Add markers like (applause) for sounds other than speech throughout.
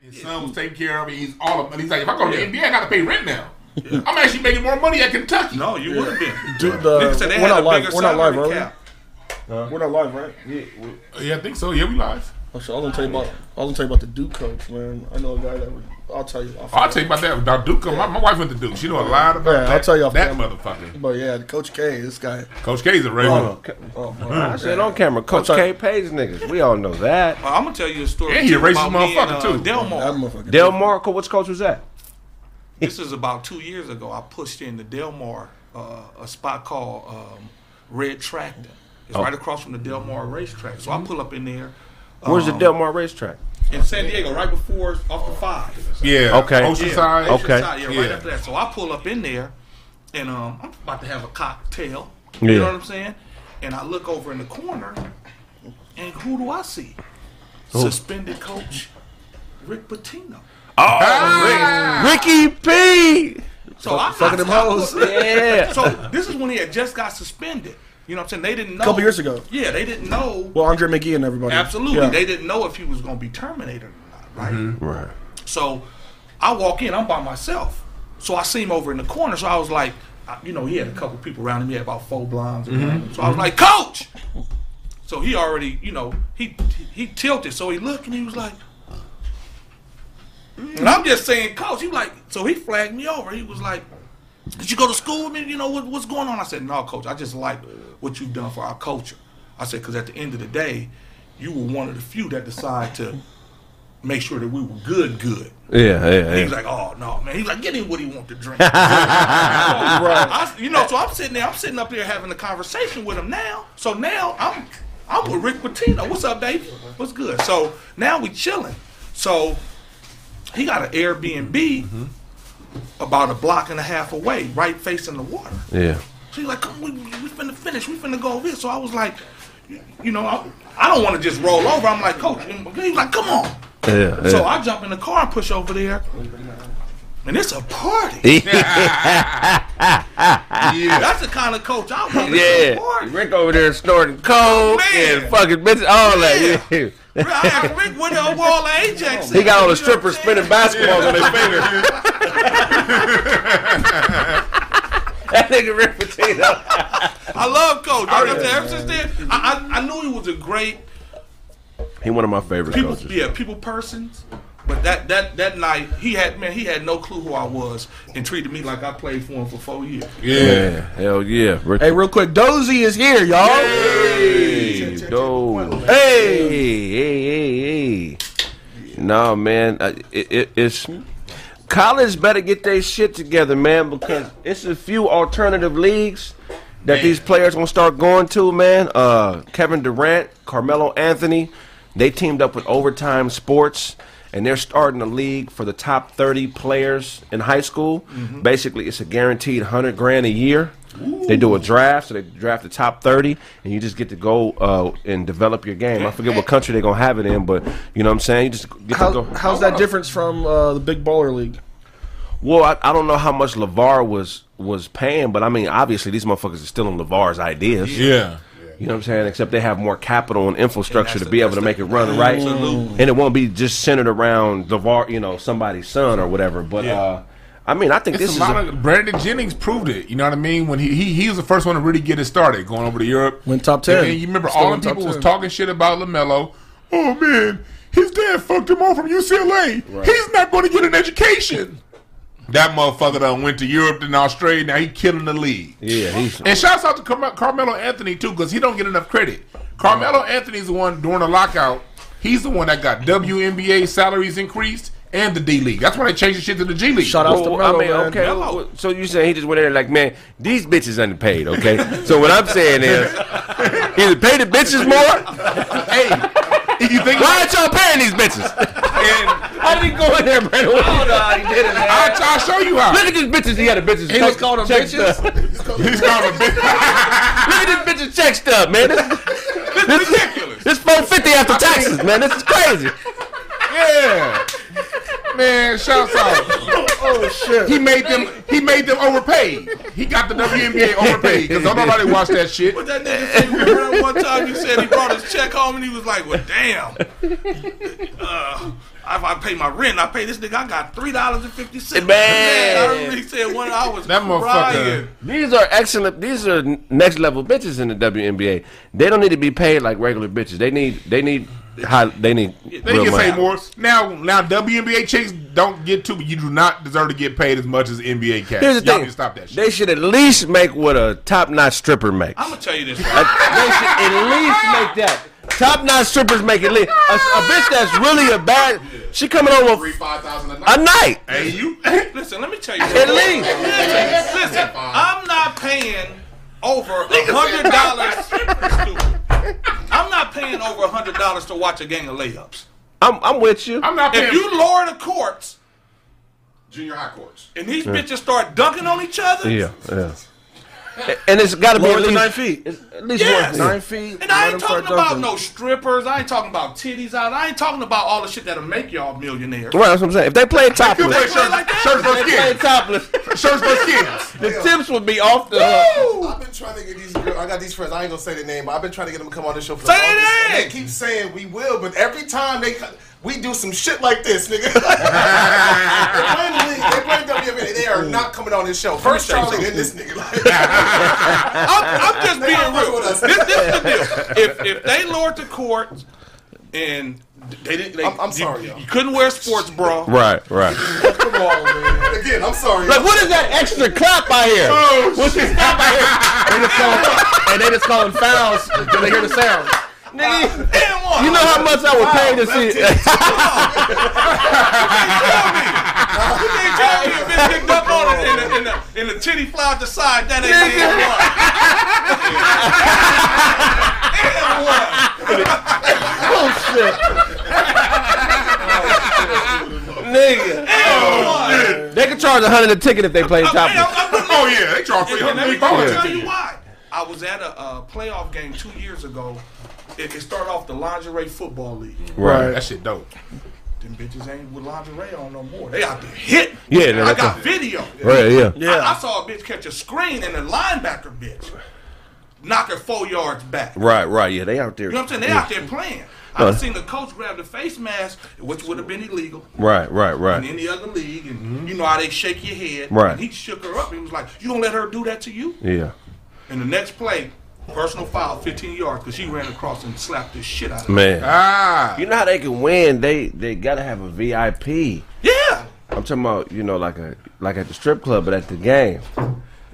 His son was taking care of him. He's all of. And he's like, if I go to the NBA, I got to pay rent now. I'm actually making more money at Kentucky. No, you would have been. Dude, the, Niggas said they we're had not a live. bigger We're not live, salary are cap. we? We're not live, right? Yeah, I think so. Yeah, we live. Oh, so I'll tell you about. I'll tell you about the Duke coach, man. I know a guy that. Would, I'll tell you. Off Oh, I'll tell you about that. About Duke. My, my wife went to Duke. She know a lot about Yeah, I'll tell you off that camera. motherfucker. But yeah, Coach K, this guy. Coach K is a regular. Oh, I said on camera, Coach. K pays niggas. We all know that. Uh, I'm gonna tell you a story. And he a too racist about and, motherfucker, uh, too. that Del Mar. motherfucker. Del Marco, which coach was that? This is about two years ago. I pushed in the Del Mar, uh, a spot called um, Red Tractor. It's Oh. right across from the Del Mar racetrack. So I pull up in there Where's the Um, Del Mar racetrack? In San Diego, right before off the five. Yeah. Okay. Oceanside. Yeah, Okay. Oceanside, yeah, Yeah. right after that. So I pull up in there, and um, I'm about to have a cocktail. Yeah. You know what I'm saying? And I look over in the corner, and who do I see? Suspended coach Rick Pitino. Oh, Ricky P. So I, fucking I, them I- hoes. Yeah. So this is when he had just got suspended. You know what I'm saying? They didn't know. A couple years ago. Yeah, they didn't know. Well, Andre McGee and everybody. Absolutely, Yeah. they didn't know if he was going to be terminated or not. Right. Mm-hmm. Right. So I walk in, I'm by myself. So I see him over in the corner. So I was like, I- you know, he had a couple people around him. He had about four blondes around mm-hmm. him. So I was like, Coach. So he already, you know, he he tilted. So he looked and he was like, mm. and I'm just saying, Coach. He was like, so he flagged me over. He was like, Did you go to school with me? You know what, what's going on? I said, No, Coach. I just like what you've done for our culture. I said, because at the end of the day, you were one of the few that decided to make sure that we were good, good. Yeah, yeah, He was yeah. like, "Oh no, man!" He's like, "Get him what he want to drink." (laughs) I, you know, so I'm sitting there, I'm sitting up there having a conversation with him now. So now I'm, I'm with Rick Pitino. What's up, baby? What's good? So now we chilling. So he got an Airbnb mm-hmm. about a block and a half away, right facing the water. Yeah. So he's like, "Come, we, we finna finish. We finna go over here." So I was like, you know, I, I don't want to just roll over. I'm like, "Coach," he's like, "Come on." Yeah. So yeah. I jump in the car and push over there, and it's a party. (laughs) Yeah. That's the kind of coach I want. yeah. party. Rick over there snorting oh, coke Man. and fucking bitches, all that. Yeah. I Rick with a wall of Ajax. He got all the strippers spinning basketballs on their (laughs) fingers. (laughs) that nigga Rick Pitino. I love Coach. Like I said, ever since then, I, I, I knew he was a great He one of my favorite people, coaches. yeah, people persons. But that, that that night, he had man, he had no clue who I was, and treated me like I played for him for four years. Yeah. Yeah, hell yeah. Rick Hey, real quick, Dozy is here, y'all. Hey, go. Hey, hey, hey, hey. No, man, uh, it, it, it's college better get their shit together, man, because it's a few alternative leagues that these players gonna start going to, man. Uh, Kevin Durant, Carmelo Anthony, they teamed up with Overtime Sports. And they're starting a league for the top 30 players in high school. Basically, it's a guaranteed 100 grand a year. They do a draft, so they draft the top 30, and you just get to go uh, and develop your game. I forget what country they're going to have it in, but you know what I'm saying? You just get How, to go. how's that difference from uh, the Big Baller League? Well, I, I don't know how much LaVar was was paying, but I mean, obviously, these motherfuckers are still on LaVar's ideas. Yeah. You know what I'm saying? Except they have more capital and infrastructure And to be the- able to that's make it run right. Absolutely. And it won't be just centered around LaVar, you know, somebody's son or whatever. But, Yeah. uh, I mean, I think It's this a is. lot A, of Brandon Jennings proved it. You know what I mean? When he he, he was the first one to really get it started, going over to Europe. Went top 10. And, and you remember Still all the top people was talking shit about Lamelo. Oh man, his dad fucked him off from UCLA. He's not going to get an education. That motherfucker done went to Europe and Australia. Now he killing the league. yeah, he's. And shouts out to Carme- Carmelo Anthony too, because he don't get enough credit. Carmelo Anthony's the one during the lockout. He's the one that got WNBA salaries increased and the D League. That's why they changed the shit to the G League. Shout out to Well, Melo, I mean, man. okay. well, So you saying he just went in there like, man, these bitches underpaid, okay? so what I'm saying is, either pay the bitches more. Hey, you think Why aren't y'all paying these bitches? How did he go in there, Brandon? Oh, no, he did it, man. I'll, I'll show you how. Look at these bitches. He had a bitches. He was check- calling them check bitches? stub. He's called a bitch. (laughs) Look at this bitches check stub, man. This, this, ridiculous. This four fifty after taxes, man. This is crazy. yeah. Man, shouts out. (laughs) Oh shit. He made them. He made them overpaid. He got the WNBA overpaid because don't nobody watch that shit. But that nigga said, remember one time he said he brought his check home and he was like, well, damn. Uh, if I pay my rent, I pay this nigga, I got $3.50. Man. I remember he said one I was That motherfucker- crying. These are excellent. These are next level bitches in the WNBA. They don't need to be paid like regular bitches. They need. They need. High, they need. They real can money. say more. Now, now WNBA chicks don't get to. You do not deserve to get paid as much as NBA cats. Here's the Y'all thing. need to stop that shit. They should at least make what a top notch stripper makes. I'm going to tell you this, right? they should at least make that. Top notch strippers make at least a, a bitch that's really a bad. She coming on Three with five thousand a a night. night hey, you. (laughs) Listen, let me tell you at something. least. Listen, listen, I'm not paying over a hundred dollars. I'm not paying over a hundred dollars to watch a gang of layups. I'm I'm with you. I'm not If you lower the courts Junior high courts. and these bitches start dunking on each other, Yeah, yeah. And it's got to be at least nine feet. At least Yes. one. Nine feet. And I ain't talking about dunking. no strippers. I ain't talking about titties out. I ain't talking about all the shit that'll make y'all millionaires. Right, that's what I'm saying. If they play (laughs) You topless, play if shirts, like that? shirts for they play skins. topless, Shirts for skins. the tips would be off the hook. I've been trying to get these. girls- I got these friends. I ain't gonna say their name, but I've been trying to get them to come on the show for the Say their name! They keep saying we will, but every time they co- we do some shit like this, nigga. (laughs) they playing the league. They WNBA. They are not coming on this show. First Charlie, then this nigga. (laughs) I'm, I'm just being don't real. with us. This, this is the deal. If if they lowered the court and they didn't, they, I'm- I'm sorry, you, y'all. couldn't wear a sports bra. Right, right. come on, man. Again, I'm sorry. Like, what is that extra clap I hear? Oh, What's this clap I hear? They just call, and they just calling fouls when they hear the sound. Nigga, Damn one. you know how much I would pay to see. You can't tell me a bitch picked up on it and the, and the, and the titty fly out the side. That ain't damn Nigga, one. they could charge a hundred a ticket if they play Hey, topless. I'm- I'm- Oh yeah, they charge three And let me hundred tell you why. I was at a uh, playoff game two years ago. It, it started off the lingerie football league. Right. That shit dope. Them bitches ain't with lingerie on no more. They out there hitting. Yeah, no, I that's got a- video. Right, yeah. Yeah. I, I saw a bitch catch a screen and a linebacker bitch knocking four yards back. Right, right. Yeah, they out there. You know what I'm saying? They out there playing. I've seen the coach grab the face mask, which would have been illegal Right, right, right. in right. any other league, and mm-hmm. you know how they shake your head. Right. And he shook her up. He was like, "You gonna let her do that to you?" Yeah. And the next play, personal foul, 15 yards, because she ran across and slapped the shit out of him. Man. Ah, You know how they can win? They they gotta have a VIP. Yeah, I'm talking about, you know, like a like at the strip club, but at the game.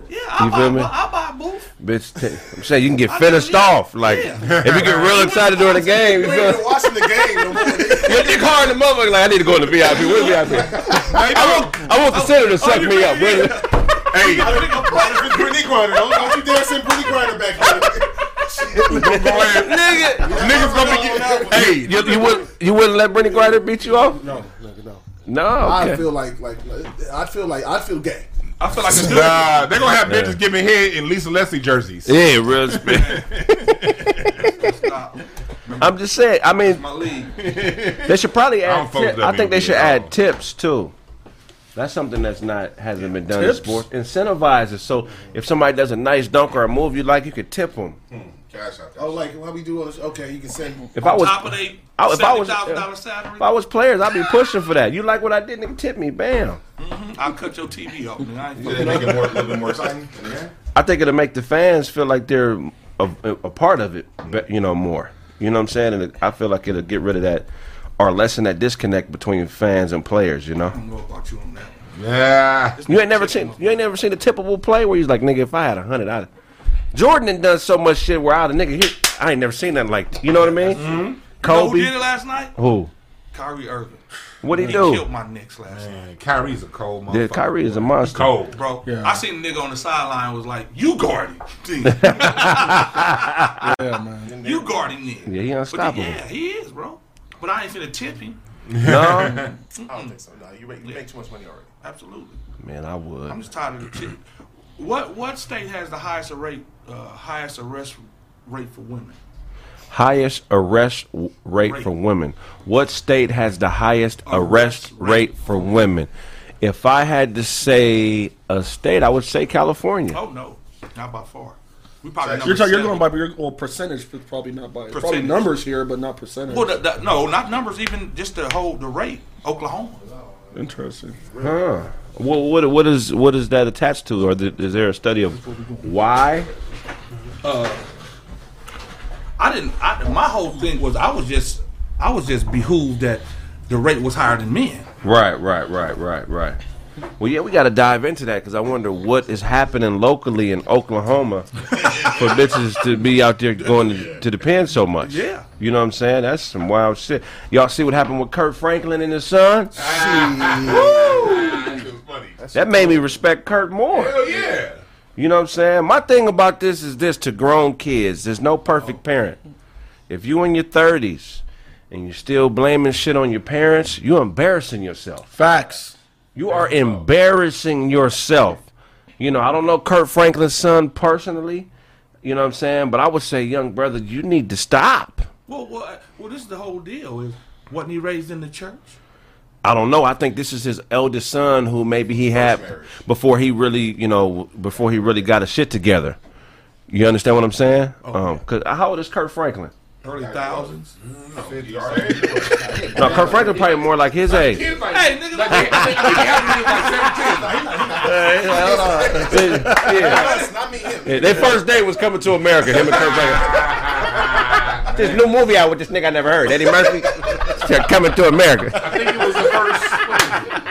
yeah. I You buy, feel me? I buy a booth. Bitch, t- I'm saying you can get finished mean, yeah, off. Like yeah. if you get real excited during the game, you You feel even watching the game no more. (laughs) you dick hard in the motherfucker. Like I need to go in the VIP. Where's VIP? I (laughs) want I want the center to suck you me up. Where's- (laughs) hey, It's Brittney Griner. Don't, don't you dare send Brittney Griner back here. don't go. Nigga, Niggas gonna be getting. Hey, you, you wouldn't you wouldn't let Brittney Griner beat you off? No, nigga, no. No. I feel like, like, I feel like, I feel gay. I feel like a dude. nah, they gonna have bitches giving head in Lisa Leslie jerseys. Yeah, real spit. (laughs) I'm just saying. I mean, My. They should probably I add. don't Tip, I think they should add tips too. That's something that's not hasn't been done Tips? in sports. Incentivize it so if somebody does a nice dunk or a move you like, you could tip them. Hmm, cash out that. Oh, like what we do on the Okay, you can send. If I was top of they I- if I was- $70,000 salary, if I was players, I'd be pushing for that. You like what I did? Nigga, tip me, bam. Mm-hmm. I'll cut your TV off. Man. I ain't Yeah, they make it more, a little bit more exciting. in the game. I think it'll make the fans feel like they're a, a part of it. Mm-hmm. but, You know more. You know what I'm saying? And it, I feel like it'll get rid of that or lessen that disconnect between fans and players. You know. I don't know about you on that. Yeah. You ain't never seen you ain't never seen a typical play where he's like, nigga, if I had a hundred, I'd Jordan done done so much shit where I the nigga here I ain't never seen nothing like you know what I mean? Mm-hmm. You know who Kobe. did it last night? Who? Kyrie Irving. What he He do? killed my Knicks last night. Man, Kyrie's a cold motherfucker. Yeah, Kyrie is a monster. cold. Bro, Yeah. I seen a nigga on the sideline was like, "You guarding, (laughs) Yeah, man. you guarding nigga." Yeah, he But unstoppable. yeah, he is, bro. But I ain't finna tip him. (laughs) No, I don't think so. No, you make, you make too much money already. Absolutely. man, I would. I'm would. just tired of the tip. What what state has the highest rate uh, highest arrest rate for women? Highest arrest w- rate Rate. for women. What state has the highest arrest Arrest rate rate for women? If I had to say a state, I would say California. Oh no, not by far. We probably You're, number talking, you're going by your well percentage, but probably not by probably numbers here, but not percentage. Well, the, the, no, not numbers. Even just the whole the rate. Oklahoma. Interesting. Huh. Well, what what is what is that attached to, or th- is there a study of why? Uh, I didn't. I, my whole thing was I was just I was just behooved that the rate was higher than men. Right, right, right, right, right. Well, yeah, we got to dive into that because I wonder what is happening locally in Oklahoma for bitches to be out there going to, to the pen so much. Yeah. You know what I'm saying? That's some wild shit. Y'all see what happened with Kirk Franklin and his son? (laughs) It. That made me respect Kirk more. Hell yeah. You know what I'm saying? My thing about this is this to grown kids. There's no perfect parent. If you in your 30s and you're still blaming shit on your parents, you're embarrassing yourself. Facts. You are embarrassing yourself. You know, I don't know Kirk Franklin's son personally, you know what I'm saying? But I would say, young brother, you need to stop. Well, well, well, this is the whole deal. Is wasn't he raised in the church? I don't know. I think this is his eldest son who maybe he had before he really, you know, before he really got his shit together. You understand what I'm saying? Um, cause how old is Kirk Franklin? Early thousands. You mm, (laughs) already- No, Kirk Franklin probably more like his age. Kids Hey, nigga, like, I think, I think he had like 17. yeah. That's not me. Him. Yeah, Their first day was coming to America. Him and Kirk Franklin. (laughs) this new movie out with this nigga I never heard, Eddie Murphy. Coming to America. I think it was the first. what is it?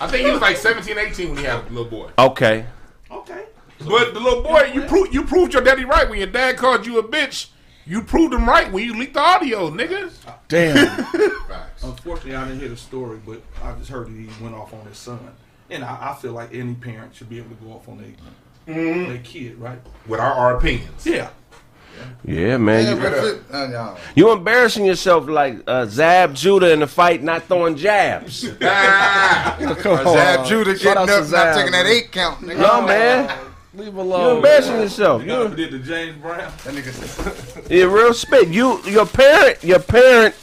I think he was like 17, 18 when he had a little boy. Okay. Okay. But the little boy, you proved you proved your daddy right when your dad called you a bitch. You proved him right when you leaked the audio, nigga. Damn. (laughs) Facts. Unfortunately, I didn't hear the story, but I just heard that he went off on his son. And I, I feel like any parent should be able to go off on their their kid, right? With our, our opinions. Yeah. Yeah, man. Yeah, you, but uh, you embarrassing yourself like uh, Zab Judah in the fight, not throwing jabs. (laughs) Ah, Zab. Judah Shout getting out to up, not Zab, taking that eight count. Nigga. No, man. Leave You alone. embarrassing yourself. You ever You, did the James Brown? That nigga said, (laughs) you real spit. You, your parent, your parent,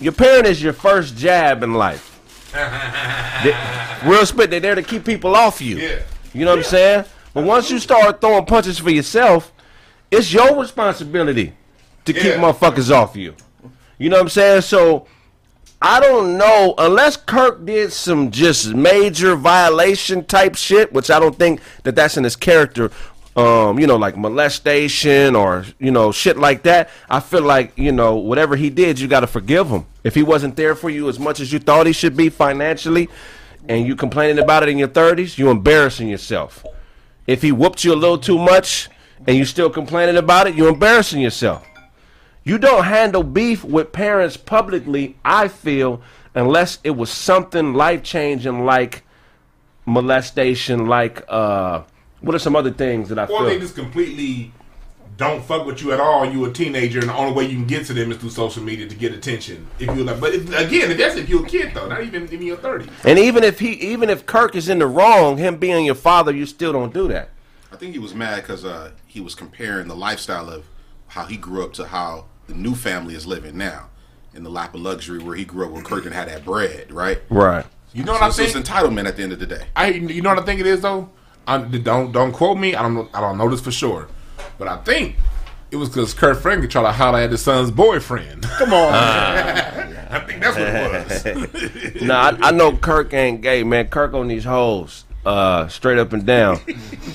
your parent is your first jab in life. (laughs) They- real spit. They're there to keep people off you. yeah. You know what I'm saying? But once you start throwing punches for yourself, it's your responsibility to keep Yeah. motherfuckers off you. You know what I'm saying? So I don't know unless Kirk did some just major violation type shit, which I don't think that that's in his character. Um, you know, like molestation or you know shit like that. I feel like you know whatever he did, you got to forgive him. If he wasn't there for you as much as you thought he should be financially, and you complaining about it in your 30s, you embarrassing yourself. If he whooped you a little too much and you still complaining about it, you're embarrassing yourself. You don't handle beef with parents publicly, I feel, unless it was something life changing like molestation, like uh what are some other things that I Or they feel? just completely don't fuck with you at all. You a teenager, and the only way you can get to them is through social media to get attention. If you like, but if, again, that's if you're a kid though, not even in your thirty. And even if he even if Kirk is in the wrong, him being your father, you still don't do that. I think he was mad because uh, he was comparing the lifestyle of how he grew up to how the new family is living now in the lap of luxury where he grew up where Kirkland had that bread, right? Right. You know what So I it's think? It's entitlement at the end of the day. I you know what I think it is though. I, don't don't quote me. I don't know. I don't know this for sure, but I think it was because Kirk Franklin tried to holler at his son's boyfriend. (laughs) Come on. (laughs) I think that's what it was. (laughs) Nah, I, I know Kirk ain't gay, man. Kirk on these hoes, uh, straight up and down.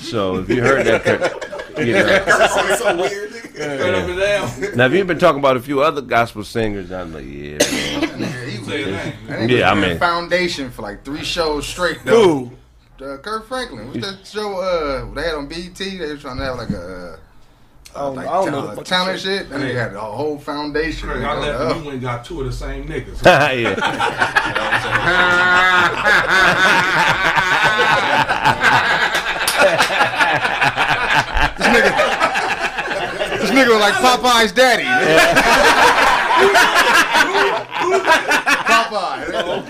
so if you heard that, Kirk, you know. it's so weird. Nigga. Straight up and down. Now, if you've been talking about a few other gospel singers, I'm like, yeah, man. nigga, he was, Say your name. that Yeah, I mean- foundation for like three shows straight. Though. Who? Uh, Kirk Franklin. What's that show? Uh, they had on BT. They were trying to have like a. I don't, like I don't know. talent, the talent shit. shit. That nigga had a whole foundation. Craig. I left you went and got two of the same niggas. (laughs) yeah. (laughs) (laughs) nigga was like Popeye's daddy. Popeye. Oh, I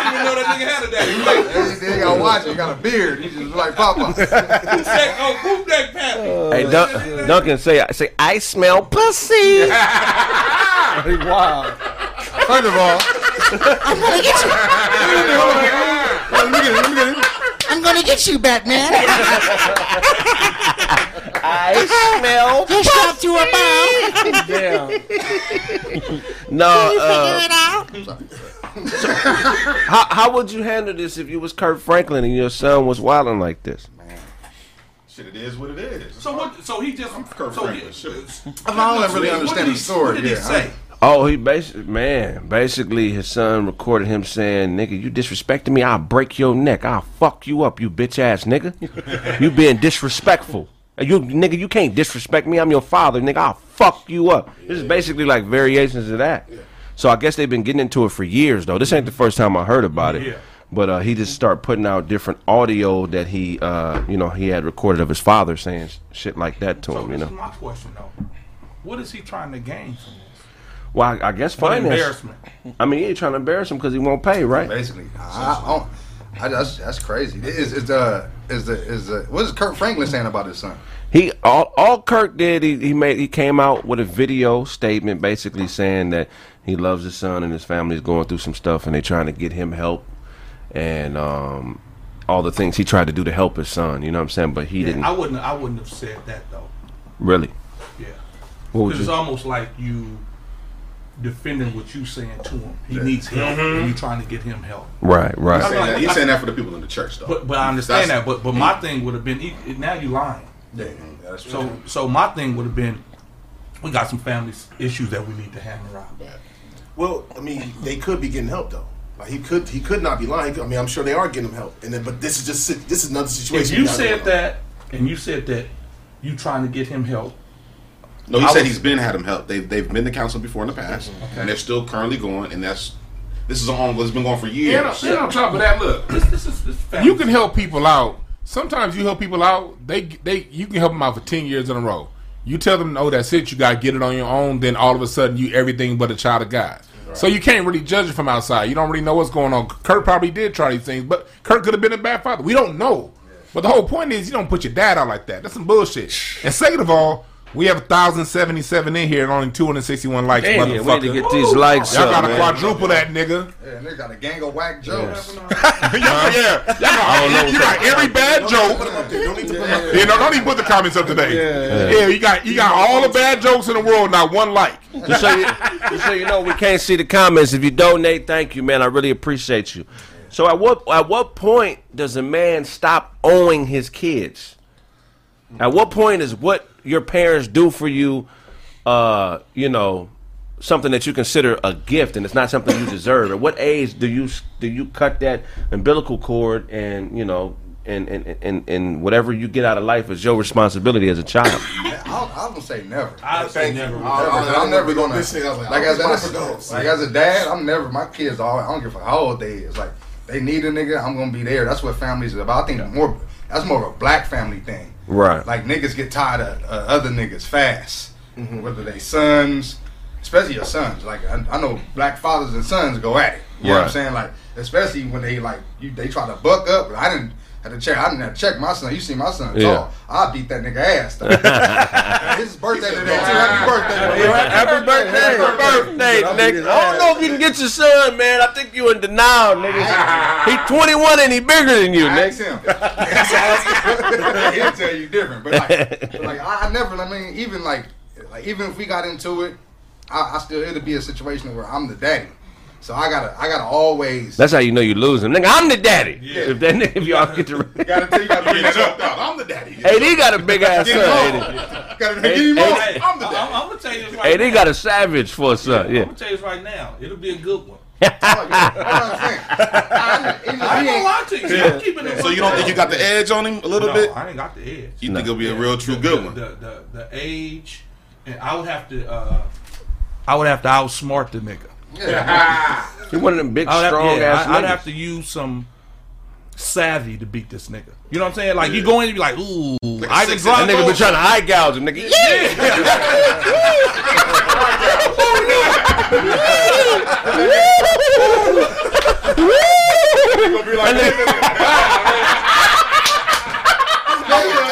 didn't even know that nigga had a daddy. Like, They, they gotta watch. He got a beard. He just like Popeye. who's that? Oh, who's that pappy? Hey, Dun- Duncan, say, say, I smell pussy. (laughs) Wow. First of all, (laughs) I'm gonna get you. Let me get it. Let me get it. I'm gonna get you, Batman. (laughs) I smell. Just drop to a bomb. Damn. (laughs) No, You uh, figure it out. how, how would you handle this if you was Kirk Franklin and your son was wilding like this? Man. Shit, it is what it is. So what? So he just. Kirk so Franklin, he, shit. I don't really understand the he- story. What did he yeah, say? Oh, he basically, man, basically his son recorded him saying, nigga, you disrespecting me, I'll break your neck. I'll fuck you up, you bitch ass nigga. you being disrespectful. You nigga, you can't disrespect me. I'm your father, nigga. I'll fuck you up. This is basically like variations of that. So I guess they've been getting into it for years though. This ain't the first time I heard about it. Yeah. But uh, he just started putting out different audio that he, uh, you know, he had recorded of his father saying shit like that to So him. You know, my question though. What is he trying to gain from? Well, I, I guess What finance. embarrassment. (laughs) I mean, he ain't trying to embarrass him because he won't pay, right? Basically, I, I, don't- I, that's that's crazy. Is is the is the is the what is Kirk Franklin saying about his son? He all all Kirk did he, he made he came out with a video statement basically saying that he loves his son and his family is going through some stuff and they're trying to get him help and um all the things he tried to do to help his son, you know what I'm saying? But he didn't I wouldn't. I wouldn't have said that though. really. Yeah. What would Because it's you? almost like you defending what you saying to him. He needs help, and mm-hmm. you're trying to get him help. Right, He's right. saying, like- that, he's saying that for the people in the church, though. But but I understand That's- that. But but my thing would have been he- now you're lying. Yeah, that's So so my thing would have been we got some family issues that we need to hammer out. Well, I mean, they could be getting help though. Like he could, he could not be lying. I mean, I'm sure they are getting him help. And then, but this is just this is another If situation. you said that and you said that you trying to get him help, No, he I said was- he's been had him help. They've they've been to counseling before in the past, mm-hmm. and they're still currently going. And that's this is on. It's been going for And, years. and on top of that, look, this this is this you can help people out. Sometimes you help people out. They they you can help them out for ten years in a row. You tell them, "Oh, that's it. You got to get it on your own." Then all of a sudden, you everything but a child of God. So you can't really judge it from outside. You don't really know what's going on. Kirk probably did try these things, but Kirk could have been a bad father. We don't know. But the whole point is, you don't put your dad out like that. That's some bullshit. And second of all, we have thousand seventy seven in here and only two hundred sixty one likes. Damn, yeah, we need to get these likes Y'all up, gotta quadruple that, nigga. Yeah, and they got a gang of whack jokes. yeah, (laughs) yeah. Y'all got, you got every bad joke. him up. Don't need to put him. You know, don't even put the comments up today. Yeah, you got you got all the bad jokes in the world, not one like. Just so you, just so you know, we can't see the comments. If you donate, thank you, man. I really appreciate you. So at what at what point does a man stop owing his kids? At what point is what your parents do for you, uh, you know, something that you consider a gift and it's not something you deserve? At what age do you do you cut that umbilical cord and you know? And, and, and, and whatever you get out of life is your responsibility as a child. (coughs) I, I would say never. I say Thank you. never. I- Never, 'cause I'm never gonna. This thing, I was like, like I as was as, about like as a dad, I'm never. My kids, all I don't give a fuck how old they is. Like they need a nigga, I'm gonna be there. That's what families is about. I think more. That's more of a black family thing. Right. Like niggas get tired of uh, other niggas fast, whether they sons, especially your sons. Like I, I know black fathers and sons go at it. You know what I'm saying? Like especially when they like you, they try to buck up. I didn't. Have to check. I didn't have to check my son. You see my son Yeah. tall. I beat that nigga ass. though. (laughs) His birthday today too. Happy birthday, today. Happy birthday, happy birthday, nigga. I don't know if you can get your son, man. I think you in denial, nigga. He 21 and he bigger than you, Ask nigga. him. He'll tell you different. But like, but like I, I never. I mean, even like, like even if we got into it, I, I still it'll be a situation where I'm the daddy. So I gotta, I gotta always. That's how you know you're losing, nigga. I'm the daddy. Yeah. If that nigga, if y'all get to, gotta tell you gotta bring that up. out. I'm the daddy. AD got a big ass Get son. AD. Gotta Hey, get him hey, I'm the I'm, daddy. I'm gonna tell you this right AD got a savage for a son. yeah I'm gonna tell you this right now. It'll be a good one. (laughs) That's what I'm saying. I, I ain't he gonna ain't- lie to you. See, I'm keeping it. So you don't think you got the edge on him a little no, bit? I ain't got the edge. You think it'll be a real true good the, one? The, the the age, and I would have to. uh I would have to outsmart the nigga. (laughs) He one of them big, I would have, strong yeah, ass I, I'd have to use some savvy to beat this nigga. You know what I'm saying? Like you go in and be like, ooh, Ivan six- That nigga Drago. been trying to eye gouge him, nigga. (laughs) (laughs) Yeah. Yeah,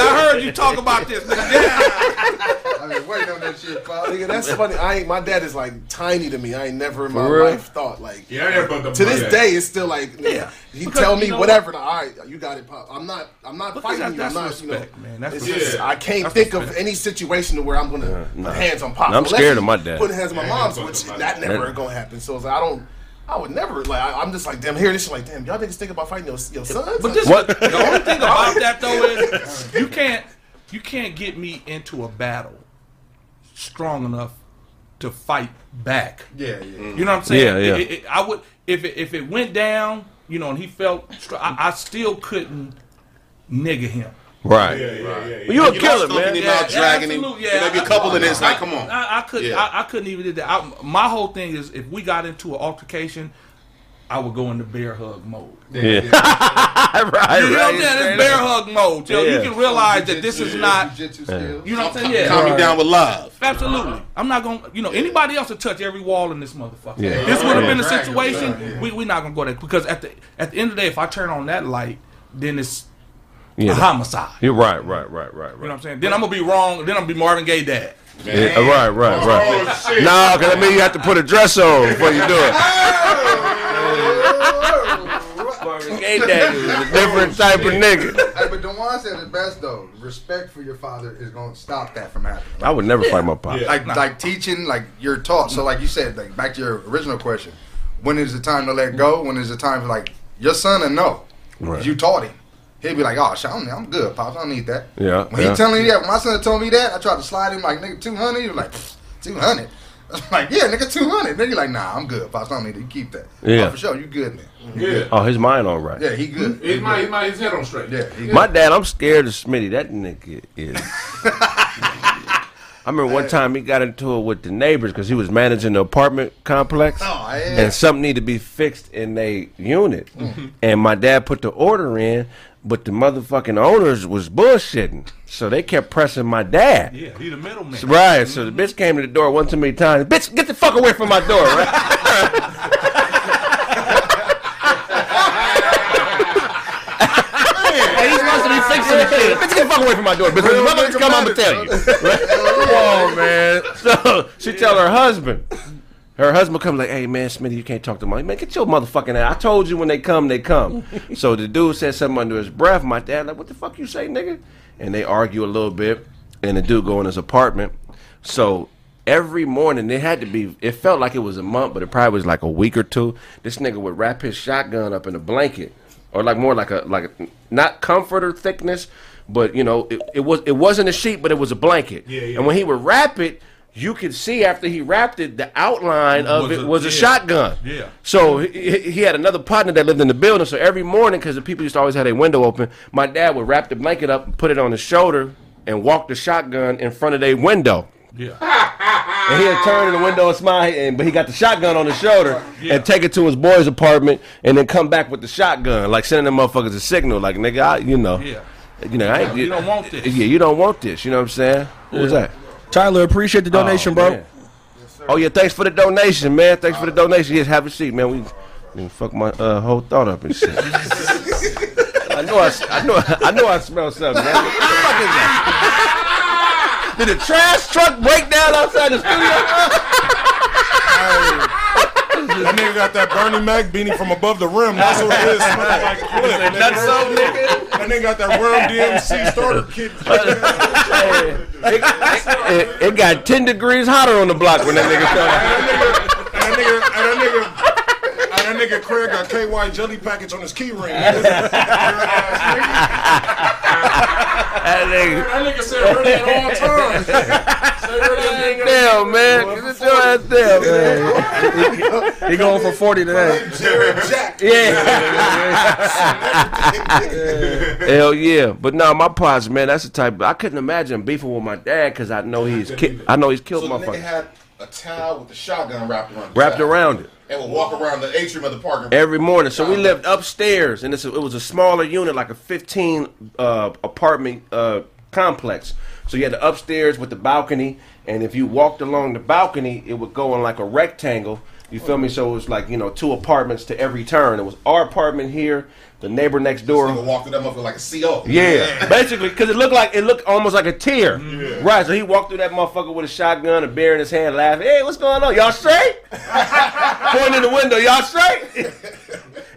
I heard you talk about this. Nigga. (laughs) Yeah. I've been waiting on that shit, Pop. Nigga, that's funny. I ain't. My dad is like tiny to me. I ain't never in my For real? life thought like. Yeah, I never To this dad. day, it's still like. Yeah. He Because, tell me you know whatever. All right, you got it, pop. I'm not. I'm not Because fighting that- you. I'm that's not. You know. man. That's it's respect. just I can't That's think of any situation to where I'm gonna nah. put hands on pop. I'm scared of my dad. Putting hands on my mom's, which fucking that never gonna happen. So I don't. I would never like. I, I'm just like, damn. Hearing this shit, like, damn. Y'all niggas think about fighting your, your sons? But this, What? the only thing about (laughs) that though is (laughs) you can't you can't get me into a battle strong enough to fight back. Yeah, yeah. You know what I'm saying? Yeah, yeah. It- it- I would if it, if it went down, you know, and he felt, str- I, I still couldn't nigga him. Right. Yeah, yeah, yeah, yeah. Well, you a You killer, lost man. him out dragging him. absolutely, Yeah, maybe a couple in this, like, come on. I, I couldn't. Yeah. I, I couldn't even do that. I, my whole thing is, if we got into an altercation, I would go into bear hug mode. Yeah. (laughs) right, You know what I'm right. saying? It's bear hug mode. You, know, Yeah. you can realize that this is not. Jiu-jitsu. You know what I'm saying? Yeah. Calm me down with love. Absolutely. I'm not gonna, you know, anybody else will touch every wall in this motherfucker. Yeah. This would have been a Yeah. situation. We we not gonna go there because at the at the end of the day, if I turn on that light, then it's a homicide. You're right, right, right, right, You know what I'm saying? Then I'm gonna be wrong. Then I'm gonna be Marvin Gaye dad. Yeah, uh, right, right, right. Oh, shit. No, because I mean you have to put a dress on before you do it. (laughs) Marvin Gaye daddy was a different type of nigga. Hey, but Dewan said it best though. Respect for your father is gonna stop that from happening. I would never fight my pop. Yeah. like like teaching, like you're taught. So like you said, like back to your original question, when is the time to let go? When is the time for like your son to know? Right. You taught him. He'd be like, oh, shit, I'm, I'm good, pops. I don't need that. Yeah, When yeah. he telling me that, when my son told me that, I tried to slide him like nigga two hundred. He was like, two hundred. (laughs) I was like, yeah, nigga, two hundred. Nigga, like, nah, I'm good, pops. I don't need it. You keep that. Yeah. oh, for sure. You good, man. You Yeah. good. Oh, his mind all right. Yeah, he good. He His, mind, his, good. mind, his head on straight. Yeah, he good. My dad, I'm scared of Smitty. That nigga is. I remember one time he got into it with the neighbors because he was managing the apartment complex. Oh, yeah. And something needed to be fixed in a unit. Mm-hmm. And my dad put the order in, but the motherfucking owners was bullshitting. So they kept pressing my dad. Yeah, he the middleman. Right, so the bitch came to the door one too many times. Bitch, get the fuck away from my door, right? (laughs) Hey, he's supposed to be fixing the shit. Bitch, get the fuck away from my door. Bitch, when the motherfuckers come, I'm gonna tell you. Right? (laughs) Come on, man. (laughs) So she tell her husband. Her husband comes like, "Hey man, Smitty, you can't talk to my man. Get your motherfucking ass. I told you when they come, they come." (laughs) so the dude said something under his breath. My dad like, "What the fuck you say, nigga?" And they argue a little bit, and the dude go in his apartment. So every morning it had to be. It felt like it was a month, but it probably was like a week or two. This nigga would wrap his shotgun up in a blanket, or like more like a like a, not comforter thickness, but you know it, it was it wasn't a sheet, but it was a blanket. Yeah, yeah. And when he would wrap it, you could see after he wrapped it, the outline of Was it a- was a yeah. shotgun. Yeah. So he, he- had another partner that lived in the building. So every morning, because the people used to always have their window open, my dad would wrap the blanket up and put it on his shoulder and walk the shotgun in front of their window. Yeah. (laughs) And he'd turn in the window and smile, and, but he got the shotgun on his shoulder Yeah. and take it to his boy's apartment and then come back with the shotgun, like sending them motherfuckers a signal, like nigga, I, you know, Yeah. you know, I ain't, You don't want this. Yeah, you don't want this. You know what I'm saying? Who was that? Tyler, appreciate the donation, Oh, bro. man. Oh yeah, thanks for the donation, man. Thanks for the donation. Yes, have a seat, man. We, we fuck my uh, whole thought up and shit. (laughs) I know I, s- I know I know I smell something. Man. What the fuck is that? Did the trash truck break down outside the studio? That nigga got that Bernie Mac beanie from above the rim. That's what it is. Like clip. nigga. That nigga got that Run DMC starter kit. (laughs) it, it, it got ten degrees hotter on the block when that nigga started. And that nigga, and that nigga, and that nigga Craig got KY jelly package on his key ring. (laughs) That nigga, That nigga said ready at all times. Say ready at all damn man, get your ass down, man. He going for 40 today. Jared Jack. Yeah. Hell yeah, but no, my pops, man, that's the type. I couldn't imagine beefing with my dad because I know he's ki- I know he's killed So the nigga motherfuckers. had a towel with the shotgun wrapped around. Wrapped towel. around it. And would walk around the atrium of the park. every morning. So we lived upstairs, and it's a, it was a smaller unit, like a 15 uh, apartment uh, complex. So you had the upstairs with the balcony, and if you walked along the balcony, it would go in like a rectangle You feel me? So it was like you know two apartments to every turn. It was our apartment here, the neighbor next door. Nigga walk through that motherfucker like a CO. Yeah, basically, because it looked like it looked almost like a tear. Yeah. Right, so he walked through that motherfucker with a shotgun, a beer in his hand, laughing. Hey, what's going on? Y'all straight? (laughs) Pointing in the window, y'all straight?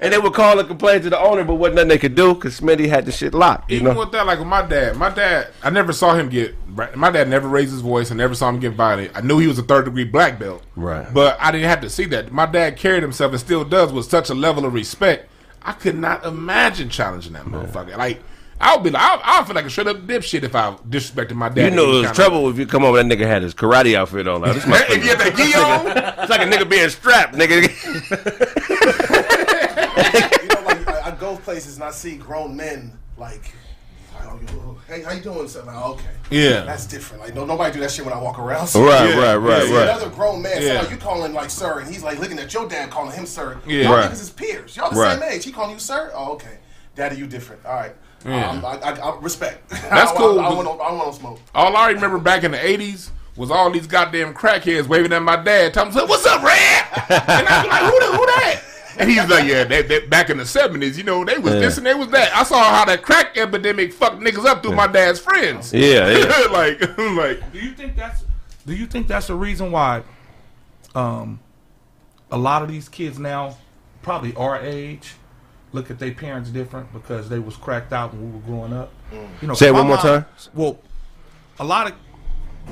and they would call and complain to the owner, but wasn't nothing they could do because Smitty had the shit locked. You Even know? with that, like with my dad, my dad, I never saw him get. My dad never raised his voice. I never saw him get violent. I knew he was a third degree black belt, Right. But I didn't have to see that. My dad carried himself and still does with such a level of respect. I could not imagine challenging that motherfucker. Like I'll be like, I, I would feel like a straight up dipshit if I disrespected my dad. You know, Any it was trouble if you come over. That nigga had his karate outfit on. Like, this (laughs) If you had that gi on, it's like a nigga being strapped, nigga. (laughs) (laughs) you know, like I, I go places and I see grown men like, you- hey, how you doing? So, like, okay, Yeah. that's different. Like, no, nobody do that shit when I walk around. Right, Yeah. right, right, See right. Another grown man, Yeah. somebody you calling like sir, and he's like looking at your dad calling him sir. Yeah. Y'all Right. niggas is peers. Y'all the Right. same age. He calling you sir. Oh, okay. Daddy, you different. All right. Yeah. Um, I, I, I respect. (laughs) That's I, cool. I, I, want no, I want no smoke. all I remember back in the '80s was all these goddamn crackheads waving at my dad, telling him, "What's up, Red?" (laughs) And I was like, "Who, the, who that?" And he's like, "Yeah, they, they, back in the '70s, you know, they was this and they was that." I saw how that crack epidemic fucked niggas up through my dad's friends. Yeah, yeah. (laughs) like, (laughs) like, Do you think that's do you think that's the reason why um a lot of these kids now probably our age look at their parents different because they was cracked out when we were growing up? You know, Say it one more mom- time. Well, a lot of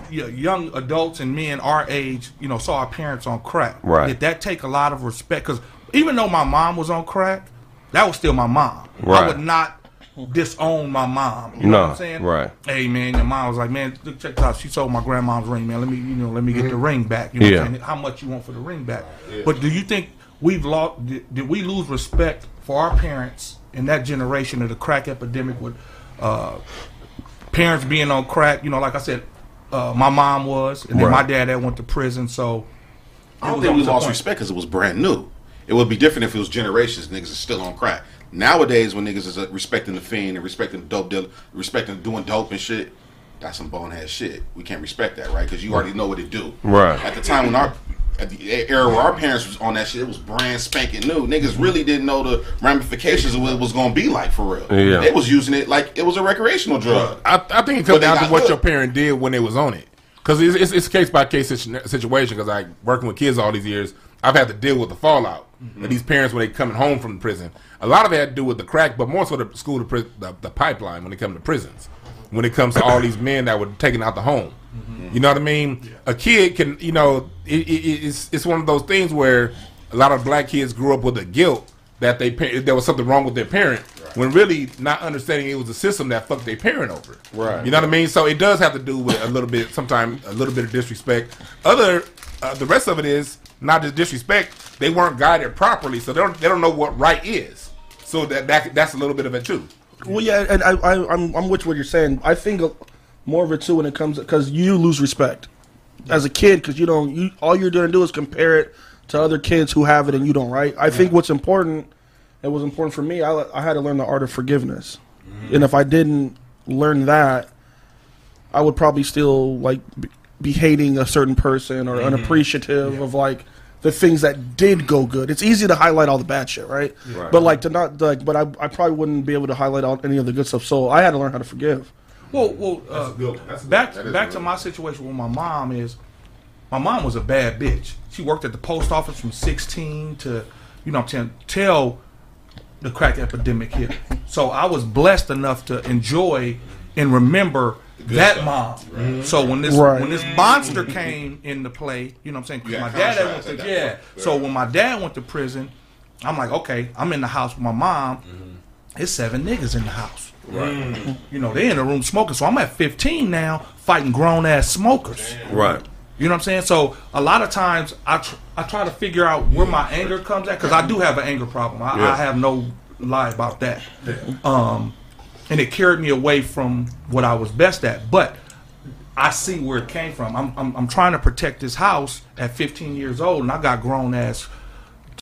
yeah, young adults and men our age, you know, saw our parents on crack. Right. Did that take a lot of respect? Because even though my mom was on crack, that was still my mom. I would not disown my mom. You know what No, I'm saying? right. Hey man, your mom was like, man, look, check this out. She sold my grandma's ring, man. Let me, you know, let me get the ring back. You know, what I'm Yeah. saying? how much you want for the ring back? But do you think we've lost? Did, did we lose respect for our parents in that generation of the crack epidemic with uh, parents being on crack? You know, like I said, uh, my mom was, and then Right. my dad that went to prison. So I don't think we lost point. respect because it was brand new. It would be different if it was generations. Niggas is still on crack. Nowadays, when niggas is uh, respecting the fiend and respecting the dope deal, respecting doing dope and shit, that's some bonehead shit. We can't respect that, right? Because you already know what it do. Right. At the time when our at the era where our parents was on that shit, it was brand spanking new. Niggas really didn't know the ramifications of what it was gonna be like for real. Yeah. They was using it like it was a recreational drug. I, I think it comes down to what hooked. your parent did when they was on it. Because it's, it's, it's case by case situation. Because like working with kids all these years, I've had to deal with the fallout of mm-hmm. these parents when they coming home from prison. A lot of it had to do with the crack, but more so the school to pri- the, the pipeline when it comes to prisons. When it comes to all these men that were taken out the home, mm-hmm. you know what I mean. A kid can, you know, it, it, it's it's one of those things where a lot of black kids grew up with the guilt that they pa- there was something wrong with their parent when really not understanding it was a system that fucked their parent over. Right. You know what I mean? So it does have to do with a little bit, sometimes a little bit of disrespect. Other, uh, the rest of it is not just disrespect. They weren't guided properly, so they don't they don't know what right is. So that, that that's a little bit of it too. Well, yeah, and I, I, I'm, I'm with what you're saying. I think more of it too when it comes because you lose respect as a kid because you don't. You all you're going to do is compare it to other kids who have it and you don't. Right? I think what's important. It was important for me. I, I had to learn the art of forgiveness, and if I didn't learn that, I would probably still like be, be hating a certain person or unappreciative of like the things that did go good. It's easy to highlight all the bad shit, right? But like to not like, but I, I probably wouldn't be able to highlight all, any of the good stuff. So I had to learn how to forgive. Well, well, uh, back back to my situation with my mom is, my mom was a bad bitch. She worked at the post office from 16 to, you know, what I'm saying, till the crack epidemic hit. So I was blessed enough to enjoy and remember that mom. So when this Right. when this monster came into play, you know what I'm saying? 'cause You my dad went to at yeah. point. So when my dad went to prison, I'm like, okay, I'm in the house with my mom. It's seven niggas in the house. Right. You know, they're in the room smoking. So I'm at 15 now, fighting grown ass smokers. Right. You know what I'm saying? So a lot of times I tr- I try to figure out where my anger comes at because I do have an anger problem. I, Yeah. I have no lie about that. Um, and it carried me away from what I was best at. But I see where it came from. I'm, I'm I'm trying to protect this house at 15 years old, and I got grown ass.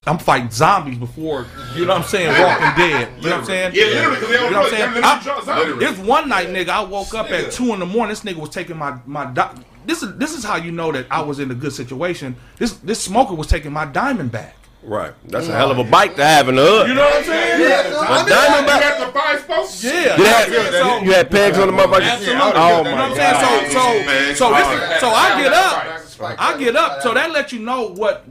I'm fighting zombies before you know what I'm saying, Walking Dead. You know what I'm saying? Yeah, literally, they don't You know what I'm saying? I-. There's one night, nigga, I woke up at two in the morning. This nigga was taking my my doc- this is this is how you know that I was in a good situation. This this smoker was taking my diamond back. Right. That's a hell of a bike to have in the hood. You know what I'm saying? Yeah, But I mean, Diamondback- You got the five spokes? Yeah. You had, So- you had pegs on the motherfucker. Absolutely. Oh you know my what I'm god. saying? So, so, so, this, so I get up. I get up. So that lets you know what,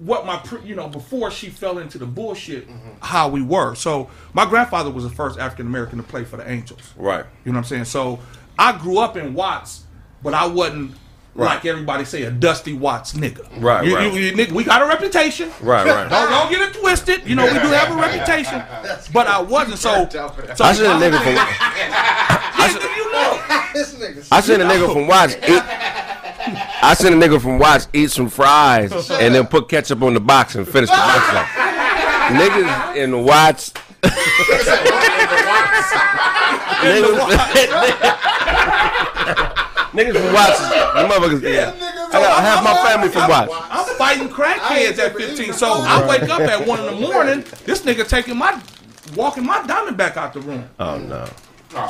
what my, you know, before she fell into the bullshit, how we were. So my grandfather was the first African American to play for the Angels. Right. You know what I'm saying? So I grew up in Watts, but I wasn't like everybody say a Dusty Watts nigga. Right, You- right. you- you nigga, we got a reputation. Right, right. (laughs) Don't, don't get it twisted. You know, we do have a reputation. (laughs) But I wasn't. So, (laughs) so I seen a nigga from Yeah, you know. this nigga. I seen a nigga from Watts eat. I seen a nigga from Watts eat some fries and then put ketchup on the box and finish the box off. Niggas in Watts. niggas, niggas from Watts. The motherfuckers. Yeah. I got half my family from Watts. I'm fighting crackheads at 15. So I wake up at one in the morning. This nigga taking my, walking my diamond back out the room. Oh no.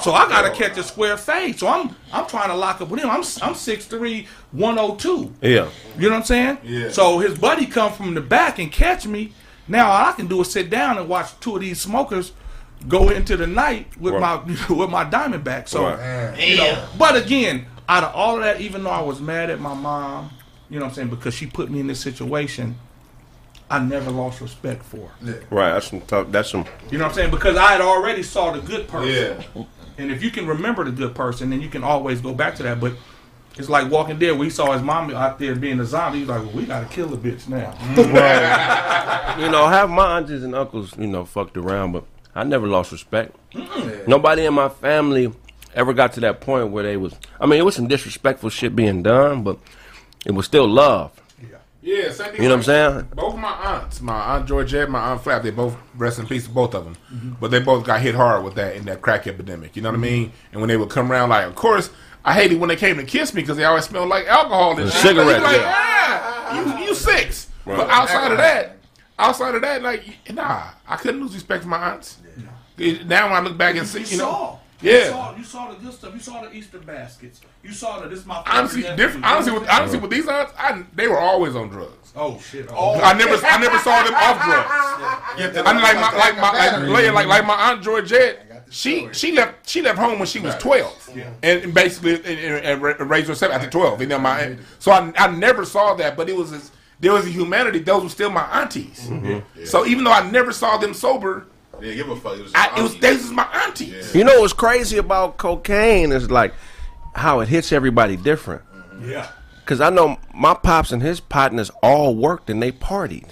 So I gotta catch a square fade. So I'm I'm trying to lock up with him. I'm I'm 6'3", 102. Yeah. You know what I'm saying? Yeah. So his buddy come from the back and catch me. Now all I can do is sit down and watch two of these smokers go into the night with Right. my (laughs) with my diamond back. So Right. you know, but again, out of all of that, even though I was mad at my mom, you know what I'm saying, because she put me in this situation, I never lost respect for her. Right. That's some tough. That's some. You know what I'm saying? Because I had already saw the good person. Yeah. And if you can remember the good person, then you can always go back to that. But it's like Walking Dead. We saw his mom out there being a zombie. He's like, well, we got to kill the bitch now. Mm-hmm. You know, have my aunties and uncles, you know, fucked around, but I never lost respect. Nobody in my family ever got to that point where they was. I mean, it was some disrespectful shit being done, but it was still love. Yeah, same thing. You know what I'm saying? Both my aunts, my aunt Georgette, my aunt Flap, they both rest in peace, both of them. But they both got hit hard with that in that crack epidemic. You know what I mean? And when they would come around, like, of course, I hated when they came to kiss me because they always smelled like alcohol and, And shit. cigarettes, Like, yeah. ah, you, you six. But outside of that, outside of that, like, nah, I couldn't lose respect for my aunts. Now when I look back and see, You you know, saw. You yeah. saw, you saw the good stuff. You saw the Easter baskets. You saw the this is my Honestly, favorite different. nephew. Honestly, with, honestly, with these aunts, I, they were always on drugs. Oh shit! Oh, oh. I never, I never saw them off drugs. I mean, like my, like my, like, like, like my aunt Georgette. She, she left, she left home when she was twelve, and, and basically and, and, and raised herself after twelve. You know, my, so I, I never saw that, but it was, this- there was a humanity. Those were still my aunties. Mm-hmm. So even though I never saw them sober, Yeah, give a fuck. It was, I, it was, this is my aunties. You know what's crazy about cocaine is like how it hits everybody different. Mm-hmm. yeah. Cause I know my pops and his partners all worked and they partied.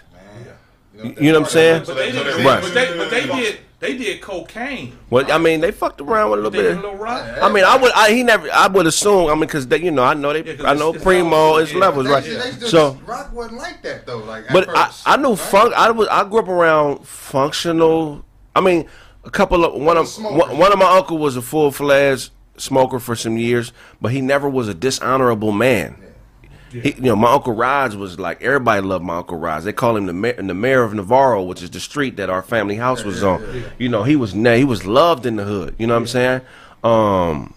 You you know what I'm saying? But they, did, Right. but they, but they did, they did cocaine. Well, I mean, they fucked around with a little They did a bit. little rock. I mean, I would, I, he never, I would assume. I mean, because you know, I know they, Yeah, 'cause I know it's- it's Primo, all- it's levels, They- right? they just- So, rock wasn't like that though. Like, at but I, first, I knew right? funk. I was, I grew up around functional. I mean, a couple of one of one, one of my uncle was a full fledged smoker for some years, but he never was a dishonorable man. He, you know, my uncle Rods was like everybody loved my uncle Rods. They call him the mayor, the mayor of Navarro, which is the street that our family house was on. You know, he was he was loved in the hood. You know what I'm saying? Um,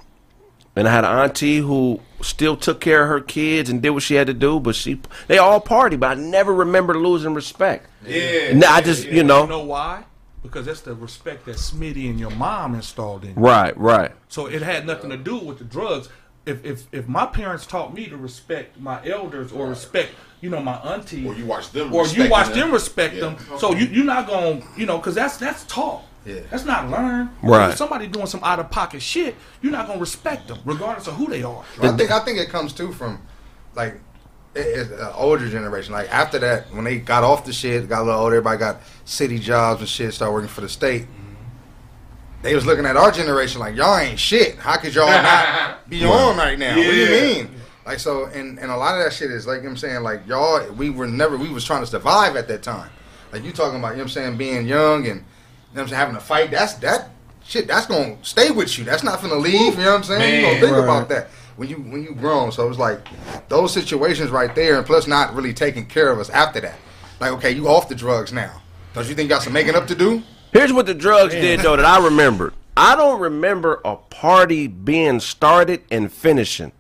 and I had an auntie who still took care of her kids and did what she had to do, but she they all party, but I never remember losing respect. Yeah. And I just you know You know why? Because that's the respect that Smitty and your mom installed in you. right, right. So it had nothing to do with the drugs. If if if my parents taught me to respect my elders or respect, you know, my auntie, Or you watch them or you respecting watch them. them respect Yeah. them. So you you're not gonna, you know, because that's that's taught. Yeah. That's not learned. Right. If somebody doing some out of pocket shit, you're not gonna respect them, regardless of who they are. I think I think it comes too from like it, it's an older generation. Like after that, when they got off the shit, got a little older, everybody got city jobs and shit, started working for the state. They was looking at our generation like y'all ain't shit. How could y'all not be (laughs) on right now? What do you mean? Like so, and and a lot of that shit is like you know what I'm saying like y'all. We were never. We was trying to survive at that time. Like you talking about you know what I'm saying being young and you know what I'm saying having a fight. That's that shit. That's gonna stay with you. That's not gonna leave. You know what I'm saying? you Man. gonna think Right. about that when you when you grown. So it's like those situations right there, and plus not really taking care of us after that. Like okay, you off the drugs now. Don't you think you got some making up to do? Here's what the drugs did though that I remembered. I don't remember a party being started and finishing.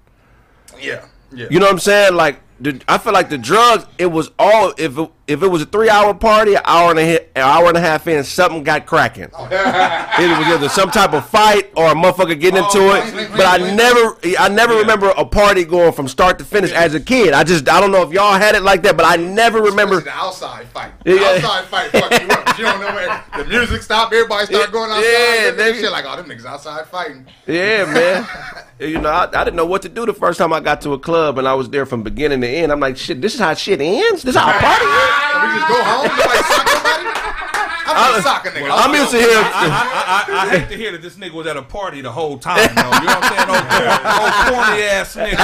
Yeah. Yeah. You know what I'm saying? Like, the, I feel like the drugs. It was all if it, if it was a three hour party, an hour and a hit, an hour and a half in, something got cracking. (laughs) it was either some type of fight or a motherfucker getting oh, into it. But I never, I never remember a party going from start to finish as a kid. I just, I don't know if y'all had it like that, but I never remember. The outside fight. Yeah. Outside fight fuck you up. You don't know where the music stop. Everybody start going outside. Yeah, Yeah, they- shit like, oh, them niggas outside fighting. Yeah, man. (laughs) you know, I, I didn't know what to do the first time I got to a club, and I was there from beginning to end. I'm like, shit, this is how shit ends. This is how a party ends. (laughs) We just go home. Nobody sock nobody. I'm a soccer nigga. I'm used to hear. I, I, I, I hate to hear that this nigga was at a party the whole time, though. You know what I'm saying? Old, (laughs) old corny ass nigga.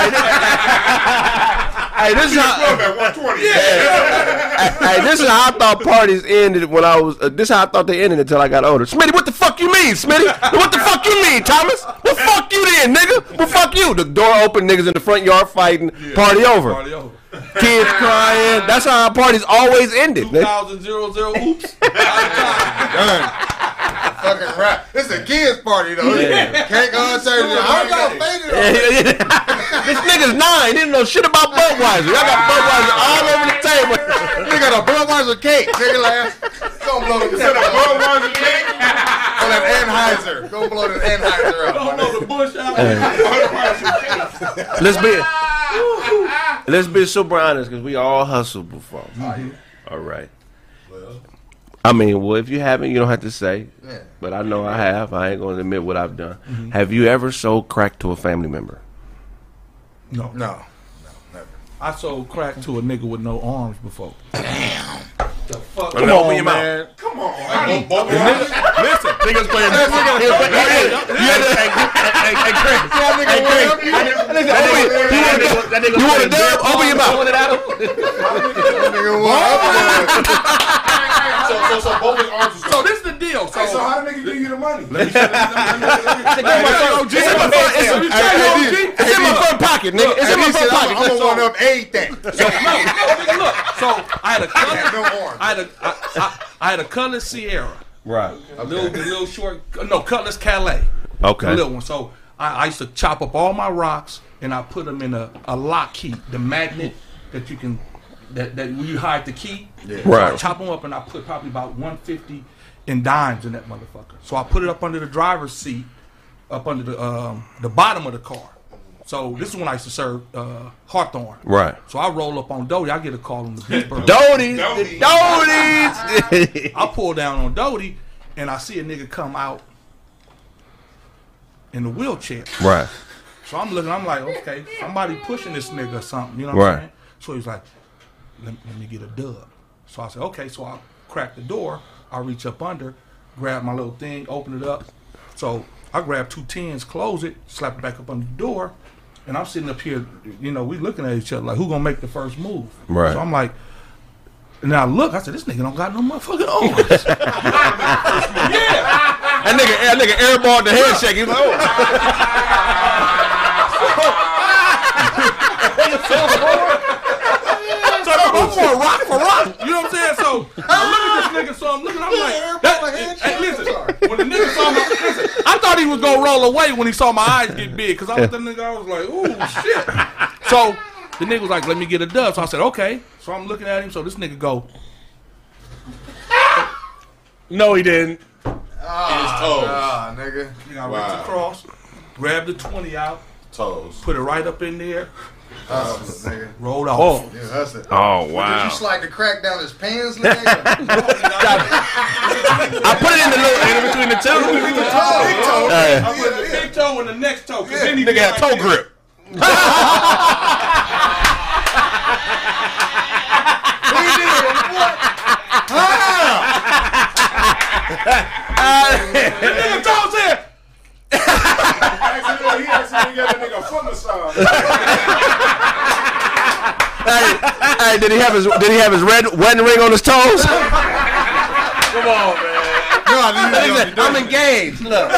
Hey, this is how. at 120. hey, this is how I thought parties ended when I was. Uh, this is how I thought they ended until I got older. Smitty, what the fuck you mean, Smitty? What the fuck you mean, Thomas? Well, fuck you then, nigga. Well, fuck you. The door open, niggas in the front yard fighting. Party over. Party over. Kids crying. That's how our parties always ended. nigga. 2000 zero zero oops. (laughs) Fucking rap. This a kids party though. Can't go on Thursday. I got faded. Yeah, yeah, yeah. this nigga's nine. He didn't know shit about Budweiser. Y'all got Budweiser all over the table. Nigga got a Budweiser cake. Nigga last. Go blow the Instead of Budweiser cake, on that Anheuser. Go blow the Anheuser up. Don't know the bush out. (laughs) Let's be let's be super honest because we all hustled before. Mm-hmm. All right. Well. I mean, well, if you haven't, you don't have to say. Yeah. But I know I have. I ain't going to admit what I've done. Mm-hmm. Have you ever sold crack to a family member? No. No. No, Never. I sold crack to a nigga with no arms before. Come on, open your mouth. come on. I ain't gonna bump it. Listen, Niggas playing. You want a dub? Open your mouth. Nigga, (laughs) what? So, so, so both his arms was so this is the deal. So, So how the nigga give you the money? It's in my front- it's in- it's in my front pocket, nigga. It's in my front I'm, pocket. I'm gonna one up everything. no, no, nigga, look. So I had a color. No arms. I had a I, I, I had a color Sierra, Right. a little, a little short. No, Cutlass Calais. Okay. A little one. So I, I used to chop up all my rocks and I put them in a, a lock key, the magnet that you can that that when you hide the key. Yeah. So I Right. chop them up and I put probably about 150 in dimes in that motherfucker. So I put it up under the driver's seat, up under the um, the bottom of the car. So this is when I used to serve uh, Hawthorne. Right. So I roll up on Doty. I get a call on the Pittsburgh. Doties. Doties. Doties. (laughs) I pull down on Doty, and I see a nigga come out in the wheelchair. right. So I'm looking, I'm like, okay, somebody pushing this nigga or something. You know what Right. I'm saying? So he's like, let, let me get a dub. So I said, okay. So I crack the door. I reach up under, grab my little thing, open it up. So I grab two tens, close it, slap it back up on the door. And I'm sitting up here, you know, we looking at each other like, who gonna make the first move? Right. So I'm like, now I look, I said, this nigga don't got no motherfucking arms. (laughs) yeah. That nigga, that nigga airballed the handshake. He was like, oh. (laughs) So I'm going rock for rock. You know what I'm saying? So I look at this nigga, so I'm looking, I'm like, that, hey, listen, when the nigga saw me, listen, I thought he was gonna roll away when he saw my eyes get big, cause I was the nigga, I was like, ooh shit. So the nigga was like, let me get a dub. So I said, okay. So I'm looking at him, so this nigga go, No, he didn't. Ah, nigga. you know, I Wow. reach across, grab the 20 out, Toes. put it right up in there, Oh, nigga. rolled off. Yeah, that's it. Oh Did wow! you slide the crack down his pants, (laughs) nigga? I put it in the little in between the two. I put the big toe and the next toe, cause then he Nigga be had like toe this. grip. Nigga toes here. Accidentally, he accidentally got a nigga foot massage. Hey, hey, did he have his did he have his red wedding ring on his toes? Come on, man. No, I knew I'm engaged. Look.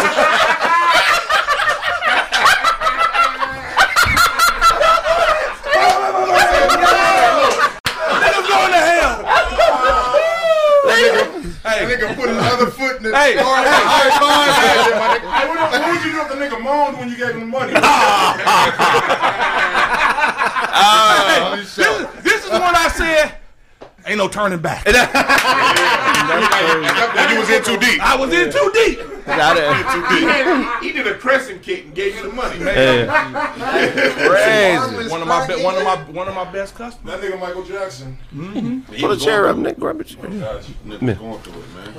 foot in the hey, store. Hey, hey, fine, hey, hey, what, what would you do if the nigga moaned when you gave him the money? (laughs) (laughs) uh, this, this is what I said. Ain't no turning back. (laughs) When you was in too deep. I was in too deep. Got it. He did, (laughs) he did a crescent kick and gave you the money. Crazy. One of my be- one of my one of my best customers. That nigga Michael Jackson. Mm-hmm. Put a chair up, Nick. Grab a chair. Niggas going through it, man.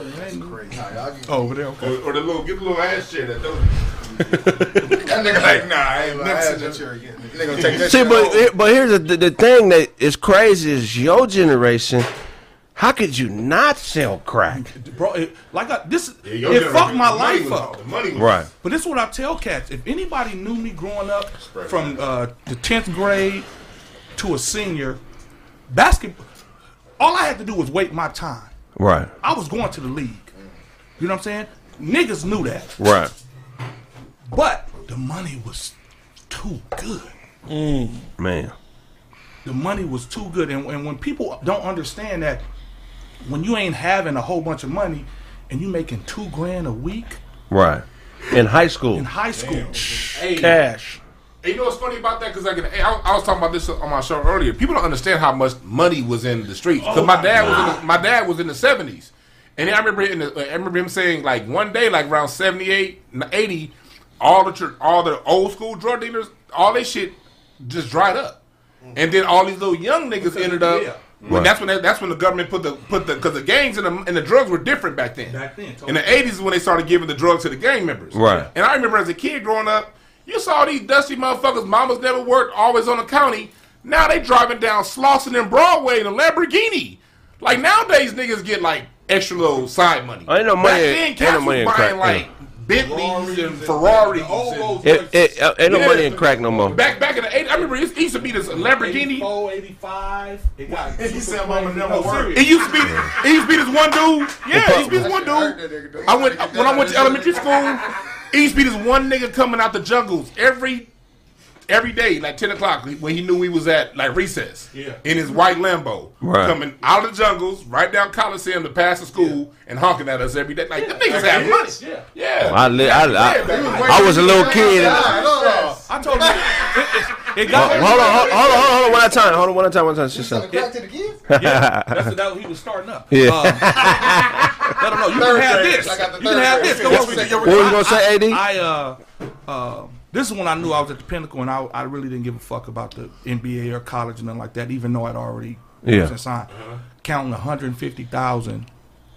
Oh, over there. Okay. Or, or the little, get the little ass chair that does That nigga like, nah, I ain't never I seen that that. chair again. They gonna take that See, shit but off. here- but here's the, the the thing that is crazy is your generation. How could you not sell crack? Bro, it, like I, this, your it fucked my the life was- up. The money Right. But this is what I tell cats. If anybody knew me growing up from uh, the 10th grade to a senior, basketball, all I had to do was wait my time. Right. I was going to the league. You know what I'm saying? Niggas knew that. Right. But the money was too good. Mm. Man. The money was too good. And, and when people don't understand that, when you ain't having a whole bunch of money and you making two grand a week Right. In high school. in high school, Hey, Cash. And you know what's funny about that? Because like, hey, I, I was talking about this on my show earlier. People don't understand how much money was in the streets. Because Oh my my dad was in the, my dad was in the seventies, and I remember in the, I remember him saying like one day, like around 78, 80, all the tr- all the old school drug dealers, all this shit just dried up, mm-hmm. and then all these little young niggas ended up. Yeah. When that's when they, that's when the government put the put the because the gangs and the and the drugs were different back then. Back then, in the eighties is when they started giving the drugs to the gang members. Right. And I remember as a kid growing up, you saw these dusty motherfuckers. Mamas never worked, always on the county. Now they driving down Slauson and Broadway in a Lamborghini. Like nowadays, niggas get like extra little side money. I Ain't no Back money- then, ain't cats no money in was buying crack, like Bentleys and Ferraris. and- It, it, uh, ain't no Yeah. money in crack no more. Back back in the 80s, I remember it used to be this Lamborghini. 84, 85. It got (laughs) He said mama never worked. It used to be, it used to be this one dude. Yeah, it used to be this one dude. I went when I went to elementary school. It used to be this one nigga coming out the jungles every every day, like ten o'clock, when he knew he was at like recess. Yeah. In his white Lambo, Right. coming out of the jungles, right down Coliseum to pass the school, and honking at us every day. Like the niggas have money. Yeah. Yeah. I, li- I, I, I was a little kid. and- I told you, it, it, it. Hold on, hold on, hold on, hold on, one at a time. Hold on, one at a time, one at a time. Just, uh, Crack to the kids? Yeah, (laughs) that's that he was starting up. Yeah. Uh, (laughs) let him know you can have this. I got the You can have this. Come on, we we- Your- What was you gonna say, AD? I uh, uh, this is when I knew I was at the pinnacle, and I, I really didn't give a fuck about the NBA or college and nothing like that, even though I'd already Yeah. was signed. Counting 150,000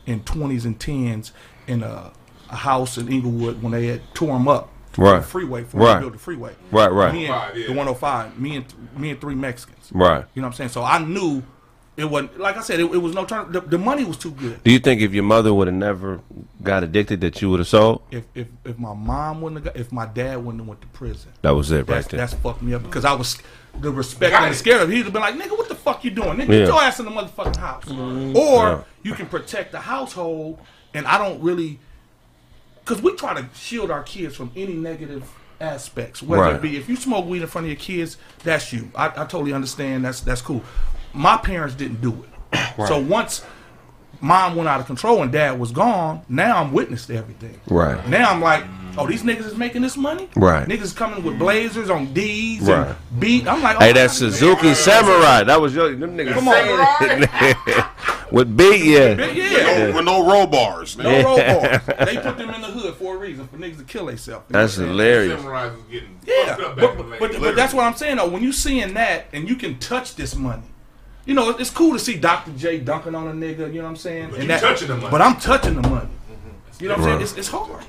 in 20s and 10s in a, a house in Inglewood when they had tore them up. Right. The freeway, for Right. build the freeway. Right, right. Me and, Five, yeah. The 105. Me and me and three Mexicans. Right. You know what I'm saying? So I knew it wasn't like I said. It, it was no turn. The, the money was too good. Do you think if your mother would have never got addicted, that you would have sold? If if if my mom wouldn't have got, if my dad wouldn't have went to prison, That was it, right that's there. that's fucked me up because I was the respect Got and scared of. He'd have been like, "Nigga, what the fuck you doing? Nigga, Yeah. get your ass in the motherfucking house." Mm-hmm. Or Yeah. you can protect the household, and I don't really because we try to shield our kids from any negative aspects. Whether Right. it be if you smoke weed in front of your kids, that's you. I, I totally understand. That's that's cool. My parents didn't do it, (coughs) so once mom went out of control and dad was gone, now I'm witness to everything. Right. Now I'm like, oh, these niggas is making this money. Right. Niggas coming with blazers on D's Right. and beat. I'm like, oh, Hey, that Suzuki Samurai. That was your them niggas. Come on. (laughs) With beat, yeah. yeah. No, with no roll bars. No roll bars. (laughs) They put them in the hood for a reason, for niggas to kill themselves. That's hilarious. Samurai was getting Yeah, fucked up but, back in the but, but, that's what I'm saying though. When you seeing that and you can touch this money, you know it's cool to see Dr. J dunking on a nigga. You know what I'm saying? But and you that, touching the money. But I'm touching the money. You know what I'm saying? It's, it's hard.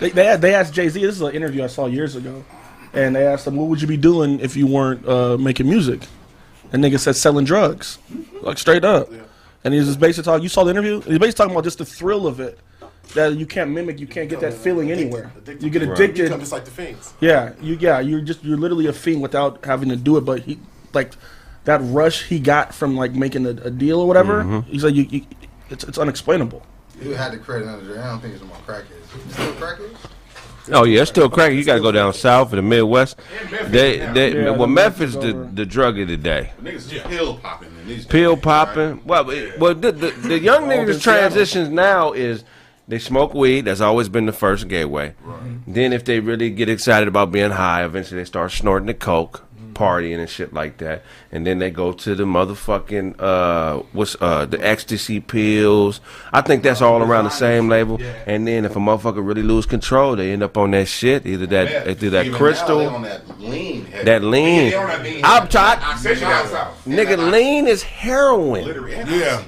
They, they, they asked Jay Z. This is an interview I saw years ago, and they asked him, "What would you be doing if you weren't uh, making music?" And nigga said, "Selling drugs, like straight up." And he's just basically talking. You saw the interview. He's basically talking about just the thrill of it that you can't mimic. You can't get that feeling anywhere. Addicted. You get You addicted. become just like the fiends. Yeah, you yeah, you're just you're literally a fiend without having to do it. But he like that rush he got from like making a, a deal or whatever. Mm-hmm. He's like, you, you, it's it's unexplainable. You had the credit under there. I don't think it's more crackheads. You Still crackheads? Oh yeah, it's still cracking. You got to go down south in the Midwest. They, they, Yeah, well, the Memphis, Memphis the the drug of the day. Niggas is pill popping these Pill days, popping. right? Well, it- well, the, the, the young niggas in Seattle. transitions now is they smoke weed. That's always been the first gateway. Then if they really get excited about being high, eventually they start snorting the coke. Partying and shit like that, and then they go to the motherfucking uh, what's uh, the ecstasy pills. I think that's all around the same label. And then if a motherfucker really lose control, they end up on that shit, either that either that Even crystal. that lean. heavy. That lean. they that. I'm tired. Especially down south. Nigga, lean is heroin. Literally, Yeah.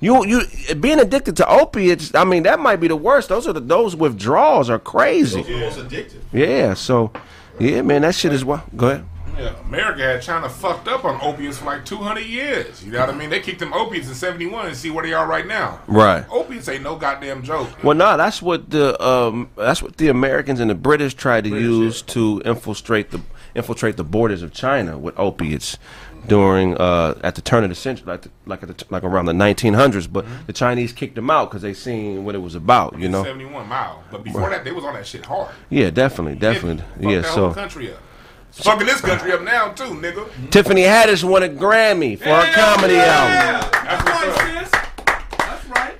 You you being addicted to opiates. I mean, that might be the worst. Those are the those withdrawals are crazy. Those are the most addictive. Yeah. So, yeah, man, that shit is what. Go ahead. Yeah, America had China fucked up on opiates for like 200 years. You know what I mean? They kicked them opiates in 71 and see where they are right now. Right. Opiates ain't no goddamn joke. Well, no, that's what the um, that's what the Americans and the British tried to use to infiltrate the infiltrate the borders of China with opiates during uh, at the turn of the century, like the, like at the, like around the 1900s. But the Chinese kicked them out because they seen what it was about. You know. 71 mile. But before that, they was on that shit hard. Yeah, definitely, definitely. Yeah. So country up. Fucking this country up now too, nigga. Tiffany Haddish won a Grammy for her comedy album. That's what's up. That's right.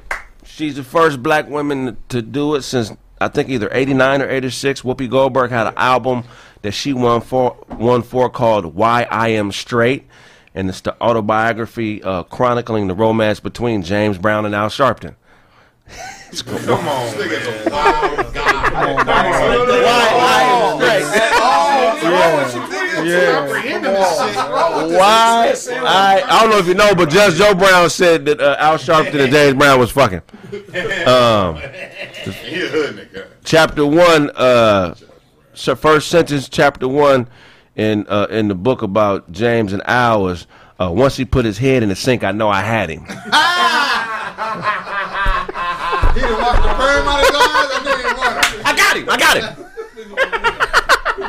She's the first black woman to do it since I think either '89 or '86. Whoopi Goldberg had an album that she won for won for called "Why I Am Straight," and it's the autobiography uh, chronicling the romance between James Brown and Al Sharpton. Come on, man. Why? I I I don't know if you know, but Judge Joe Brown said that uh, Al Sharpton and James Brown was fucking. Um, (laughs) He a hood nigga. chapter one, uh, first sentence, chapter one, in uh, in the book about James and Al was uh, once he put his head in the sink, I know I had him. (laughs) He done walked the perm out of his eyes. I knew he won. I got him. I got him.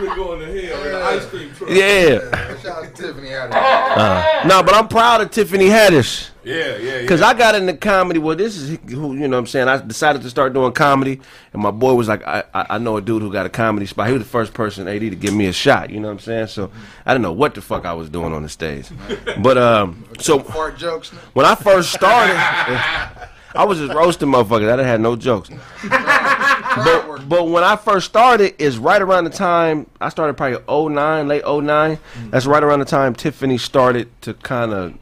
We're going to hell in the ice cream truck. Yeah. Shout out to Tiffany Haddish. Uh, no, but I'm proud of Tiffany Haddish. Yeah, yeah, yeah. Because I got into comedy. Well, this is who you know. what I'm saying I decided to start doing comedy, and my boy was like, I, I I know a dude who got a comedy spot. He was the first person AD to give me a shot. You know what I'm saying? So I didn't know what the fuck I was doing on the stage. But um, (laughs) so Fart jokes. when I first started, (laughs) I was just roasting motherfuckers. I didn't have no jokes. (laughs) But, but when I first started, is right around the time I started, probably 09, late 09. That's right around the time Tiffany started to kind of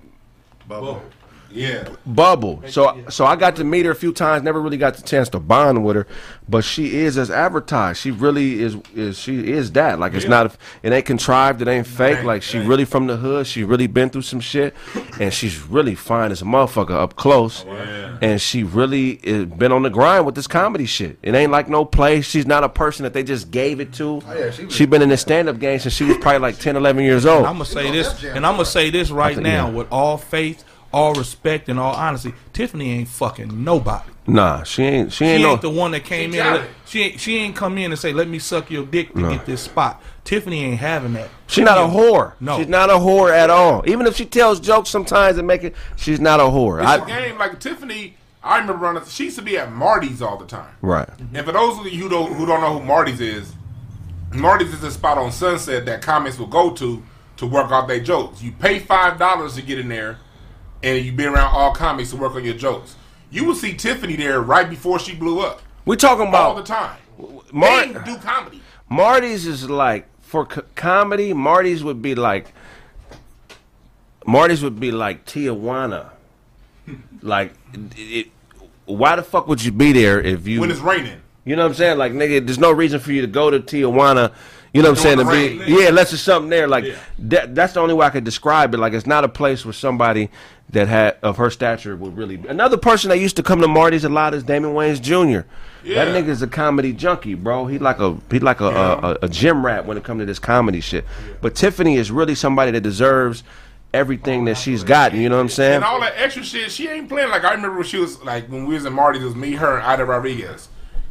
bubble. yeah. bubble. So so I got to meet her a few times. Never really got the chance to bond with her, but she is as advertised. She really is. Is she is that? Like it's not. It ain't contrived. It ain't fake. Like she really from the hood. She really been through some shit, and she's really fine as a motherfucker up close. Oh, and she really is been on the grind with this comedy shit. It ain't like no play. She's not a person that they just gave it to. Oh, yeah, she was- she been in the stand up game since she was probably like 10, 11 years old. I'm gonna say this, and I'm gonna say this right think- now yeah. with all faith, all respect, and all honesty. Tiffany ain't fucking nobody. Nah, she ain't. She She ain't, ain't no. the one that came She in. got and- it. She ain't. She ain't come in and say, "Let me suck your dick to get this spot." Tiffany ain't having that. She's not a whore. No. she's not a whore at all. Even if she tells jokes sometimes and make it, she's not a whore. It's a I, game like Tiffany. I remember running. She used to be at Marty's all the time. right. Mm-hmm. And for those of you who don't who don't know who Marty's is, Marty's is a spot on Sunset that comics will go to to work out their jokes. You pay five dollars to get in there, and you be around all comics to work on your jokes. You will see Tiffany there right before she blew up, We're talking about all the time. Mar- they do comedy. Marty's is like for co- comedy. Marty's would be like Marty's would be like Tijuana. (laughs) like, it, why the fuck would you be there if you? When it's raining, You know what I'm saying? Like, nigga, there's no reason for you to go to Tijuana. You know what I'm saying? To be, yeah, unless there's something there. Like, that, that's the only way I could describe it. Like, it's not a place where somebody that had of her stature would really. Another person that used to come to Marty's a lot is Damon Wayans Jr. Yeah. That nigga's a comedy junkie, bro. He like a he like a, a, a, a gym rat when it comes to this comedy shit. But Tiffany is really somebody that deserves everything that oh, she's gotten. You know what I'm saying? and all that extra shit, she ain't playing. Like I remember when she was like when we was in Marty's, it was me, her, and Ida Rodriguez,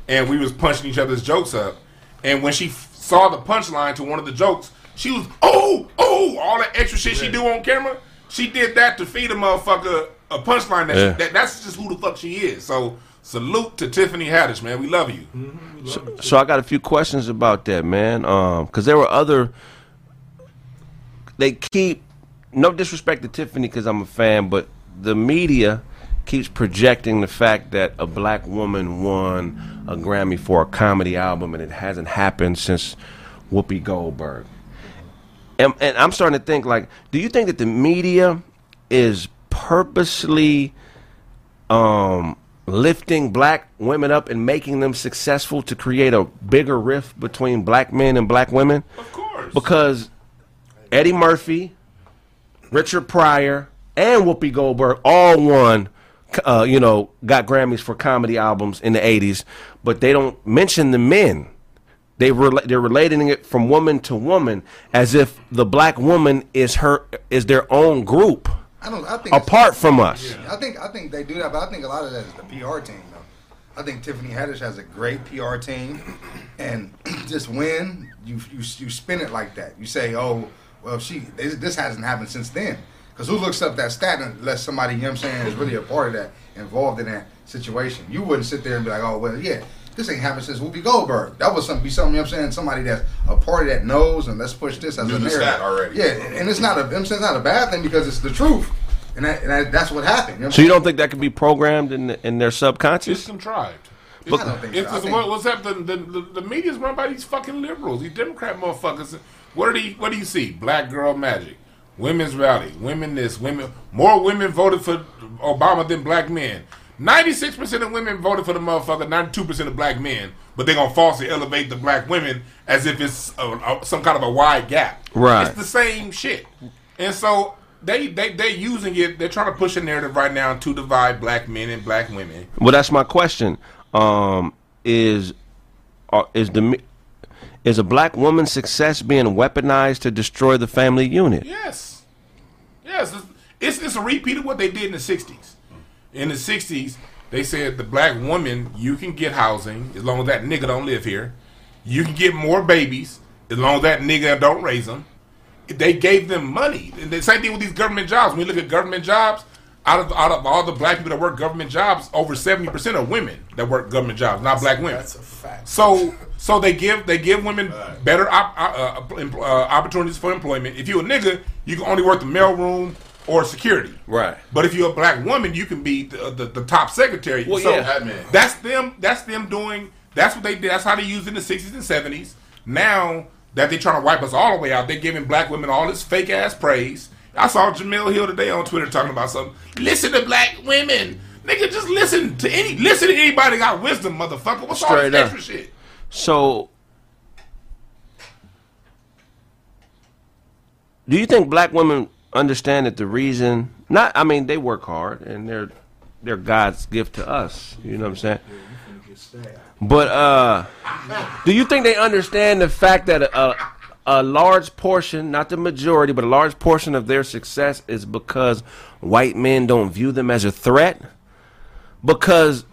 and we was punching each other's jokes up. And when she f- saw the punchline to one of the jokes, she was oh oh all that extra shit she do on camera. She did that to feed a motherfucker a punchline. That, Yeah. she, that that's just who the fuck she is. So salute to Tiffany Haddish, man. We love you. So I got a few questions about that, man. Um, because there were other. They keep no disrespect to Tiffany because I'm a fan, but the media keeps projecting the fact that a black woman won a Grammy for a comedy album, and it hasn't happened since Whoopi Goldberg. And, and I'm starting to think like, do you think that the media is purposely um, lifting black women up and making them successful to create a bigger rift between black men and black women? Of course. Because Eddie Murphy, Richard Pryor, and Whoopi Goldberg all won, uh, you know, got Grammys for comedy albums in the 80s, but they don't mention the men. They rela- they're relating it from woman to woman as if the black woman is her is their own group I don't. I think apart from us. I think I think they do that, but I think a lot of that is the PR team though. I think Tiffany Haddish has a great PR team, and (clears throat) just when you you you spin it like that, you say, oh, well, she this, this hasn't happened since then. Because who looks up that stat unless somebody, you know what I'm saying, is really a part of that, involved in that situation? You wouldn't sit there and be like, oh, well, yeah, this ain't happened since Whoopi Goldberg. That was something, be something, you know what I'm saying, somebody that's a part of that knows, and let's push this as Knew a the narrative. stat already. Yeah, and and it's not a, you know what I'm saying, it's not a bad thing because it's the truth. And, that, and that, that's what happened. You know what So you don't think that could be programmed in in their subconscious? It's subconscious? contrived. I don't think so. It's, I it's, think- what, what's up? The, the, the, the media's run by these fucking liberals, these Democrat motherfuckers. What do you What do you see? Black girl magic, women's rally, women this, women. More women voted for Obama than black men. Ninety six percent of women voted for the motherfucker. Ninety two percent of black men, but they're gonna falsely elevate the black women as if it's a, a, some kind of a wide gap. Right. It's the same shit, and so. They, they they using it. They're trying to push a narrative right now to divide black men and black women. Well, that's my question. Um, is uh, is the is a black woman's success being weaponized to destroy the family unit? Yes. Yes. It's, it's, it's a repeat of what they did in the 60s. In the 60s, they said the black woman, you can get housing as long as that nigga don't live here. You can get more babies as long as that nigga don't raise them. They gave them money. And the same thing with these government jobs. When you look at government jobs, out of out of all the black people that work government jobs, over seventy percent are women that work government jobs, not black women. That's a fact. So so they give they give women better op, uh, uh, uh, opportunities for employment. If you're a nigga, you can only work the mailroom or security. Right. But if you're a black woman, you can be the, the, the top secretary. Well, so yeah. That's them. That's them doing. That's what they did. That's how they used it in the sixties and seventies. Now that they're trying to wipe us all the way out, they're giving black women all this fake ass praise. I saw Jemele Hill today on Twitter talking about something. Listen to black women, nigga. Just listen to any. Listen to anybody got wisdom, motherfucker. What's all this up. extra shit? So, do you think black women understand that the reason? Not, I mean, they work hard and they're they're God's gift to us. You know what I'm saying? But uh, do you think they understand the fact that a, a large portion, not the majority, but a large portion of their success is because white men don't view them as a threat? Because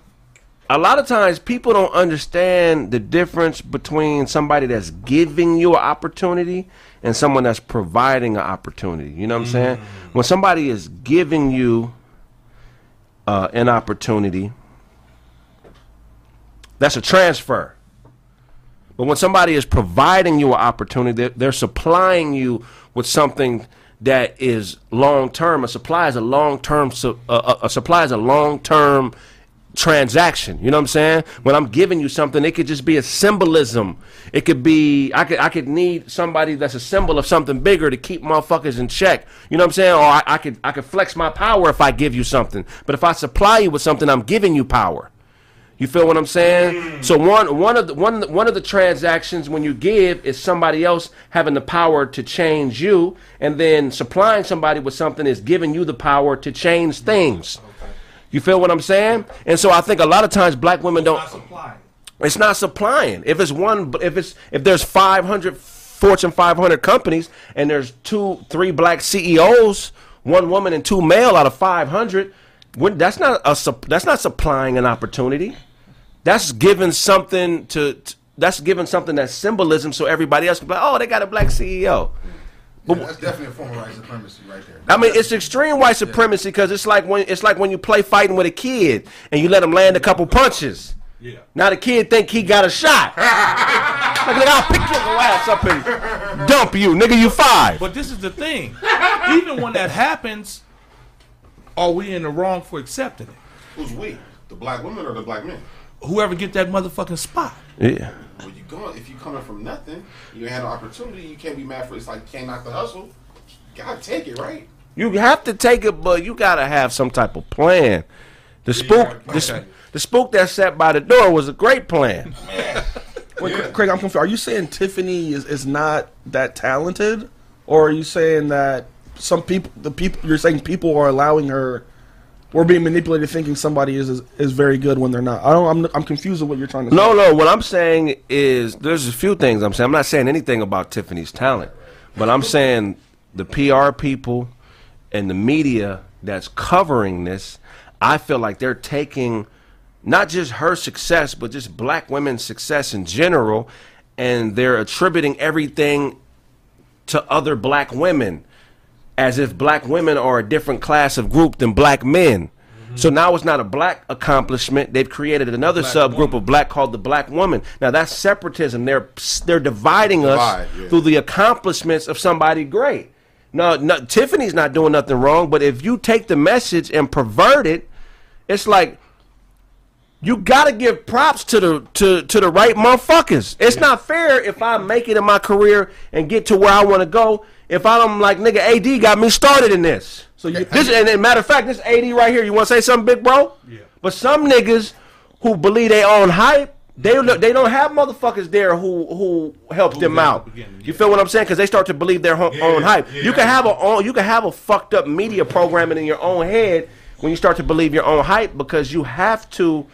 a lot of times people don't understand the difference between somebody that's giving you an opportunity and someone that's providing an opportunity. You know what I'm saying? When somebody is giving you uh, an opportunity, that's a transfer. But when somebody is providing you an opportunity, they're, they're supplying you with something that is long term. A supply is a long term. Su- uh, a, a supply is a long term transaction. You know what I'm saying? When I'm giving you something, it could just be a symbolism. It could be I could I could need somebody that's a symbol of something bigger to keep motherfuckers in check. You know what I'm saying? Or I, I could I could flex my power if I give you something. But if I supply you with something, I'm giving you power. You feel what I'm saying? So one one of the one one of the transactions when you give is somebody else having the power to change you, and then supplying somebody with something is giving you the power to change things. You feel what I'm saying? And so I think a lot of times black women don't. It's not supplying. If it's one, if it's if there's 500 Fortune 500 companies and there's two, three black CEOs, one woman and two male out of 500, when, that's not a that's not supplying an opportunity. That's giving something to. That's giving something that's symbolism, so everybody else can be like, "Oh, they got a black CEO." Yeah, that's definitely a form of white supremacy right there. I mean, it's extreme white supremacy because it's like when it's like when you play fighting with a kid and you let him land a couple punches. Yeah. Now the kid think he got a shot. (laughs) like, nigga, I'll pick your ass up and dump you, nigga. You five. But this is the thing. Even when that happens, are we in the wrong for accepting it? Who's we? The black women or the black men? Whoever get that motherfucking spot. Yeah. Well, you go if you coming from nothing, you ain't had no opportunity. You can't be mad for it's like you can't knock the hustle. You gotta take it, right? You have to take it, but you gotta have some type of plan. The spook, the, okay. the spook that sat by the door was a great plan. (laughs) Wait, Craig- Craig, I'm confused. Are you saying Tiffany is, is not that talented, or are you saying that some people, the people, you're saying people are allowing her, we're being manipulated, thinking somebody is is, is very good when they're not? I don't. I'm I'm confused with what you're trying to No, say. no. What I'm saying is, there's a few things I'm saying. I'm not saying anything about Tiffany's talent, but I'm saying the PR people and the media that's covering this, I feel like they're taking not just her success, but just black women's success in general, and they're attributing everything to other black women as if black women are a different class of group than black men. Mm-hmm. So now it's not a black accomplishment. They've created another subgroup of black called the black woman. Now that's separatism. They're they're dividing us Divide, yeah. through the accomplishments of somebody great. No, no, Tiffany's not doing nothing wrong. But if you take the message and pervert it, it's like you gotta give props to the to to the right motherfuckers. It's not fair if I make it in my career and get to where I want to go. If I'm like nigga, AD got me started in this. So you, this and, matter of fact, this AD right here. You want to say something, big bro? Yeah. But some niggas who believe they own hype, they don't- they don't have motherfuckers there who who help them out. beginning, You feel what I'm saying? Because they start to believe their ho- own hype. you can have a own, you can have a fucked up media programming in your own head when you start to believe your own hype because you have to.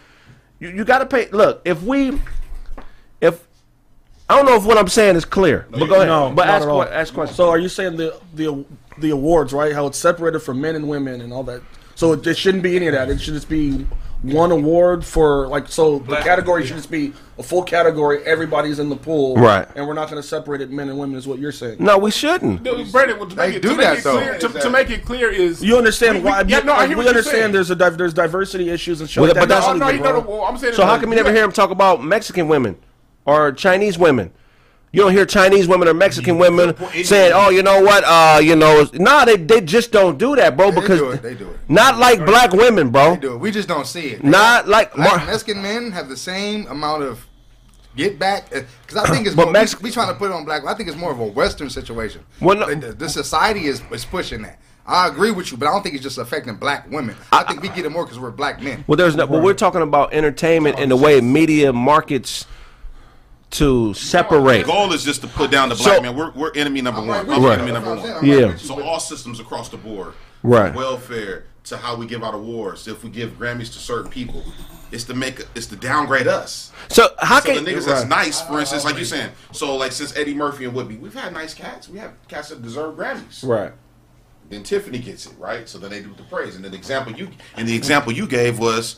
You, you got to pay. Look, if we, if I don't know if what I'm saying is clear, but go ahead. No, but not ask, at all. que- ask questions. So are you saying the the the awards, right? How it's separated from men and women and all that. So it, it shouldn't be any of that. It should just be one award for like. So the category should just be a full category. Everybody's in the pool, Right. And we're not going to separate it men and women. Is what you're saying? no, we shouldn't. No, Brandon, to They make it, do to make that, it though. clear, to, to make it clear is You understand We- we- why? yeah, no, I like, hear we what you're understand there's a div- there's diversity issues and shit. Well, like that. but that's- No, That's no, you know, bro. well, I'm saying So how come you never hear him talk about Mexican women or Chinese women? You don't hear Chinese women or Mexican women saying, "Oh, you know what? Uh, you know, nah, they they just don't do that, bro. They Because do it, they do it. not like black women, bro. They do it. We just don't see it. Not like Mexican men have the same amount of get back because I think it's (coughs) But more, Mex- we, we trying to put it on black. I think it's more of a Western situation. Well, no- the, the- the society is is pushing that. I agree with you, but I don't think it's just affecting black women. I think we get it more because we're black men. Well, there's no. But we're talking about entertainment and the way media markets to separate. The goal is just to put down the So- black man. We're, we're enemy number one. I'm Right. enemy number That's what I'm one. I'm Yeah. right So all systems across the board, Right. welfare to how we give out awards, if we give Grammys to certain people, it's to make it's to downgrade us. So how So the can niggas that's nice, for instance, like you're saying, so like since Eddie Murphy and Whoopi, we've had nice cats. We have cats that deserve Grammys. right? Then Tiffany gets it right, so then they do the praise. And then the example you and the example you gave was,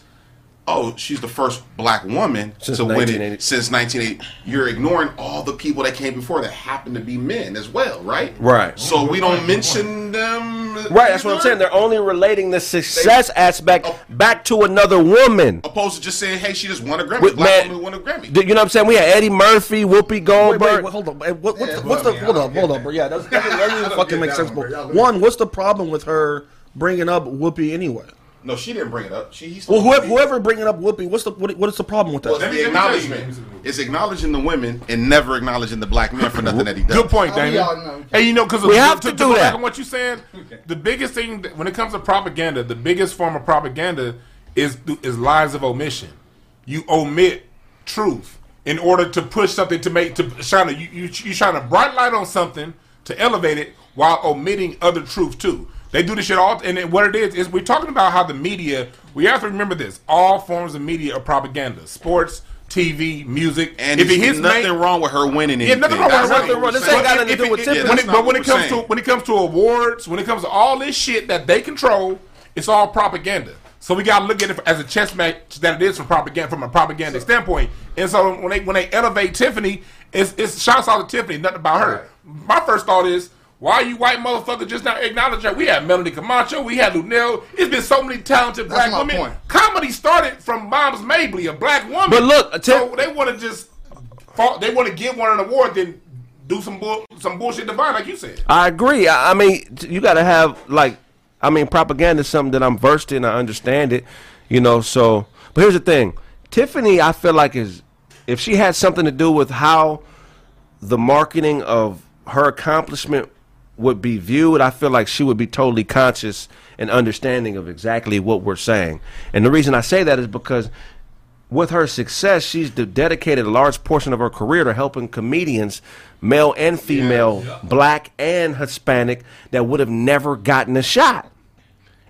oh, she's the first black woman Since to win it since 1980. You're ignoring all the people that came before that happened to be men as well, right? Right. So we don't mention them. Right. That's what I'm saying. They're only relating the success aspect oh. back to another woman. Opposed to just saying, hey, she just won a Grammy. With- black man, woman won a Grammy. You know what I'm saying? We had Eddie Murphy, Whoopi Goldberg. wait, wait, hold on. Hey, What, what's, Yeah, the, what's the well, I mean, hold I up, hold get up, bro? Yeah, (laughs) that doesn't, that doesn't fucking make sense. Bro. bro. One, what's the problem with her bringing up Whoopi anyway? No, she didn't bring it up. She, he's Well, whoever, whoever bringing up Whoopi, what's the what, what is the problem with that? Well, that? the acknowledgement is acknowledging the women and never acknowledging the black men for nothing that he does. Good point, Oh, we Damon. all. Hey, you know, because We have to do go back that. on what you're saying, the biggest thing that, when it comes to propaganda, the biggest form of propaganda is is lies of omission. You omit truth in order to push something to make to shine a you you you shine a bright light on something to elevate it while omitting other truth too. They do this shit all, and then what it is is we're talking about how the media. We have to remember this: all forms of media are propaganda. Sports, TV, music. And if it hits nothing main- wrong with her winning anything. yeah, nothing wrong with That's nothing not wrong. This ain't got nothing to do with it- Tiffany. yeah, when it, but when it we're comes to when it comes to awards, when it comes to all this shit that they control, it's all propaganda. So we got to look at it as a chess match that it is from propaganda from a propaganda standpoint. And so when they when they elevate Tiffany, it's it's shouts out to Tiffany, nothing about her. My first thought is. Why you white motherfuckers just not acknowledge her? We had Melanie Comarcho, we had Luenell. It's been so many talented That's black my women. point. Comedy started from Moms Mabley, a black woman. But look, so they want to just fall, they want to give one an award, then do some bull, some bullshit divine, like you said. I agree. I, I mean, you got to have like, I mean, propaganda is something that I'm versed in. I understand it, you know. So, but here's the thing: Tiffany, I feel like is if she had something to do with how the marketing of her accomplishment would be viewed, I feel like she would be totally conscious and understanding of exactly what we're saying. And the reason I say that is because with her success, she's dedicated a large portion of her career to helping comedians, male and female, black and Hispanic, that would have never gotten a shot.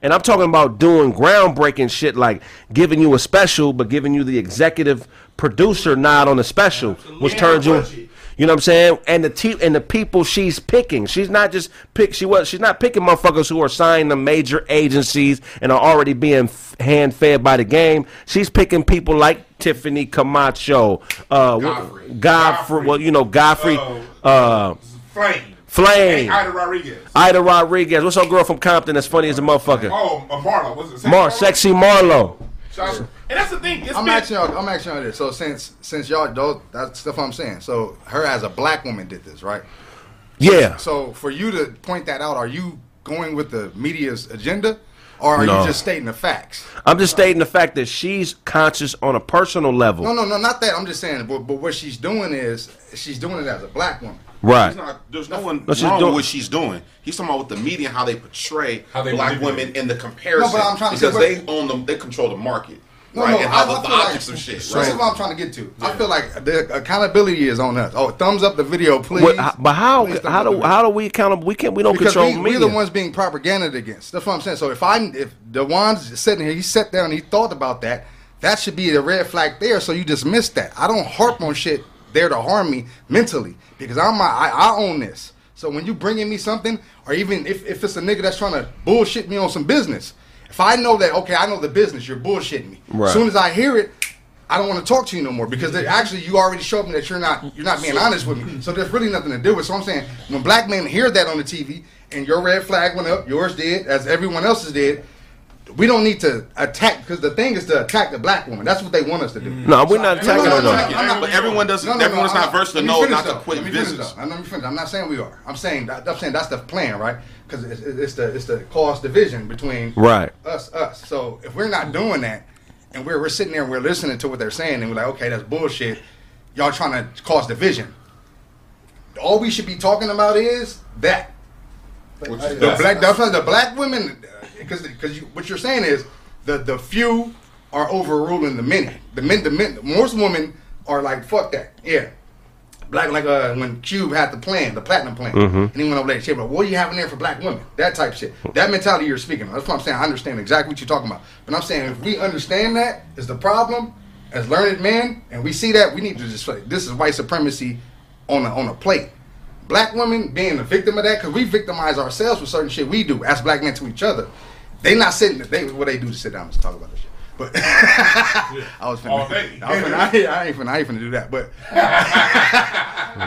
And I'm talking about doing groundbreaking shit like giving you a special, but giving you the executive producer nod on the special, which turns you. You know what I'm saying? And the te- and the people she's picking, she's not just pick. She was. She's not picking motherfuckers who are signed to major agencies and are already being f- hand fed by the game. She's picking people like Tiffany Camacho, uh, Godfrey, Godfrey, well, you know Godfrey, uh, Flame. Flame, Ida Rodriguez. Ida Rodriguez. What's her girl from Compton that's funny as a motherfucker? Oh, uh, Marlo. What's it? Mar, sexy Marlo. Shout- And that's the thing. It's I'm been- asking y'all. I'm asking y'all this. So since since y'all those that's stuff I'm saying. So her as a black woman did this, right? Yeah. So for you to point that out, are you going with the media's agenda, or are No. you just stating the facts? I'm just stating the fact that she's conscious on a personal level. No, no, no, not that. I'm just saying. But, but what she's doing is she's doing it as a black woman. Right. He's not, there's no one No, wrong doing- with what she's doing. He's talking about with the media how they portray How they black women in the comparison No, but I'm trying to say, because but- they own them. They control the market, No, right? no, and I, how I the, the feel like- objects of shit. This Right? is what I'm trying to get to. I feel like the accountability is on us. Oh, thumbs up the video, please. What- but how Please how do video. how do we accountable? We can't we don't because control we, media. we're the ones being propagandaed against. That's what I'm saying. So if I if the ones sitting here, he sat down, he thought about that. That should be the red flag there. So you just missed that. I don't harp on shit there to harm me mentally because I'm my, I, I own this. So when you bringing me something, or even if, if it's a nigga that's trying to bullshit me on some business, if I know that okay, I know the business, you're bullshitting me. Right. As soon as I hear it, I don't want to talk to you no more because they, actually you already showed me that you're not you're not being honest with me. So there's really nothing to do with. So I'm saying when black men hear that on the TV and your red flag went up, yours did, as everyone else's did. We don't need to attack because the thing is to attack the black woman. That's what they want us to do. Mm. No, we're not No, no, attacking no, her no, though. no, I'm But everyone doesn't. No, no, no, everyone's I'm not versed to let know finish, not to though. quit Let me finish, business. though. Let me finish. I'm not saying we are. I'm saying that, I'm saying that's the plan, right? Because it's, it's the it's the cause division between Right. us us. So if we're not doing that, and we're we're sitting there and we're listening to what they're saying, and we're like, okay, that's bullshit. Y'all trying to cause division. All we should be talking about is that Which is the black definitely the black women because because you, what you're saying is the the few are overruling the many. The men the men most women are like fuck that yeah. Black like uh when Cube had the plan the platinum plan and he went over there and said, "But what are you having there for black women?" That type shit. That mentality you're speaking. of. That's what I'm saying. I understand exactly what you're talking about. But I'm saying if we understand that is the problem as learned men and we see that we need to just like this is white supremacy on a on a plate black women being a victim of that because we victimize ourselves with certain shit we do as black men to each other. They not sitting. They what they do to sit down and talk about this shit. But (laughs) I was finna, All day. I, was finna, I, ain't- I ain't finna, I ain't finna do that. But (laughs)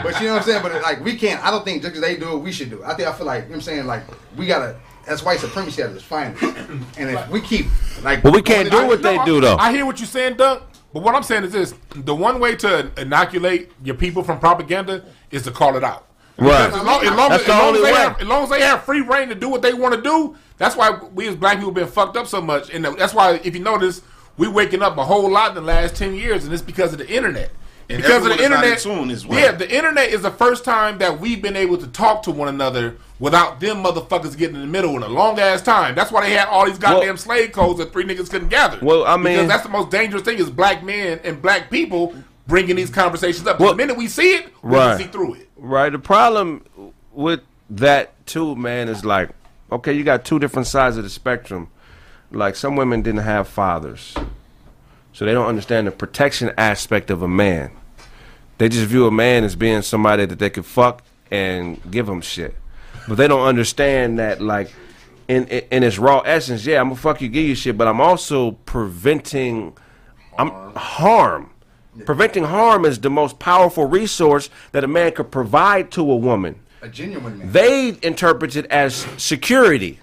but you know what I'm saying. But like we can't. I don't think just because they do it, we should do it. I think I feel like you know what I'm saying. Like we gotta. That's white supremacy at its finest. And if we keep like, But we can't do what No, they I- do though. I hear what you're saying, Doug. But what I'm saying is this: the one way to inoculate your people from propaganda is to call it out. Right. As long, as, long, That's as, the as, long only as, they way. have, as long as they have free reign to do what they want to do, that's why we as black people been fucked up so much, and that's why if you notice, we waking up a whole lot in the last ten years, and it's because of the internet. And because of the internet, in well. yeah, the internet is the first time that we've been able to talk to one another without them motherfuckers getting in the middle in a long ass time. That's why they had all these goddamn Well- slave codes that three niggas couldn't gather. Well, I mean- because that's the most dangerous thing is black men and black people bringing these conversations up. Well- the minute we see it, we Right. can see through it. Right. The problem with that too, man, is like, okay, you got two different sides of the spectrum. Like some women didn't have fathers, so they don't understand the protection aspect of a man. They just view a man as being somebody that they could fuck and give him shit, but they don't understand that like. In, in, in its raw essence, yeah, I'm gonna fuck you, give you shit, but I'm also preventing I'm harm. Preventing harm is the most powerful resource that a man could provide to a woman. a genuine man. They interpret it as security.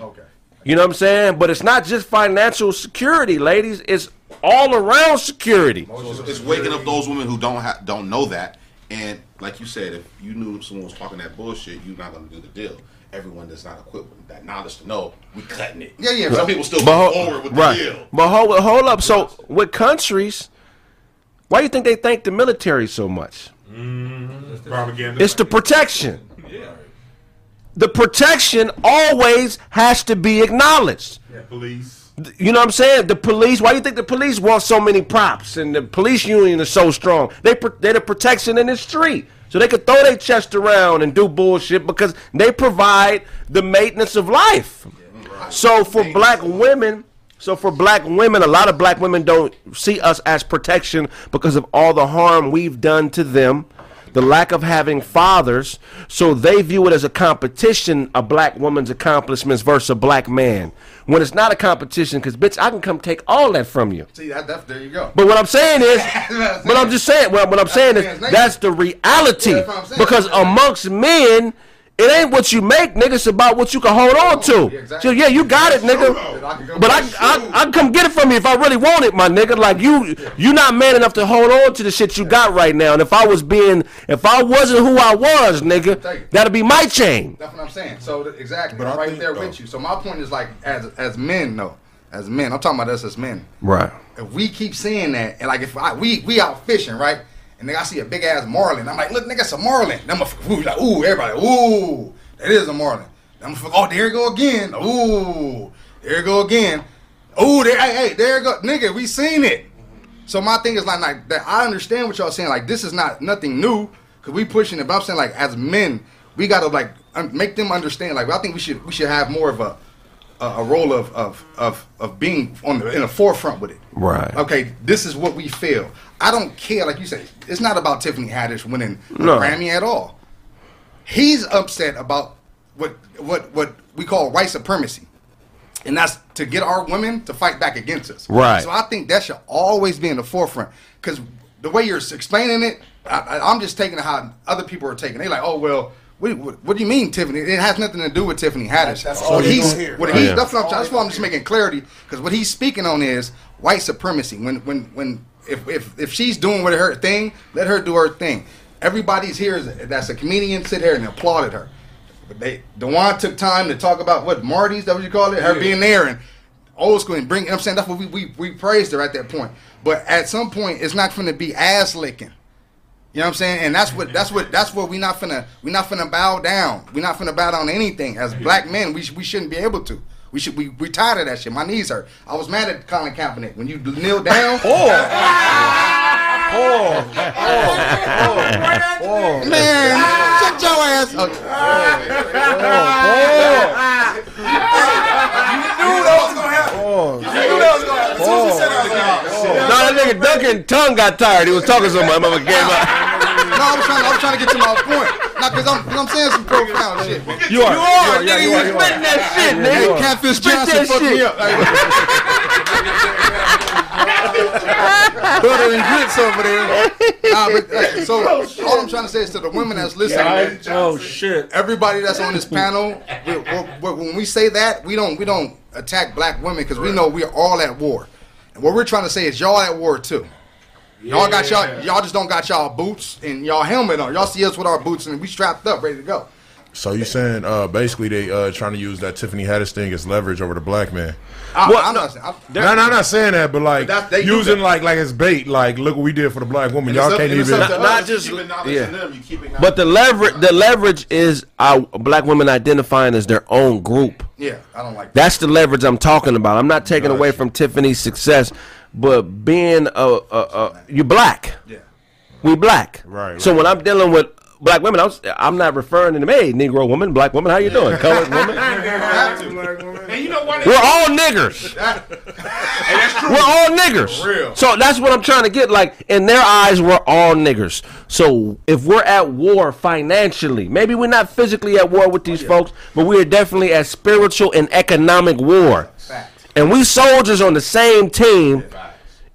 okay. You know what I'm saying? But it's not just financial security, ladies. It's all around security. So it's, it's waking up those women who don't ha- don't know that. And like you said, if you knew someone was talking that bullshit, you're not going to do the deal. everyone that's not equipped with that knowledge to know we cutting it. Yeah, yeah, Some people still But move hold, forward with right. the deal. But hold, hold up. So with countries, why do you think they thank the military so much? Mm-hmm. Propaganda. It's the protection. Yeah. The protection always has to be acknowledged. Yeah, police. You know what I'm saying? The police. Why do you think the police want so many props and the police union is so strong? They they're the protection in the street, so they could throw their chest around and do bullshit because they provide the maintenance of life. So for black women, so for black women, a lot of black women don't see us as protection because of all the harm we've done to them, the lack of having fathers. So they view it as a competition, a black woman's accomplishments versus a black man. When it's not a competition, because bitch, I can come take all that from you. See that, that there you go. But what I'm saying is, (laughs) but I'm just saying, well, what I'm saying is, that's the reality. Yeah, that's what I'm saying. Because amongst men, it ain't what you make, nigga. It's about what you can hold on to. Oh, yeah, exactly. So yeah, you got it, nigga. I But I, back. I, I can come get it from you if I really want it, my nigga. Like you, you not man enough to hold on to the shit you got right now. And if I was being, if I wasn't who I was, nigga, that'd be my chain. That's what I'm saying. So exactly, But I'm right think, there though- with you. So my point is like, as as men, though, as men, I'm talking about us as men. Right. If we keep saying that, and like if I, we we out fishing, right, and then I see a big ass marlin, I'm like, look, nigga, it's a marlin. Then I'm like, ooh, everybody, ooh, that is a marlin. Then I'm like, oh, there you go again. Ooh, there you go again. Ooh, there, hey, hey, there you go, nigga, we seen it. So my thing is like, like that. I understand what y'all saying. Like this is not nothing new because we pushing it. But I'm saying like as men, we gotta like un- make them understand. Like I think we should we should have more of a a, a role of of of of being on the, in the forefront with it. Right. Okay, this is what we feel. I don't care, like you say, it's not about Tiffany Haddish winning the No. Grammy at all. He's upset about what what what we call white supremacy. And that's to get our women to fight back against us. Right. So I think that should always be in the forefront. Because the way you're explaining it, I, I, I'm just taking it how other people are taking. They're like, oh, well, what, what, what do you mean, Tiffany? It has nothing to do with Tiffany Haddish. That's all what they he's, gonna hear. what he's, Yeah. that's what I'm, that's why I'm just making clarity. Because what he's speaking on is white supremacy. When, when, when, if, if, if she's doing with her thing, let her do her thing. Everybody's here is, that's a comedian sit here and applauded her. But they, Dewan took time to talk about what Marty's, that what you call it, her being there and old school and bring. You know what I'm saying that's what we, we we praised her at that point. But at some point, it's not going to be ass licking. You know what I'm saying? And that's what that's what that's what we not finna we not finna bow down. We not finna bow down to anything. As black men, we sh- we shouldn't be able to. We should we we tired of that shit. My knees hurt. I was mad at Colin Kaepernick when you kneel down. (laughs) oh Man, shut your ass up. No, that nigga Duncan tongue got tired. He was talking so much, mother gave up. No, I was trying. I was trying to get to my point. Not because I'm, 'cause I'm saying some profound shit. You are. You are, nigga. You spitting that shit, Hey, nigga. Catfish Spit Johnson that fucked me shit. up. Butter and grits over there. Nah, but, hey, so all I'm trying to say is to the women that's listening, Oh shit. everybody that's on this panel, we, we, we, when we say that, we don't we don't attack black women because we know we are all at war. And what we're trying to say is y'all at war too. Y'all got y'all y'all just don't got y'all boots and y'all helmet on. Y'all see us with our boots and we strapped up, ready to go. So you saying uh, basically they uh, trying to use that Tiffany Haddish thing as leverage over the black man? I, Well, I'm no, not saying. I, No, no, I'm not saying that, but like But that- using that. like like as bait. Like, look what we did for the black woman. And Y'all can't and it's even. Not, not just keeping yeah. them, you But the leverage, the leverage is our black women identifying as their own group. yeah, I don't like that. That's the leverage I'm talking about. I'm not taking away from Tiffany's success, but being a, a, a you black. Yeah. We black. Right, So right. when I'm dealing with black women, I'm, I'm not referring to them. Hey, Negro woman, black woman, how you doing? Colored (laughs) woman. And you know what? We're all niggers. (laughs) We're all niggers. real. So that's what I'm trying to get. Like in their eyes, we're all niggers. So if we're at war financially, maybe we're not physically at war with these oh, folks, but we are definitely at spiritual and economic war. And we soldiers on the same team.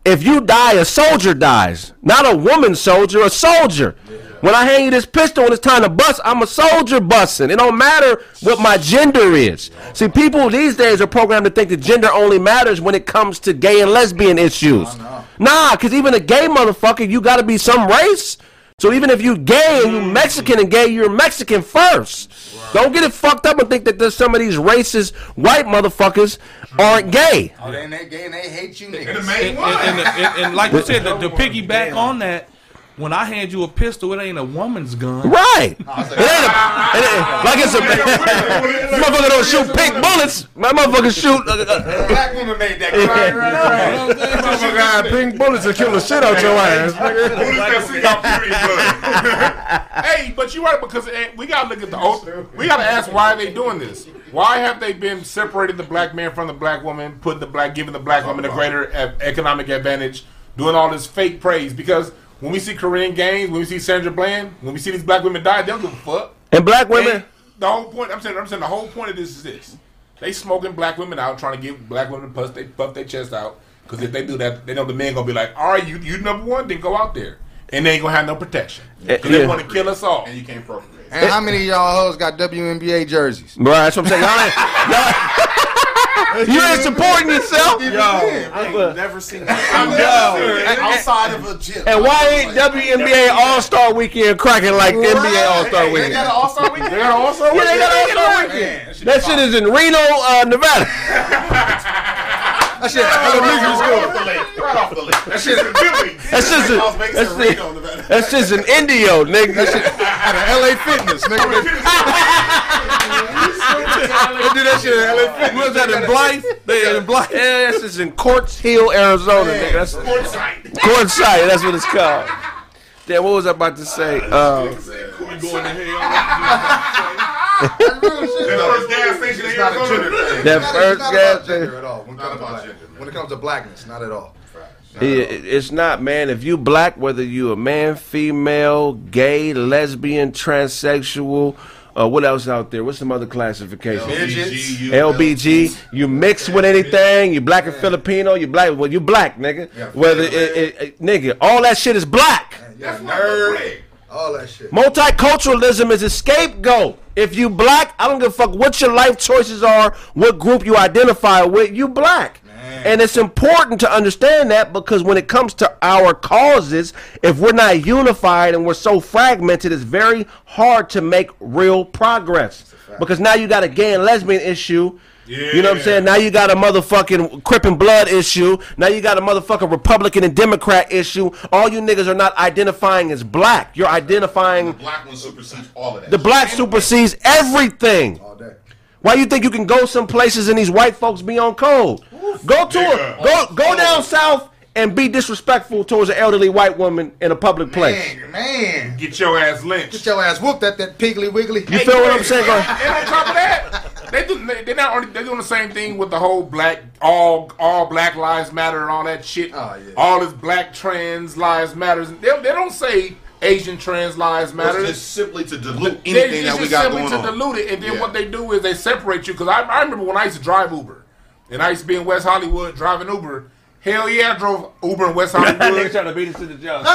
If you die, a soldier dies. Not a woman soldier, a soldier. When I hang you this pistol and it's time to bust, I'm a soldier busting. It don't matter what my gender is. See, people these days are programmed to think that gender only matters when it comes to gay and lesbian issues. Nah, because even a gay motherfucker, you got to be some race. So even if you gay and you Mexican and gay, you're Mexican first. Don't get it fucked up and think that there's some of these racist white motherfuckers aren't gay. Oh, they, they gay and they hate you niggas. And, and, and, and, and like you said, the, the piggyback on that, when I hand you a pistol, it ain't a woman's gun. Right. It ain't a, it ain't, like it's a (laughs) motherfucker don't shoot pink bullets. My motherfucker shoot. Uh, uh, Black woman made that. Right, right, right. Motherfucker had pink bullets to kill the shit out your ass. (laughs) (laughs) hey, but you're right because eh, we gotta look at the old. We gotta ask why are they doing this? Why have they been separating the black man from the black woman, putting the black, giving the black woman a greater e- economic advantage, doing all this fake praise? Because when we see Korryn Gaines, when we see Sandra Bland, when we see these black women die, they don't give a fuck. and black women. And the whole point, I'm saying, I'm saying, the whole point of this is this: they smoking black women out, trying to get black women puff they puff their chest out. Because if they do that, they know the men gonna be like, "All right, you you number one, then go out there." And they ain't gonna have no protection. Eh, 'Cause Yeah. They want to kill us all. And you can't procreate. And how many of y'all hoes got WNBA jerseys? Right, that's what I'm saying. Y'all ain't, y'all, you ain't supporting yourself. I ain't never seen that. outside of a gym. And why ain't WNBA All Star Weekend cracking like the NBA All Star They Weekend? got an All Star (laughs) weekend. They got an all-star Yeah, they got All Star Weekend. That shit is in Reno, uh, Nevada. (laughs) That shit, Right off the list. That's just in, Las Vegas that's, and Reno, Nevada. that's just in Indio, nigga. That shit, out of LA Fitness, nigga. (laughs) They do that shit in LA Fitness. was that in Blythe? They in Blythe? Yeah, that's just in Quartz Hill, Arizona, nigga. That's Quartzsite. That's what it's called. Damn, what was I about to say? Uh, First gas station in not a Arizona. gender. That not- first it's gas about gender thing. at all. When it Not comes to about black- gender. when it comes to blackness, not at all. Not it, at all. it's not, man. If you black, whether you a man, female, gay, lesbian, transsexual, uh, what else out there? What's some other classifications? LBG, LBG, you mix with anything, you black and Filipino, you black, well, you black, nigga. Yeah, Whether it, it, it- nigga, all that shit is black. Yeah, nerd, all that shit. Multiculturalism is a scapegoat. If you black, I don't give a fuck what your life choices are, what group you identify with, you black. And it's important to understand that because when it comes to our causes, if we're not unified and we're so fragmented, it's very hard to make real progress. Because now you got a gay and lesbian issue. You know what I'm saying? Now you got a motherfucking Crip and Blood issue. Now you got a motherfucking Republican and Democrat issue. All you niggas are not identifying as black. You're identifying The Black one supersedes all of that. the black supersedes everything. All day. Why you think you can go some places and these white folks be on code? Go to a, go go down south and be disrespectful towards an elderly white woman in a public place. Man, man. Get your ass lynched. Get your ass whooped at that piggly wiggly. You feel what I'm saying? Go- (laughs) And on top of that, they do. They, they're not only. They're doing the same thing with the whole black, all, all Black Lives Matter and all that shit. Oh, yeah. All this Black trans lives matters. They, they don't say Asian trans lives matter. It's just simply to dilute They- anything it's that we got just got simply to dilute it, and then Yeah. what they do is they separate you. Because I, I remember when I used to drive Uber, and I used to be in West Hollywood driving Uber. Hell yeah, I drove Uber in West Hollywood. (laughs) trying to beat us to the judge.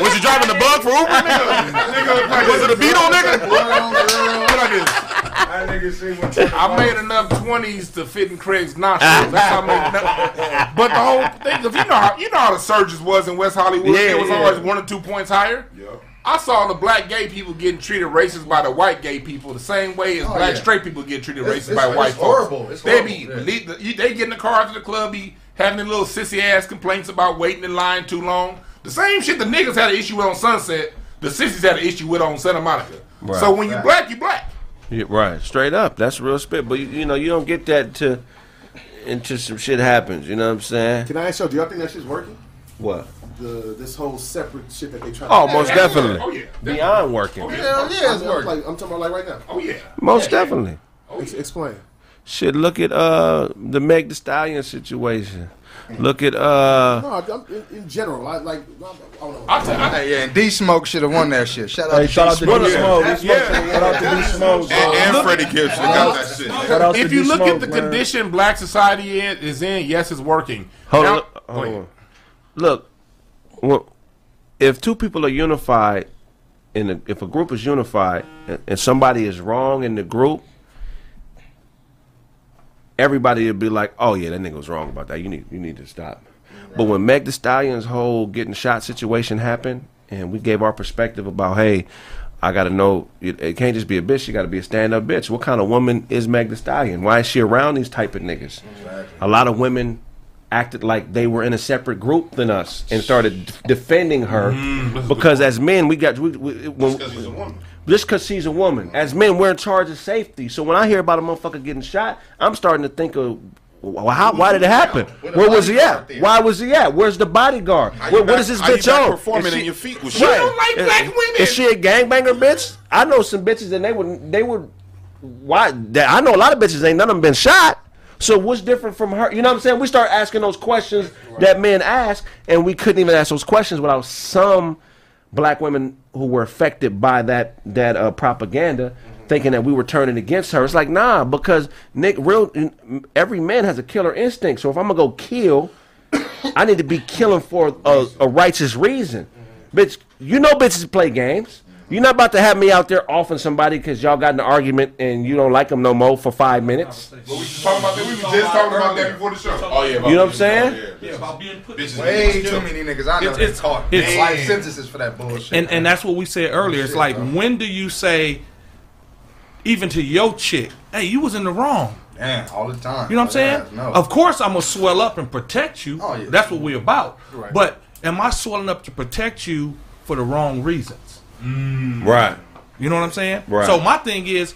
Was you driving the bug for Uber, nigga? Was it a Beetle, nigga? What I did? I made enough twenties to fit in Craig's nostrils. That's how I made. But the whole thing, if you know how you know how the surges was in West Hollywood, Yeah, it was yeah. always one or two points higher. I saw the black gay people getting treated racist by the white gay people the same way as oh, black yeah. straight people get treated It's- racist it's- by white it's folks. horrible. It's they be horrible, lead- you- they get in the car to the club, be having their little sissy ass complaints about waiting in line too long. The same shit the niggas had an issue with on Sunset, the sissies had an issue with on Santa Monica. So when you black, you black. Yeah, right, straight up. That's real spit. But you, you know, you don't get that to until some shit happens. You know what I'm saying? Can I ask you, do y'all think that shit's working? What? The this whole separate shit that they try. Oh, most definitely. Oh yeah. Beyond working. Hell yeah, it's I'm, working. like, I'm talking about like right now. Oh yeah. Most definitely. Ex- explain. Shit, look at uh the Meg the Stallion situation. Look at uh No, I'm, in, in general, I like. I don't know. I'll I, Hey, yeah, and D Smoke should have won that shit. Shout out Hey, to shout out D to Smoke. D Smoke. D Smoke. Shout out to D Smoke. And, and Freddie Gibson got that shit. Shout out to if you D look at the man. condition black society is in, yes, it's working. hold Now- on, hold on. Look, well, if two people are unified, in if a group is unified and, and somebody is wrong in the group, everybody would be like, "Oh yeah, that nigga was wrong about that. You need you need to stop." But when Meg The Stallion's whole getting shot situation happened, and we gave our perspective about, hey, I got to know it, it can't just be a bitch. She got to be a stand up bitch. What kind of woman is Meg The Stallion? Why is she around these type of niggas? A lot of women acted like they were in a separate group than us and started d- defending her mm-hmm. because as men we got we, we, when, a woman. just because she's a woman. As men, we're in charge of safety. So when I hear about a motherfucker getting shot, I'm starting to think of. Well, how, why did it happen? Where was he at? there. Why was he at? Where's the bodyguard? How Where, you back- is this bitch back on? Performing Is in your feet with Right. shit. don't like black women. Is she a gangbanger bitch? I know some bitches and they would they would why that I know a lot of bitches ain't none of them been shot. So what's different from her? You know what I'm saying? We start asking those questions that men ask, and we couldn't even ask those questions without some black women who were affected by that that uh, propaganda, thinking that we were turning against her. It's like nah, because Nick, real every man has a killer instinct. So if I'm gonna go kill, I need to be killing for a, a righteous reason. Bitch, you know bitches play games. You're not about to have me out there offing somebody because y'all got in an argument and you don't like them no more for five minutes. But we was talking about that. We was just talking about that before the show. Oh yeah, You know what I'm saying? Yeah, about being put. Bitches Way getting too many niggas I know It's- that it's- caught it's- life sentences for that bullshit. And and that's what we said earlier. It's like when do you say, even to your chick, hey, you was in the wrong. Man, all the time. You know what I'm saying? No. Of course, I'm gonna swell up and protect you. Oh, yeah. That's what we're about. But am I swelling up to protect you for the wrong reasons? Right. You know what I'm saying? Right. So my thing is,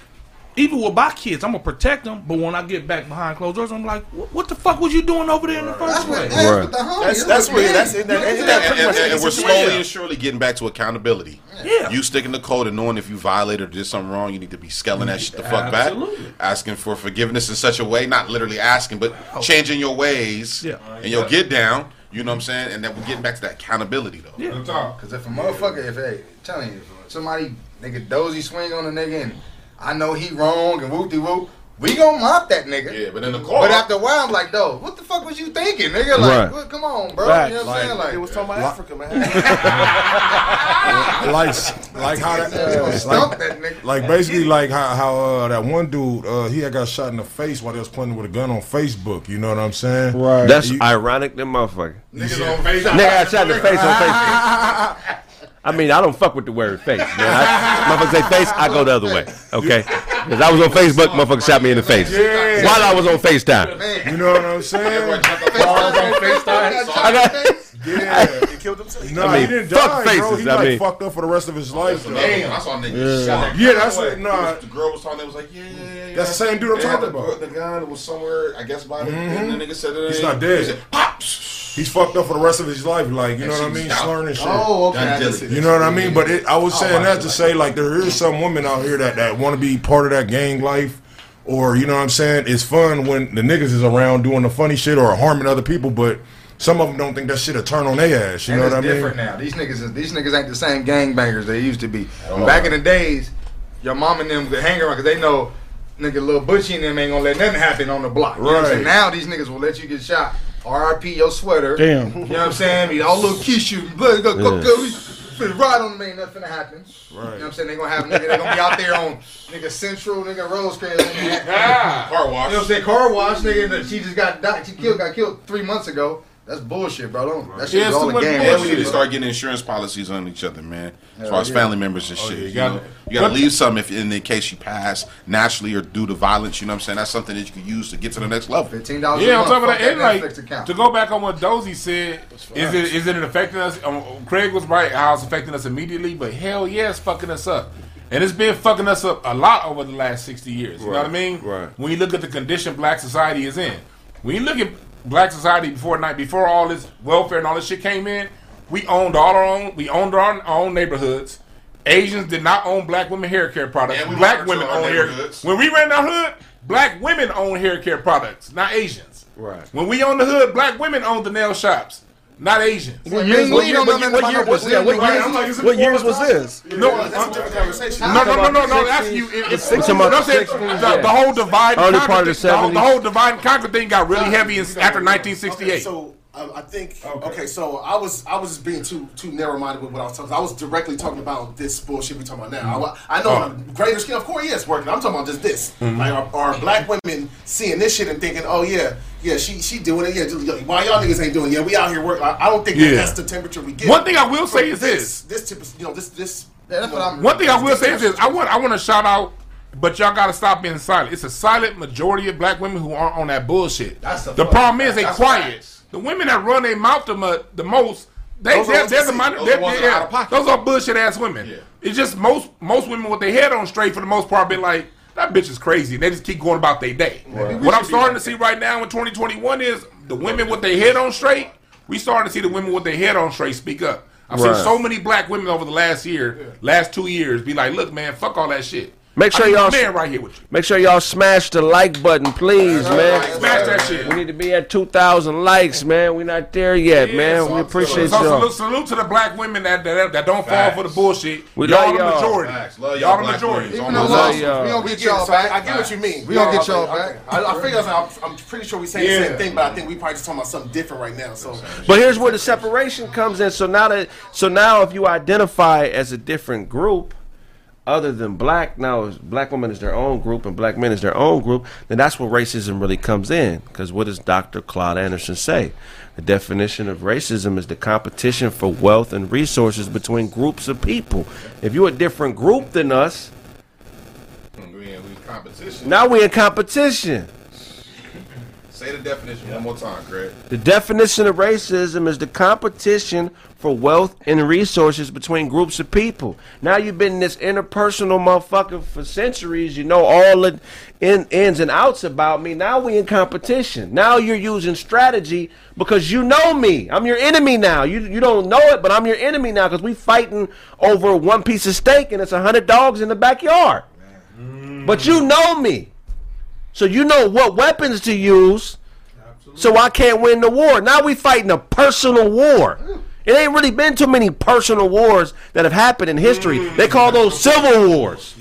even with my kids, I'm gonna protect them. But when I get back behind closed doors, I'm like, what, what the fuck was you doing over there in the first That's what, place? that's Right. what the homie That's that's where man, that's it. That, you know isn't that pretty And, much and- and we're situation? slowly and surely getting back to accountability. Yeah. You sticking the code and knowing if you violated or did something wrong, you need to be scaling that shit the fuck Absolutely. back. Asking for forgiveness in such a way, not literally asking, but oh. changing your ways Yeah. and your get down. You know what I'm saying? And then we're getting back to that accountability though. Yeah. Cause if a motherfucker, if hey, telling you, somebody nigga dozy swing on a nigga and I know he wrong and whoop de whoop, we gonna mop that nigga. Yeah, but in the car. But after a while, I'm like, though, what the fuck was you thinking, nigga? Like, Right. what, come on, bro. Facts. You know what I'm saying? Like, It was talking about Africa, man. (laughs) like like how that yeah, like, that nigga. like basically like how, how uh, that one dude uh, he had got shot in the face while they was playing with a gun on Facebook. You know what I'm saying? Right. That's You- ironic than motherfucker. Niggas on face. Nigga got shot in the face on (laughs) Facebook. I mean, I don't fuck with the word face, man. I, motherfucker say face, I go the other way. Okay? Because I was on Facebook, motherfucker shot me in the face. While I was on FaceTime. You know what I'm saying? I got, Yeah. (laughs) He killed himself. No, I mean, he didn't fuck die, bro. He I like mean- fucked up for the rest of his life. though. Damn, I saw niggas shot. Yeah, that's what. Nah, The girl was talking. They was like, yeah, yeah, yeah. yeah. That's the same dude I'm They talking the, about. The gun was somewhere, I guess, by the. And the mm-hmm. nigga said it. He's not dead. He said, Pop. he's fucked up for the rest of his life. Like you know what I mean, slurring and oh, shit. Oh, okay. Done I did just- it. You know what I mean? But it, I was oh, saying that to say like there is some women out here that, that want to be part of that gang life, or you know what I'm saying? It's fun when the niggas is around doing the funny shit or harming other people, but some of them don't think that shit will turn on their ass. You And know what I mean? different now. These niggas, is, these niggas ain't the same gangbangers they used to be. Back in the days, your mom and them could hang around because they know, nigga, little Butchie and them ain't gonna let nothing happen on the block. You know what I'm saying? Right. Now these niggas will let you get shot. R.I.P. your sweater. Damn. You know what I'm saying? Be all little key shooting, blood, go, go, go. We finna ride on them, ain't nothing finna happen. You know what I'm saying? They're gonna have nigga, they gonna be out there on nigga Central, nigga Rosecrans, nigga. (laughs) Car wash. You know what I'm saying? Car wash, nigga. She just got died. She killed, got killed three months ago. That's bullshit, bro. Don't, that shit Yeah, all too a game. And we need to start getting insurance policies on each other, man. As far as yeah. family members and shit. yeah, you you, gotta- know? you gotta leave something if in the case you pass naturally or due to violence. You know what I'm saying? That's something that you can use to get to the next level. Fifteen dollars. Yeah, a on month. top of Fuck that, and Netflix like account. to go back on what Dozy said, is it is it affecting us? Um, Craig was right how it's affecting us immediately, but hell yeah, it's fucking us up, and it's been fucking us up a lot over the last sixty years. You know what I mean? right. When you look at the condition Black society is in, when you look at Black society before night, before all this welfare and all this shit came in, we owned all our own, we owned our own neighborhoods. Asians did not own black women hair care products. And we black women our own hair. neighborhoods. When we ran the hood, black women own hair care products, not Asians. Right. When we own the hood, black women own the nail shops, not Asians. What years? What was this? No, That's a different conversation. no, no, no, no, no. That's you. It's talking about no, I'm saying the the, 60s, the whole divide Early part of the the, whole- the whole divide and conquer thing got really heavy after 1968. so I, I think Okay. okay. So I was I was just being too too narrow minded with what I was talking. About. I was directly talking about this bullshit we talking about now. Mm-hmm. I, I know on oh. a greater scale, of course, yeah, it's working. I'm talking about just this. Mm-hmm. Like, are, are black women seeing this shit and thinking, oh yeah, yeah, she she doing it. Yeah, just, why y'all niggas ain't doing? it? Yeah, we out here working. I, I don't think Yeah. that that's the temperature we get. One thing I will say is this. this tip, is- you know, this this. Yeah, that's what I'm. One thing I will say is this: I want I want to shout out, but y'all got to stop being silent. It's a silent majority of black women who aren't on that bullshit. That's a the problem is they quiet. facts. The women that run their mouth the, mo- the most, they Those are they're, they're the see. minor, Those are they're, the ones that are yeah, out of pocket. those are bullshit ass women. Yeah. It's just most most women with their head on straight for the most part been like that bitch is crazy. And they just keep going about their day. What I'm starting to see right now in 2021 is the women with their head on straight. We starting to see the women with their head on straight speak up. I've Right. seen so many black women over the last year, last two years, be like, "Look, man, fuck all that shit." Make sure y'all- man right here with you. Make sure y'all smash the like button, please, man. Smash that shit. We need to be at 2,000 likes, man. We're not there yet, man. We appreciate So y'all. salute, salute to the black women that that, that don't fall for the bullshit. We y'all love the y'all. majority. Facts. Love y'all Y'all the majority. queens. Even On though love y'all. we don't get get y'all I, back. I get what you mean. We don't get y'all back. I, I figure I'm, I'm pretty sure we saying the same thing, but I think we probably just talking about something different right now. So But here's where the separation comes in. So now that so now if you identify as a different group other than black, now is black women is their own group and black men is their own group, then that's where racism really comes in. Because what does Dr. Claude Anderson say? The definition of racism is the competition for wealth and resources between groups of people. If you're a different group than us, We in we now we're in competition. Say the definition one more time, Greg. The definition of racism is the competition for wealth and resources between groups of people. Now you've been in this interpersonal motherfucker for centuries. You know all the in, ins and outs about me. Now we in competition. Now you're using strategy because you know me. I'm your enemy now. You you don't know it, but I'm your enemy now because we fighting over one piece of steak and it's a hundred dogs in the backyard. But you know me. So you know what weapons to use so I can't win the war. Now we fighting a personal war. It ain't really been too many personal wars that have happened in history. Mm. They call those civil wars.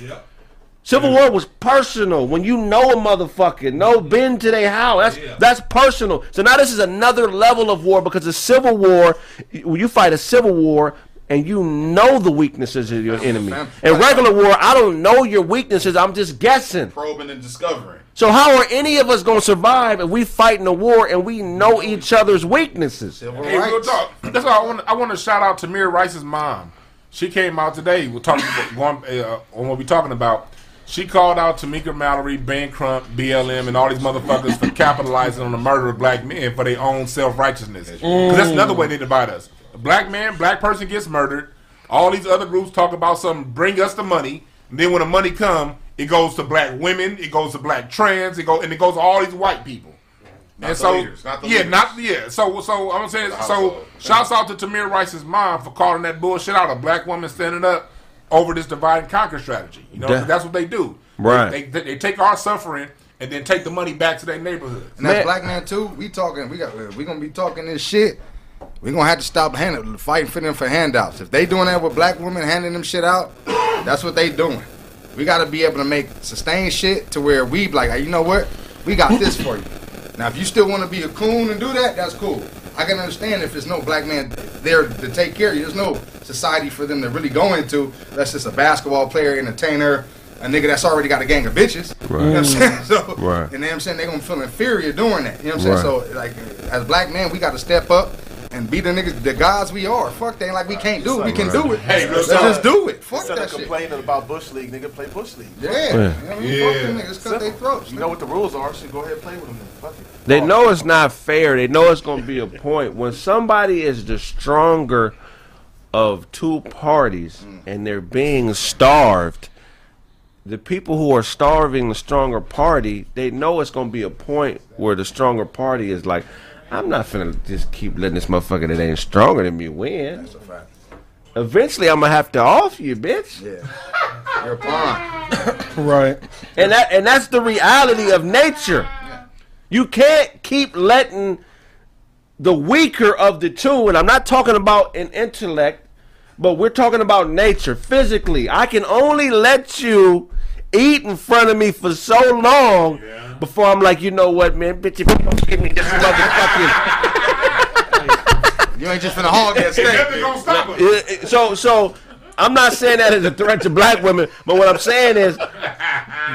Civil mm. war was personal. When you know a motherfucker, know mm-hmm. been to their house, that's that's personal. So now this is another level of war because a civil war, when you fight a civil war and you know the weaknesses of your enemy. In regular war, I don't know your weaknesses. I'm just guessing. Probing and discovering. So how are any of us gonna survive if we fighting a war and we know each other's weaknesses? Hey, real talk. That's why I want. I want to shout out Tamir Rice's mom. She came out today. We're talking about, going uh, on what we're talking about. She called out Tamika Mallory, Ben Crump, BLM, and all these motherfuckers for capitalizing on the murder of black men for their own self righteousness. Because that's another way they divide us. A black man, black person gets murdered. All these other groups talk about something, bring us the money. And then when the money come, it goes to black women, it goes to black trans, it go and it goes to all these white people. Not and the so, leaders, not the yeah, leaders. not yeah. So, so I'm saying, The so shouts out to Tamir Rice's mom for calling that bullshit out. A black woman standing up over this divide and conquer strategy. You know, that's what they do. Right. They, they, they take our suffering and then take the money back to their neighborhood. And that's Man. black man too. We talking. We got. We gonna be talking this shit. We gonna have to stop hand, fighting for them for handouts. If they doing that with black women handing them shit out, that's what they doing. We got to be able to make sustained shit to where we like, hey, you know what? We got this for you. Now, if you still want to be a coon and do that, that's cool. I can understand if there's no black man there to take care of you. There's no society for them to really go into. That's just a basketball player, entertainer, a nigga that's already got a gang of bitches. Right. You know what I'm saying? (laughs) So, Right. And you know what I'm saying? They're going to feel inferior doing that. You know what I'm saying? Right. So, like, as black men, we got to step up and be the niggas, the guys we are. Fuck, they ain't like we can't do it. We can do it. Hey, real Let's just do it. Fuck instead that of shit. complaining about bush league, nigga, play bush league. Yeah. Yeah. You know what I mean? Fuck them niggas, cut their Simple. throats. You know what the rules are, so go ahead and play with them. Then. Fuck it. They know it's not fair. They know it's going to be a point when somebody is the stronger of two parties mm. and they're being starved. The people who are starving the stronger party, they know it's going to be a point where the stronger party is like, I'm not finna just keep letting this motherfucker that ain't stronger than me win. That's a fact. Eventually, I'm gonna have to off you, bitch. Yeah. You're a pawn. (laughs) Right. And that and that's the reality of nature. You can't keep letting the weaker of the two, and I'm not talking about an intellect, but we're talking about nature, physically. I can only let you eat in front of me for so long before I'm like, you know what, man, bitch, if you don't give me this motherfucking You ain't just finna hog that steak. Nothing gonna stop us. It- it- so so I'm not saying that as a threat to black women, but what I'm saying is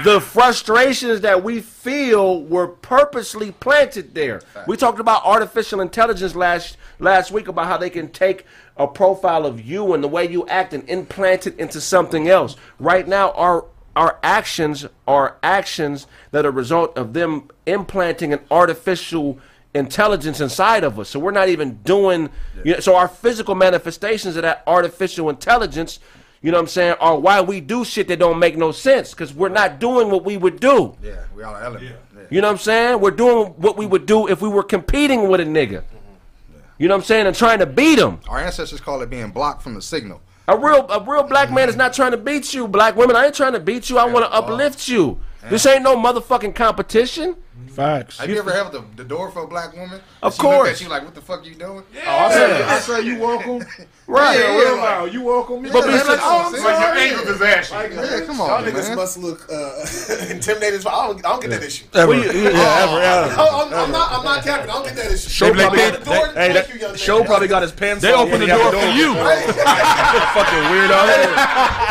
the frustrations that we feel were purposely planted there. We talked about artificial intelligence last last week about how they can take a profile of you and the way you act and implant it into something else. Right now our our actions are actions that are a result of them implanting an artificial intelligence inside of us. So we're not even doing. You know, so our physical manifestations of that artificial intelligence, you know what I'm saying, are why we do shit that don't make no sense because we're not doing what we would do. Yeah, we all element. Yeah. You know what I'm saying? We're doing what we would do if we were competing with a nigga. Mm-hmm. You know what I'm saying? And trying to beat him. Our ancestors call it being blocked from the signal. A real a real black man is not trying to beat you, black women. I ain't trying to beat you. I want to uplift you. This ain't no motherfucking competition. Facts. Have you ever held the, the door for a black woman? Of And she looked course. At you like, what the fuck you doing? I say, I say you welcome. Right. Yeah, real loud. You welcome. But Yeah, be like, sensitive. oh, I'm Like Like your sorry. is ashy. Yeah, come Y'all niggas man. must look uh, intimidated. I don't, I don't get that issue. Ever. Yeah, ever, yeah. I'm, I'm not. I'm not capping. I don't get that issue. Show probably open got- the door. hey, that- you, Show probably got his pants. They on open when the door for you. Fucking weirdo.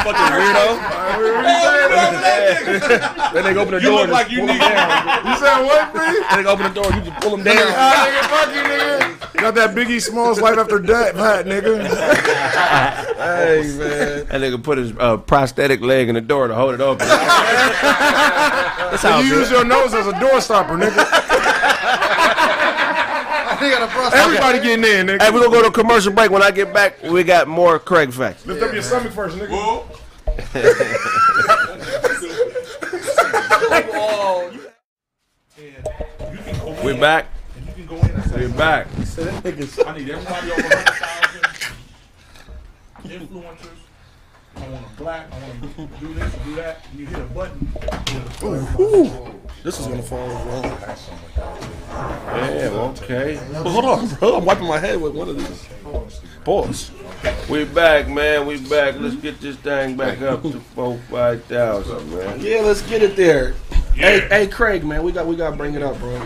Fucking weirdo. Then they open the You door. look like just you pull him need- down. You said what, man? Then they open the door. You just pull him down. Ah, nigga, fuck you, nigga. Got that Biggie Smalls life after death hat, nigga. Hey man. That nigga put his uh, prosthetic leg in the door to hold it open. That's how You it use your nose as a door stopper, nigga. He got a prostate. Everybody getting in, nigga. Hey, we're gonna go to a commercial break. When I get back, we got more Craig facts. Lift up your stomach first, nigga. (laughs) We back. We're back. I need everybody over 100,000 influencers. I want them black. I want them to do this, do that. You hit a button. Ooh, This is gonna fall wrong. Yeah, okay. Hold on, bro. I'm wiping my head with one of these. Pause. We back, man. We back. Let's get this thing back up to four, five thousand, man. Yeah, let's get it there. Hey, hey, Craig, man, we got we got to bring it up, bro.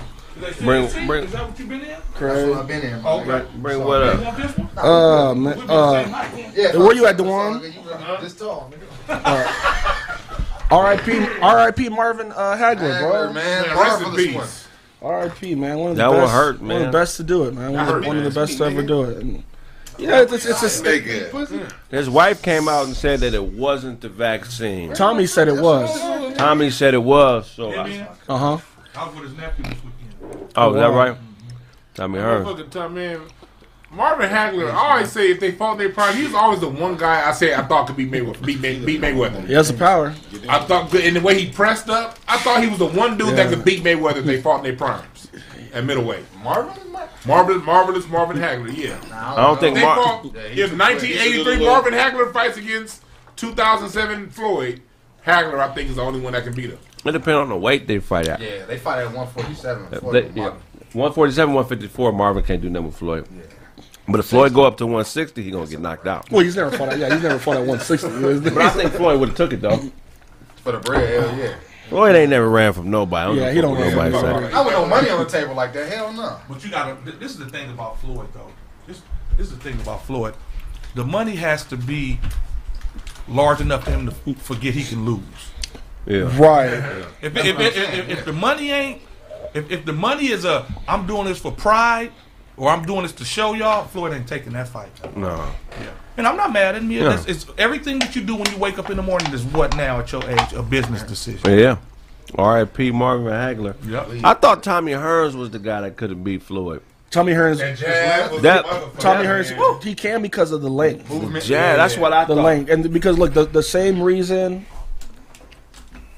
Bring, bring, Is that what you been in? Craig. I've been in. Oh, man. okay. bring what You up? want this one? Uh, man, We been the same uh, height. Yeah, where you at, fuck, Dewan? nigga, you were This tall, nigga. R.I.P. R.I.P. Marvin uh, Hagler, Hagler, bro. man. Man, rest in one. peace. R.I.P. Man, one of the That one best. hurt, One of man. the best to do it, man. One, of, hurt, the, one of man. the best to ever do it. And, yeah, it's it's, it's a, His wife came out and said that it wasn't the vaccine. Tommy said it was. Tommy said it was. So, I, man. Uh huh. I was with his nephew this weekend. oh, is that right? Tommy heard. Motherfucker, Tom, man. Marvin Hagler, I always say if they fought their pride, he's always the one guy I say I thought could beat Mayweather. Beat, May, beat Mayweather. He has the power. I thought, in the way he pressed up, I thought he was the one dude that could beat Mayweather if they fought in their primes at middleweight. Marvin. Marvelous, marvelous Marvin Hagler, yeah. I don't think They Mar- fought, if 1983 Marvin Hagler fights against 2007 Floyd, Hagler, I think, is the only one that can beat him. it depends on the weight they fight at. Yeah, they fight at 147. They- yeah. 147, 154, Marvin can't do nothing with Floyd. But if Floyd go up to 160, he gonna get knocked out. Well, he's never fought. At, yeah, he's never fought at 160. But I think Floyd would have took it though. For the bread, hell yeah. Floyd ain't never ran from nobody. I Yeah, he don't what run nobody from nobody. I would no money on the table like that. Hell no. But you gotta. This is the thing about Floyd, though. This, this is the thing about Floyd. The money has to be large enough for him to forget he can lose. Yeah. right. If, if, if, if, if the money ain't, if, if the money is a, I'm doing this for pride, or I'm doing this to show y'all, Floyd ain't taking that fight. No. Yeah. And I'm not mad at me. Yeah. It's, it's everything that you do when you wake up in the morning is what now at your age a business decision. Yeah. R.I.P. Marvin Hagler. Yep. I thought Tommy Hearns was the guy that could have beat Floyd. Tommy Hearns. That Tommy Hearns. He can because of the length. yeah, that's what I The thought. length, and because look, the, the same reason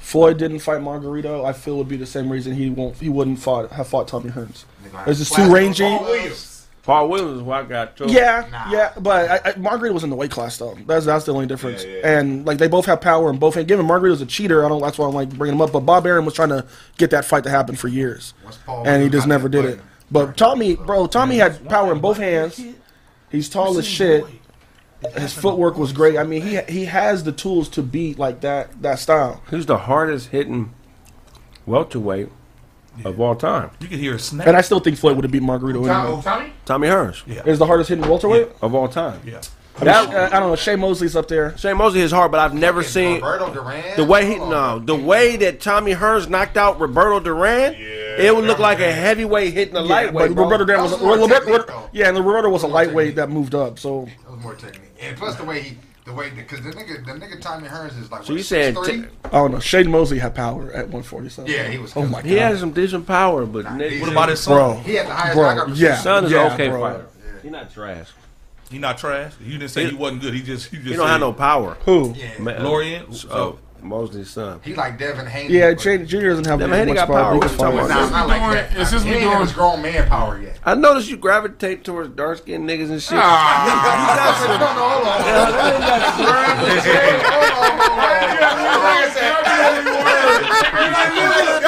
Floyd didn't fight Margarito, I feel would be the same reason he won't. He wouldn't fought have fought Tommy Hearns. It's just too rangy. Paul Williams is who I got too. Yeah, yeah, but I, I, Margarito was in the weight class though. That's that's the only difference. And like they both have power and both. And given Margarito's a cheater, I don't. That's why I'm like bringing him up. But Bob Arum was trying to get that fight to happen for years, Paul and he just never that did it. But Tommy, bro, Tommy had power in both hands. He's tall as shit. His footwork was great. I mean, he he has the tools to beat like that that style. He's the hardest hitting welterweight of all time. You can hear a snap. And I still think Floyd would have beat Margarito Tom, anyway. oh, Tommy? Tommy Hearns yeah. Is the hardest hitting welterweight? of all time. Yeah. I, mean, That- uh, I don't know. Shane Mosley's up there. Shane Mosley is hard, but I've never seen Roberto Duran. the way he no the way that Tommy Hearns knocked out Roberto Duran. yeah, it would look like a heavyweight hitting a Yeah, lightweight. but bro. Roberto Duran was, That was more Roberto- technique, yeah, and the Roberto was a lightweight that moved up. So That was more technique, and plus the way he, the way because the nigga, the nigga Tommy Hearns is like. So what, you saying 6'3"? t- I don't know. Shane Mosley had power at 147. Yeah, he was Oh my god, he had some decent power, but nigga, What about his son? bro, He had the highest bro, knockout percentage. yeah, son is yeah, an okay bro. fighter. He's not trash. He not trash. You didn't say He- he wasn't good. He just he just He don't have no power. Who? Yeah, Man, Lorian. Oh, Mosley's son. he like Devin Haney. Yeah, but- Shane Jr. doesn't have Devin much Haney got power. power. He What can you about? Nah, not like that. It's just he we ain't doing- his grown man power yet. I noticed you gravitate towards dark skinned niggas and shit. Ah.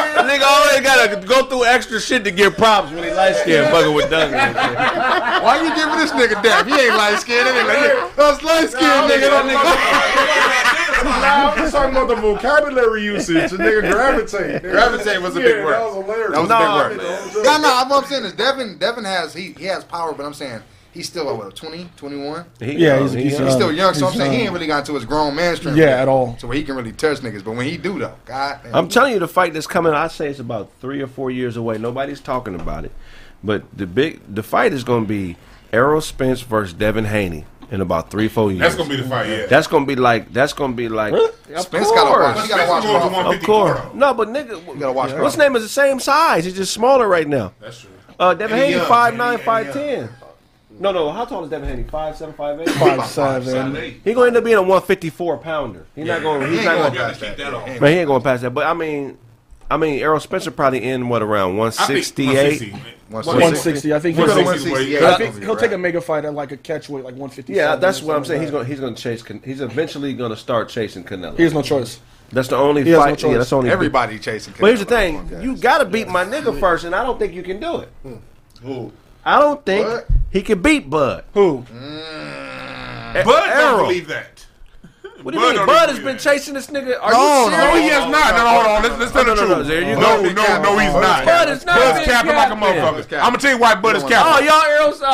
(laughs) Nigga always gotta go through extra shit to get props when he light skinned fucking with Doug. and shit. Why you giving this nigga death? He ain't light skinned. That's light skinned nigga. That nigga. Nah, I'm just talking about the vocabulary usage. The nigga gravitate. Gravitate was a Yeah, big word. That was hilarious. That was Nah, a big word. No, no, what I'm saying is Devin, Devin has he he has power, but I'm saying he's still like, what 20, 21? He- Yeah, uh, he's- he- he's, He's uh, still young, so I'm he's, saying he uh, ain't really got into his grown man strength. Yeah, at all. So where he can really touch niggas, but when he do though, God, damn, I'm telling you, the fight that's coming, I say it's about three or four years away. Nobody's talking about it, but the big the fight is going to be Errol Spence versus Devin Haney in about three four years. That's gonna be the fight. Yeah. That's gonna be like that's gonna be like Really? of Spence gotta watch. course. He gotta watch Spence going to Of course. No, but nigga, you gotta watch what's his name is the same size. He's just smaller right now. That's true. Uh, Devin Haney young, five man. nine, He- five and ten. No, no. How tall is Devin Haney? Five seven, five eight. Five seven. He gonna end up being a one fifty four pounder. He's not going. He He's ain't not going going. past that. that off. Yeah. Man, he ain't going past that. But I mean, I mean, Errol Spencer probably in what around one I think sixty eight. 160. 160. I think he'll, 160. Yeah, I think he'll take a right. mega fight at like a catch weight, like 150. Yeah, that's what I'm saying. He's gonna he's gonna chase. He's eventually gonna start chasing Canelo. He has no choice. That's the only He has no fight. yeah, that's the only. Everybody chasing. But here's the thing: you got to beat my nigga first, and I don't think you can do it. Who? I don't think What? he can beat Bud. Who? E- Bud don't believe that. What do you Bud mean? Bud has been believe chasing this nigga. Are No, you no, No, he has not. No, no, hold on. Let's, let's tell No, the no, no, truth. there you. No, no, no, he's not. Bud is not Bud's being capping like a motherfucker. I'm gonna tell you why Bud is Oh, y'all Errol's. Oh.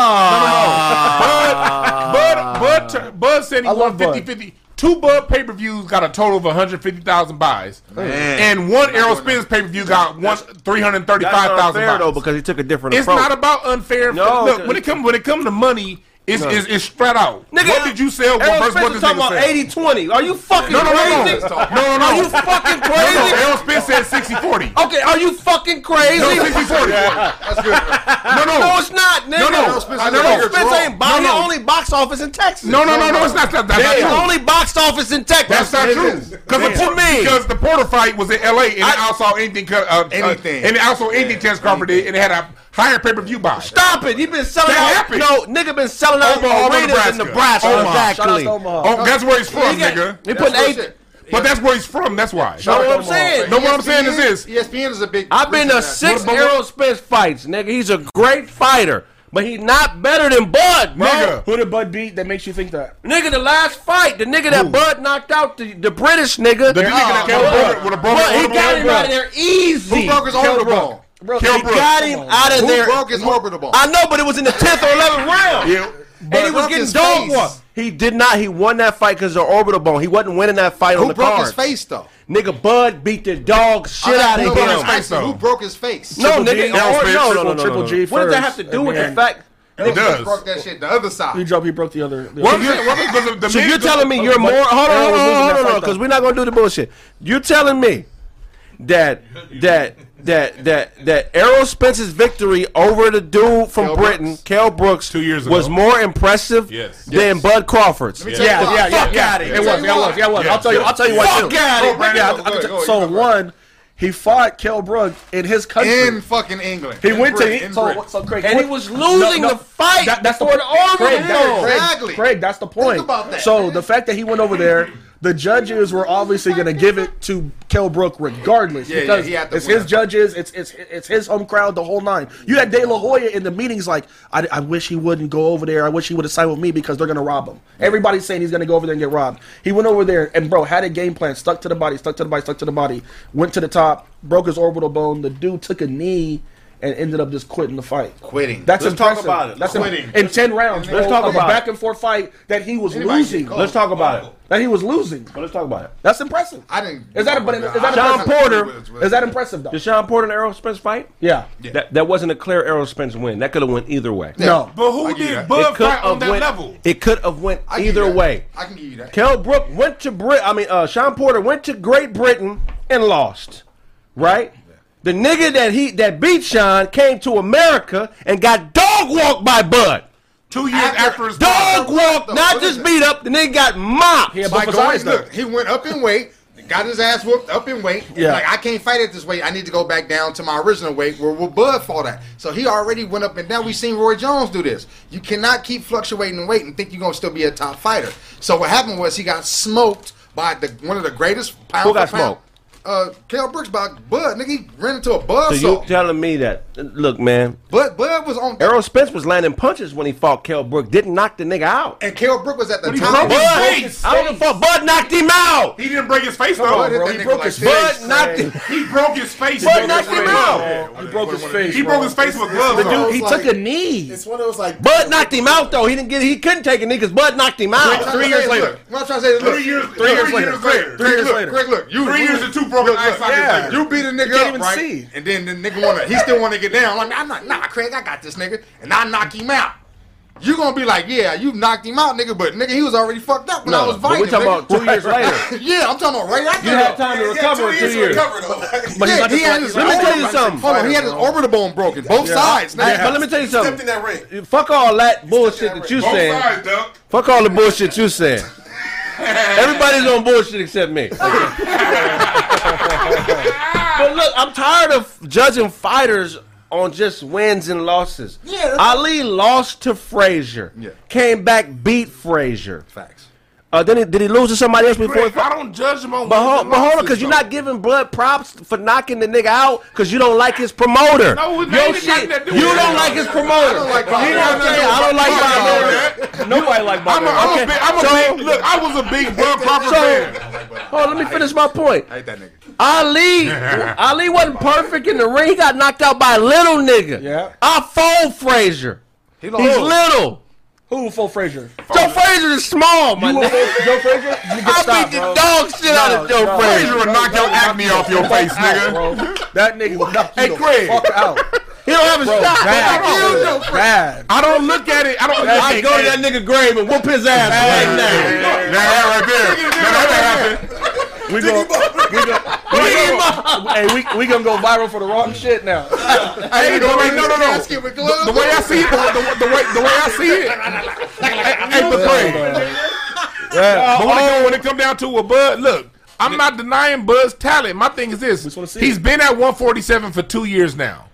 Bud, Bud, Bud, Bud said he I won 50 Bud. 50. Two Bud pay per views got a total of 150,000 buys. And one Errol Spence pay per view got one That's 335,000 unfair though because he took a different It's approach. not about unfair. No, Look, when it comes when it comes to money, it's, it's, it's spread out. Nigga, what did you sell Errol versus what Spence this talking nigga about sell? 80 20. Are you fucking No, no, no, no. crazy? No, no, no. Are you fucking No, crazy? no, Errol Spence said 60 40. Okay, are you fucking crazy? No, 60 40. That's good. No, no. No, it's not, nigga. No, no. Errol Spence I is know. a bigger Spence draw. ain't box. No, no. He only box office in Texas. No, no, no, no. no It's not. That's not He true. only box office in Texas. That's not true. Because the, What you Por- mean? because the Porter fight was in L.A. and it also anything. Uh, uh, Anything. and it also anything Terrence Crawford did, and it had a higher pay per view buy. Stop it. He been selling That out. happened. No, nigga been selling out Omaha, arenas in Nebraska. Nebraska. Omaha. Shout out Exactly. to Omaha. Oh, that's where he's from, He got- nigga. He putting eight. real shit. But that's where he's from. That's why. Know what I'm saying? No, what I'm saying is this. ESPN is a big. I've been to six What- Errol Spence fights, nigga. He's a great fighter, but he's not better than Bud, bro. Nigga. Who did Bud beat that makes you think that? Nigga, the last fight, the nigga that Bud knocked out, the, the British nigga. The nigga that ah, Bud. Kell with a broken he got him out of there easy. Who broke his Kell orbital Brook. bone? Bro, Kell He Brook. got him out of Who there. broke his orbital bone? I know, but it was in the tenth or eleventh round. Yeah. and he was broke getting his dog face. walked. He did not. He won that fight because of the orbital bone. He wasn't winning that fight on the ground. Who the broke card. his face though? Nigga, Bud beat the dog shit out who of broke him. his face. Who broke his face? No, Triple G, nigga, Errol or- Spence, no, no, no, triple- no, Triple no, G no. What does that have to do and with the then- fact? It does. broke that shit the other side. He dropped. He broke the other. The What other- I'm saying, what- because the- the So you're telling me you're more? Hold on, Errol hold was on, losing hold that on, fight, because though. we're not gonna do the bullshit. You're telling me that that that that that Errol Spence's victory over the dude from Kell Britain, Brooks. Kell Brooks, Two years was more impressive Yes. than Bud Crawford's. me Yeah. tell you Yeah, why. yeah, yeah, Fuck yeah. outta here. It was, yeah, it was, yeah, it was. I'll tell you, I'll tell you what. Fuck too. outta oh, here. Go, Brandon, Yeah, go, I'll go, tell- go, so one, he fought Kell Brook in his country. in fucking England. he In went Britain, to in so, so Craig, And he was losing No, no, the fight That, that's the before the orbital Craig, that, Craig, Exactly. Craig, that's the point. about that, so the fact that he went over there, the judges were obviously going to give it to Kell Brook regardless Yeah, yeah, because he had to it's win. his judges, it's it's it's his home crowd, the whole nine. You had De La Hoya in the meetings like, I, I wish he wouldn't go over there. I wish he would have signed with me because they're going to rob him. Everybody's saying he's going to go over there and get robbed. He went over there and bro had a game plan, stuck to the body, stuck to the body, stuck to the body. Went to the top, broke his orbital bone. The dude took a knee. And ended up just quitting the fight. Quitting. That's Let's talk impressive. about it. That's Quitting. in ten rounds. Let's talk about a it. back and forth fight that he was Anybody losing. Let's talk about it. That he was losing. But let's talk about it. That's impressive. I didn't. Is that a- but is that a- Shawn Porter- Is that impressive though? The Shawn Porter and Errol Spence fight? Yeah. That, that wasn't a clear Errol Spence win. That could have went either way. No. But who I give you did that. Bud fight on that went, level? It could have went I give you either way. I can give you that. Kell Brook went to Brit. I mean, uh, Shawn Porter went to Great Britain and lost. Right. The nigga that he that beat Shawn came to America and got dog walked by Bud. Two years after, his Dog walked, though, not just beat up. The nigga got mopped. He had By both going, look, he went up in weight, got his ass whooped up in weight. Yeah. Like I can't fight at this weight. I need to go back down to my original weight where, where Bud fought at. So he already went up and down. We've seen Roy Jones do this. You cannot keep fluctuating in weight and think you're gonna still be a top fighter. So what happened was he got smoked by the one of the greatest pound Who got for pound- smoked? Uh, Kell Brooks by Bud. Nigga, he ran into a buzz So you saw. telling me that? Look, man, Bud, Bud was on. Errol Spence was landing punches when he fought Kell Brook. Didn't knock the nigga out. and Kell Brook was at the he top. broke his Bud- face. I don't give a fuck. Bud knocked him out. He didn't break his face though. on, bro, he broke his this. Bud knocked him. He broke his face. Bud knocked him out. He broke his face. He broke his face with gloves. The on. dude, he It's took a knee. It's one of those like Bud knocked him out though. He didn't get. He couldn't take a knee because Bud knocked him out. Three years later. What I'm trying to say is, look, Three years- three three years years later, later. Three years later. Craig, look, you Three years and two broken look, eye look, yeah, later. You beat a nigga can't up, even right? see. And then the nigga wanna, he still wanna get down. Like, I'm not, nah, Craig, I got this nigga, and I knock him out. You gonna be like, yeah, you knocked him out, nigga, but nigga, he was already fucked up when I was fighting. we're talking nigga. about two years later. (laughs) yeah, I'm talking about right after. You had that. time to recover in two to years. recover, though. But Yeah, not he had his. Let me tell you orbital- something. Hold on, he had his orbital bone broken, both sides. Hey, nigga. but let me tell you Stepped in something. that ring. Fuck all that bullshit that you Both saying. sides, Duck. Fuck all the bullshit you saying. (laughs) Everybody's on bullshit except me. (laughs) (laughs) but look, I'm tired of judging fighters on just wins and losses. Yeah. Ali lost to Frazier. Yeah. Came back, beat Frazier. Facts. Uh, then he, did he lose to somebody else before? he I don't judge him on. But hold, but hold on, because you're not giving blood props for knocking the nigga out because you don't like his promoter. No, it Your ain't shit, do you don't it. like his promoter. I don't like He Bob don't Marley. say, I don't like Bob Nobody like Bob I'm a, Marley. I'm a big, I'm a so- big, look, I was a big Blood Crawford (laughs) So- fan. Hold on, let me finish my point. I hate that nigga. Ali, (laughs) Ali wasn't perfect in the ring. He got knocked out by a little nigga. Yeah. I fold Frazier. He He's little. Who full Frazier? Joe Frazier is small, my You will nigga. Joe Frazier? You (laughs) get I stopped, beat the bro. dog shit out of Joe no, Frazier. Frazier would knock your acne off your face, nigga. Bro, that nigga will knock Hey, you the Craig. fuck out. He don't have a Bro, shot. bad. You know, Bad. I don't look at it. I don't. I go to that nigga grave and whoop his ass right now. Now that right there. Now that happened. We go, we go, we go, hey, we, we gonna go viral for the wrong shit now. Hey, the way, no, no, no. The, the way I see it, the, the, the way, the way I see it. Hey, but Craig, Yeah. But when it, oh. come, when it come down to a Bud, look, I'm not denying Bud's talent. My thing is this: he's been at 147 for two years now,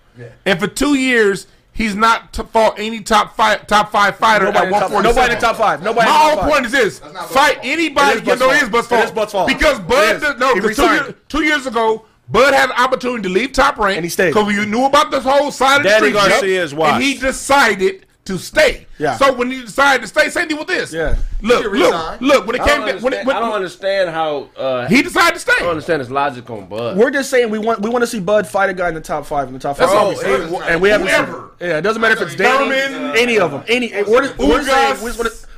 and for two years he's not t- fought any top five top five fighter Nobody at in the top, 147. nobody in the top five. Nobody My top whole point is this: fight fault. anybody. It is Bud's no, it is Bud's It fault. is Bud's fault. because Bud, is. no, He two, resigned. years, two years ago. Bud had an opportunity to leave top rank, And he stayed. because you knew about this whole side of the Danny street. Garcia is washed. and he decided to stay. Yeah. So when he decided to stay, same thing with this. Yeah. Look, look, resigned. look. When it came, to, when it, understand, when, I don't understand how. Uh, he decided to stay. I don't understand his logic on Bud. We're just saying we want we want to see Bud fight a guy in the top five in the top five. That's all we Oh, saying. and- and we haven't seen. Yeah, it doesn't matter if it's Danny, Thurman, any of them, any. We're, just- we're saying we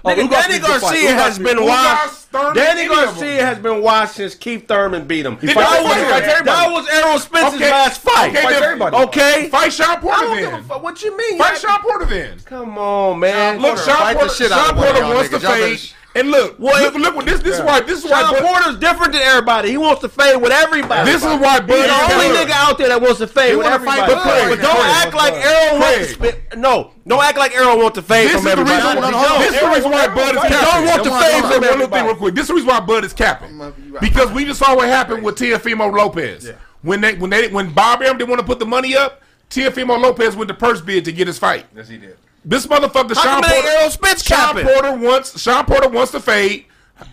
oh, Nigga, Danny be a good fight. Garcia has been washed. Danny any of them. Garcia has been washed since Keith Thurman beat him. fights- That was, everybody. that was Errol Spence's Okay. last fight. Okay, everybody. Okay. Fight Shawn Porter I don't give a then. fuck. What you mean? Fight Shawn Porter then. Come on, man. Look, Shawn fight the Porter, Shawn Porter wants to niggas. Y'all better fade. sh- And look, Well, look, look, what this, this is why, this is why, Shawn Bud, Porter's different than everybody. He wants to fade with everybody. this is why Bud He's the only Look, nigga out there that wants to fade with everybody. fight But, Bud. but don't Craig, act like Errol wants to Craig. No, don't act like Errol wants to fade This is from the everybody. reason. He Why, this is the reason why Bud is capping. don't want to fade from one little everybody. thing real quick. This is the reason why Bud is capping because we just saw what happened with Teofimo Lopez when they when they when Bob Arum didn't want to put the money up. Teofimo Lopez went to purse bid to get his fight. Yes, he did. This motherfucker, How Shawn come it ain't Porter, Errol Spence Shawn capping? Porter wants Shawn Porter wants to fade.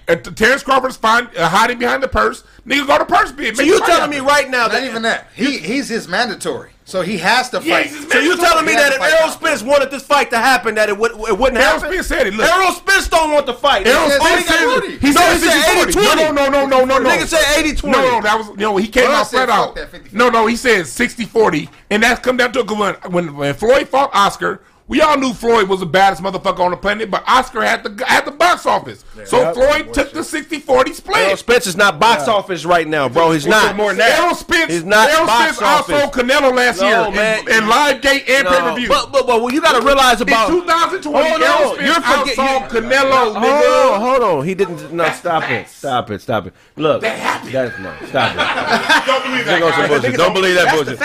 If the Terrence Crawford is fine, uh, hiding behind the purse, nigga go to purse bid. So you telling me it. right now Not that even that. He he's his mandatory, so he has to fight. he's So you telling me that if Errol Spence wanted this fight to happen, that it would it wouldn't Errol happen? Spence said it. Look, Errol Spence don't want the fight. Errol Spence said 80-20. it. He No, said 60-40. 80-20. No, no, no, no, no, no. Nigga said 80-20. No, no, that was no. He came Bud out said flat out. that 50-50. No, no, he said 60-40, and that's come down to it. 'cause When, when when Floyd fought Oscar, we all knew Floyd was the baddest motherfucker on the planet, but Oscar had the had the box office. So Floyd took the 60-40 Errol split. Spence is not box office right now, bro. He's not. more than. Errol Spence, He's not Errol box Spence also. Canelo last No, year man. in, in live gate and No, pay per view. But, but, but what you got to realize about in 2020, Hold Errol on, Spence you're forget- outsaw you- Canelo, Hold nigga. on, hold on. He didn't. No, stop it. Stop it. Stop it. Look, That happened. that's no. Stop it. (laughs) Don't believe that. bullshit. Don't believe that bullshit.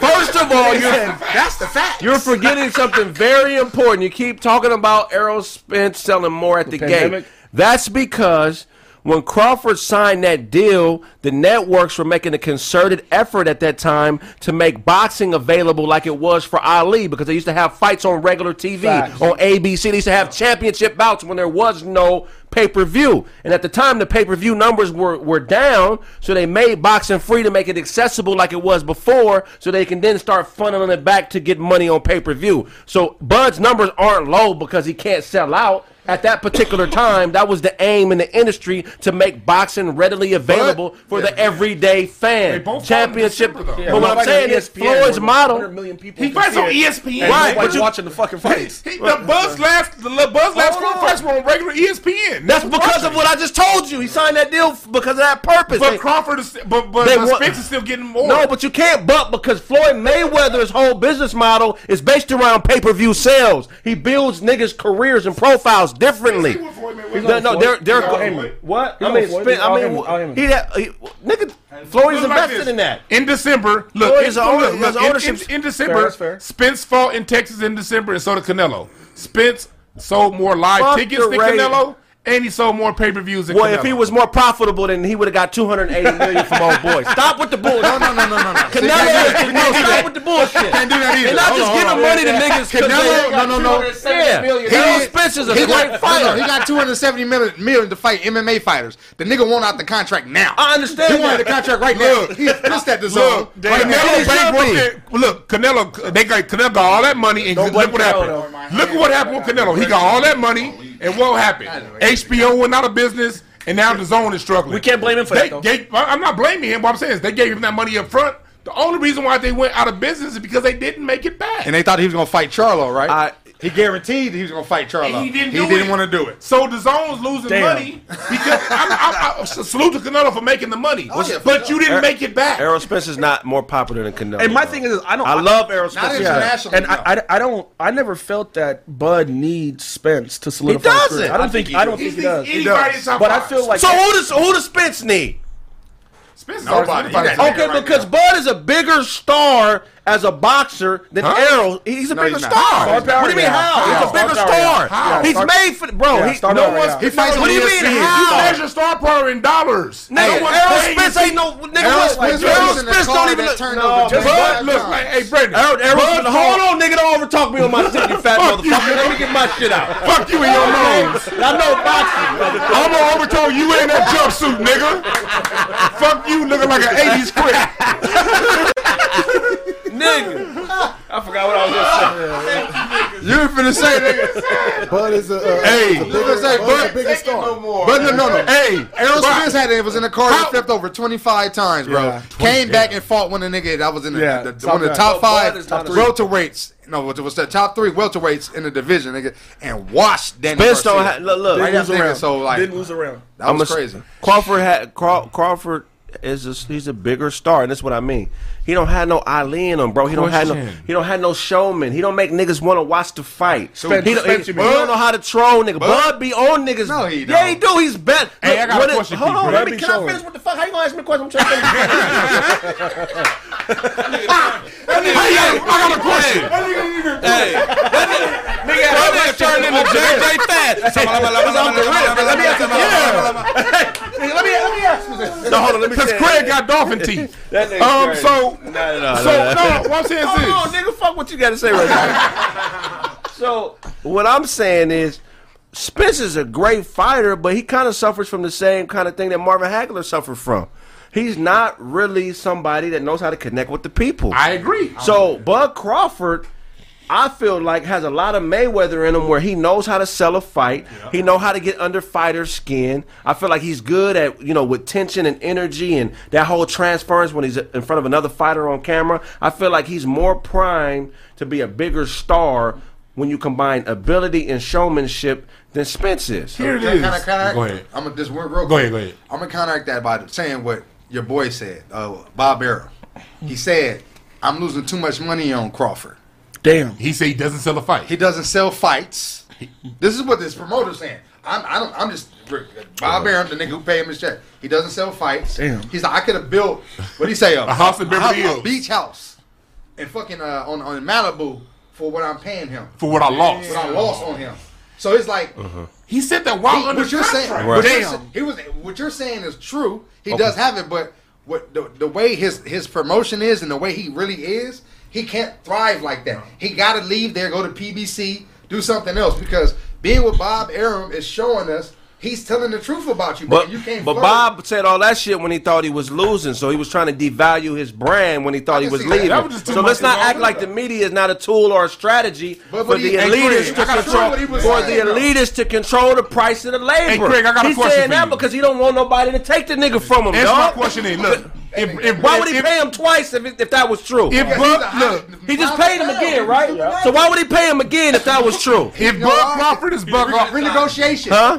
First of all, you're That's the fact. you're forgetting something very important. You keep talking about Errol Spence selling more at the, gate. That's because when Crawford signed that deal, the networks were making a concerted effort at that time to make boxing available like it was for Ali because they used to have fights on regular TV, Facts. on ABC. They used to have championship bouts when there was no pay per view. And at the time, the pay per view numbers were, were down, so they made boxing free to make it accessible like it was before, so they can then start funneling it back to get money on pay per view. So Bud's numbers aren't low because he can't sell out. At that particular time, that was the aim in the industry to make boxing readily available for the everyday fan. both Championship. December, though. But what I'm saying is, Floyd's model. million people He fights on ESPN. Right, but but you- watching the fucking fights. He, the Buzz last, the Buzz last four on. fights were on regular ESPN. That's because of what I just told you. He signed that deal because of that purpose. But They- Crawford is, but but, They but want- Spence is still getting more. No, but you can't bump because Floyd Mayweather's whole business model is based around pay per view sales. He builds niggas' careers and profiles differently. He's with Floyd Mayweather. No, no, they're they're He's on Haymon. what? I mean, Floyd. Spin, He's I mean, Haymon. On Haymon. he had he, nigga. Floyd's Look like invested this. in that. In December, look, Floyd is a owner- look, his look, in- ownership's- in, in December, Fair, that's fair. Spence fought in Texas in December, and so did Canelo. Spence sold more live Fuck tickets the than Ray- Canelo, and he sold more pay per views than Boy, Canelo. if he was more profitable, then he would have got 280 million from old boy. Stop with the bullshit. No, no, no, no, no, no. Canelo, no, stop with the bullshit. Can't do that either. They're not Hold just on, giving hold on. money to niggas. 'cause Canelo, they- no, no, no. Yeah, Errol Spence is a He great got, fighter. no, no, he got 270 million, million to fight MMA fighters. The nigga want out the contract now. I understand He wanted the contract right Look. now. He pissed at DAZN. Look, Canelo bankrupt Look, Canelo, they got Canelo got all that money, and look what happened. Look at what happened with Canelo. He got all that money, and what happened? HBO went out of business, and now DAZN is struggling. We can't blame him for They that, though. gave- I'm not blaming him. What I'm saying is they gave him that money up front. The only reason why they went out of business is because they didn't make it back. And they thought he was gonna fight Charlo, right? I- he guaranteed that he was gonna fight Charlo. And he didn't. He do didn't it. want to do it. So DAZN's losing Damn. money because I'm, I'm, I salute to Canelo for making the money, Oh, yeah, but you didn't make it back. Errol Spence is not more popular than Canelo. And my bro. thing is, I don't. I love Errol Not Spence. internationally. And I, I, I don't. I never felt that Bud needs Spence to solidify. his doesn't. I don't think. I don't think he does. Anybody in top But I feel like. So who does who does Spence need? Spence Nobody. already- He got- Okay, because. Bud is a bigger star as a boxer than Huh? Errol. He's a No, bigger he's star. Star what do you mean how? Yeah, He's a bigger star. He's made for bro. Yeah, he, No one's. He fights What do you mean, how? You measure star power in dollars. Nigga, no Errol Spence ain't no nigga. Errol what? Spence Errol was in the Spence don't even look. No, over just Bud, five Look, like, hey, Brandon. Errol, Errol, hold on, nigga. Don't overtalk me on my shit, you fat motherfucker. Let me get my shit out. Fuck you in your nose. I know boxing. I'm gonna overthrow you in that jumpsuit, nigga. Fuck you, looking like an '80s crick. (laughs) nigga. I forgot what I was just saying. You were finna say, nigga. Bud is a, uh, Hey. a bigger, say, Bud's Bud- a bigger star. But no, no, no. Hey, Errol Bud, Spence had it was in the car. He How- flipped over 25 times, bro. Yeah. Came back and fought one of the nigga that was in the, Yeah, the, top one of the top five is top welterweights. No, it was the top three welterweights in the division, nigga, and washed Danny Spence Garcia. don't have look. look Right Didn't after lose around. so like Didn't lose around. that was a- crazy. Crawford had Craw, Crawford is a, he's a bigger star, and that's what I mean. He don't have no Ali in him, bro. He don't have no he don't have no showman. He don't make niggas want to watch the fight. Spence- he, don't, he, he don't know how to troll nigga. Bud, be on niggas. No, he Yeah, he don't. He's bet. Hey, I got a what it- question for Hold on, bro. let me. Be Can I finish? What the fuck? How you gonna ask me a question? I'm trying to finish. (laughs) hey, hey, I got a question. hey, that nigga, nigga, that nigga turned into JJ Fad. Let me ask you. Yeah. Let me let me ask you this. No, hold on. Let me Because say- Craig got dolphin (laughs) teeth. That nigga Um, crazy. so, No, no, no, so no, no. no, what I'm saying is Hold on, nigga. Fuck what you got to say right now. (laughs) so what I'm saying is, Spence is a great fighter, but he kind of suffers from the same kind of thing that Marvin Hagler suffered from. He's not really somebody that knows how to connect with the people. I agree. So Bud Crawford, I feel like has a lot of Mayweather in him, where he knows how to sell a fight. He know how to get under fighters' skin. I feel like he's good at you know with tension and energy and that whole transference when he's in front of another fighter on camera. I feel like he's more primed to be a bigger star when you combine ability and showmanship than Spence is. Here it Can, is. can I counteract? Go ahead. I'm gonna just real, real Go ahead, go ahead. I'm gonna counteract that by saying what your boy said, uh, Bob Arum. He said, "I'm losing too much money on Crawford. Damn. He said he doesn't sell a fight. He doesn't sell fights. This is what this promoter's saying. I'm, I don't, I'm just Bob Arum, the nigga who paid him his check. He doesn't sell fights. Damn. He's like, I could have built what he say, a, house in Beverly a Hills. beach house, and fucking uh, on on Malibu for what I'm paying him, for what I lost. what I lost on him. So it's like. He said that while He- under what you're saying, contract. what you're he was what you're saying is true. He does have it, but what the, the way his his promotion is and the way he really is, he can't thrive like that. He got to leave there, go to PBC, do something else because being with Bob Arum is showing us he's telling the truth about you. But, man. you can't. but flirt. Bob said all that shit when he thought he was losing, so he was trying to devalue his brand when he thought he was see that. leaving. That was so let's not act like it. the media is not a tool or a strategy But for the he- elitists Craig, to control what he was for the saying, elitists to control the price of the labor. Hey, Craig, I got a He's question saying for that you. because he don't want nobody to take the nigga from him. Answer dog. my question then. Look, if, if, Why would he if, pay him twice if, if that was true? If Because he's Bud, a high- look, he just paid him again, right? Yeah. So why would he pay him again if that was true? if Yo, Bud I- Crawford is Bud Crawford, renegotiation. Huh?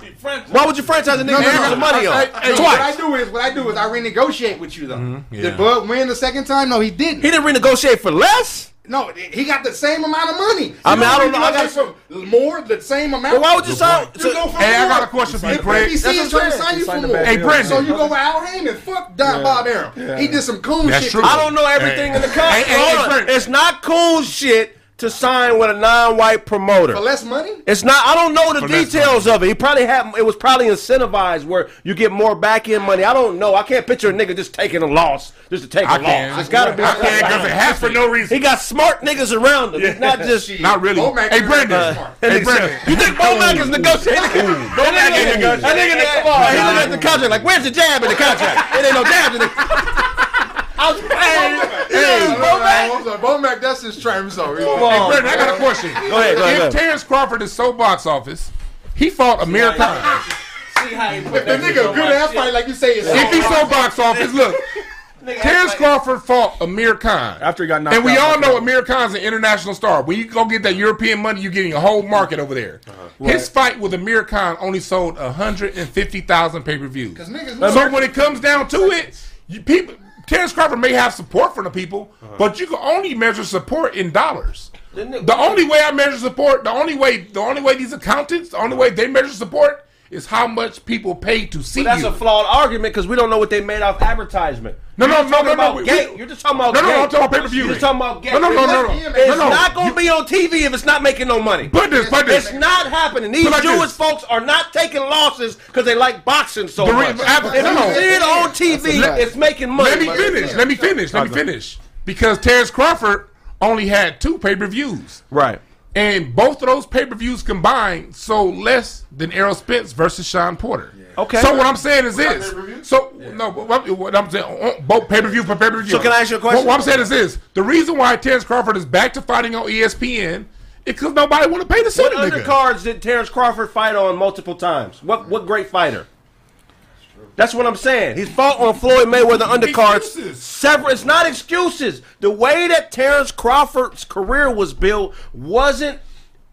Why would you franchise a nigga No, no, you no. losing money on? Hey, hey, what I do is what I do is I renegotiate with you though. Mm-hmm. yeah. Did Bud win the second time? No, he didn't. He didn't renegotiate for less? No, he got the same amount of money. I You mean, I don't know. I got- for more the same amount. But why would you sign? You go for Hey, I got a question for you, If Craig. PBC That's is trying to sign you He for more. Hey, deal. Brandon. So you go with Al Haymon. Fuck Don Bob Arum. He did some coon That's shit. true. I don't know everything in the contract. Hey, hey, hey, Hold It's not cool shit to sign with a non-white promoter. For less money? It's not. I don't know the For details of it. He probably had. It was probably incentivized where you get more back end money. I don't know. I can't picture a nigga just taking a loss just to take a I loss. It's got to be. I can't because it has for no reason. He got smart niggas around him. He's not just. (laughs) Not really. Womack Hey, is Brandon. (laughs) Hey, That nigga Brandon. You think Womack is negotiating? That nigga ain't negotiating. That nigga, that, he looked at the contract like, where's the jab in the contract? It ain't no jab in the. I was Hey, hey, Womack. I'm sorry, Womack, that's his term. So Hey, Brandon, I got a question. Go ahead, go ahead, go If ahead. Terrence Crawford is so box office, he fought Amir Khan. See how he put the that nigga good ass fight like you say is If he's so box office, look, (laughs) Terrence Crawford fought Amir Khan. After he got knocked And we out all know Amir Khan's an international star. When you go get that European money, you're getting a whole market over there. Uh-huh. His fight with Amir Khan only sold 150,000 pay per views. niggas So when it comes down to it, you, people, Terrence Crawford may have support from the people, uh-huh. but you can only measure support in dollars. The only way I measure support, the only way, the only way these accountants, the only way they measure support is how much people pay to see But that's you. a flawed argument because we don't know what they made off advertisement. No, no, no, no, no. gate. we- You're just talking about No, no, gate. I'm talking about pay-per-view. You're talking about gate. No, no, no, no, no. It's It's no, no. not going to be on TV if it's not making no money. But this, but this. It's not happening. These like Jewish this. folks are not taking losses because they like boxing so The re- much. ab- If no, you no. see it on TV, it's making money. Let me finish. Let me finish. Let me finish. Because Terrence Crawford only had two pay per views. Right. And both of those pay per views combined sold less than Errol Spence versus Shawn Porter. Okay. So what I'm saying is this. So no, what, what I'm saying, both pay per view for pay per view. So can I ask you a question? What, what I'm saying is this: the reason why Terrence Crawford is back to fighting on ESPN is because nobody want to pay to see What the nigga. undercards did Terrence Crawford fight on multiple times? What what great fighter? That's what I'm saying. He's fought on Floyd Mayweather undercards. Excuses. Several. It's not excuses. The way that Terrence Crawford's career was built wasn't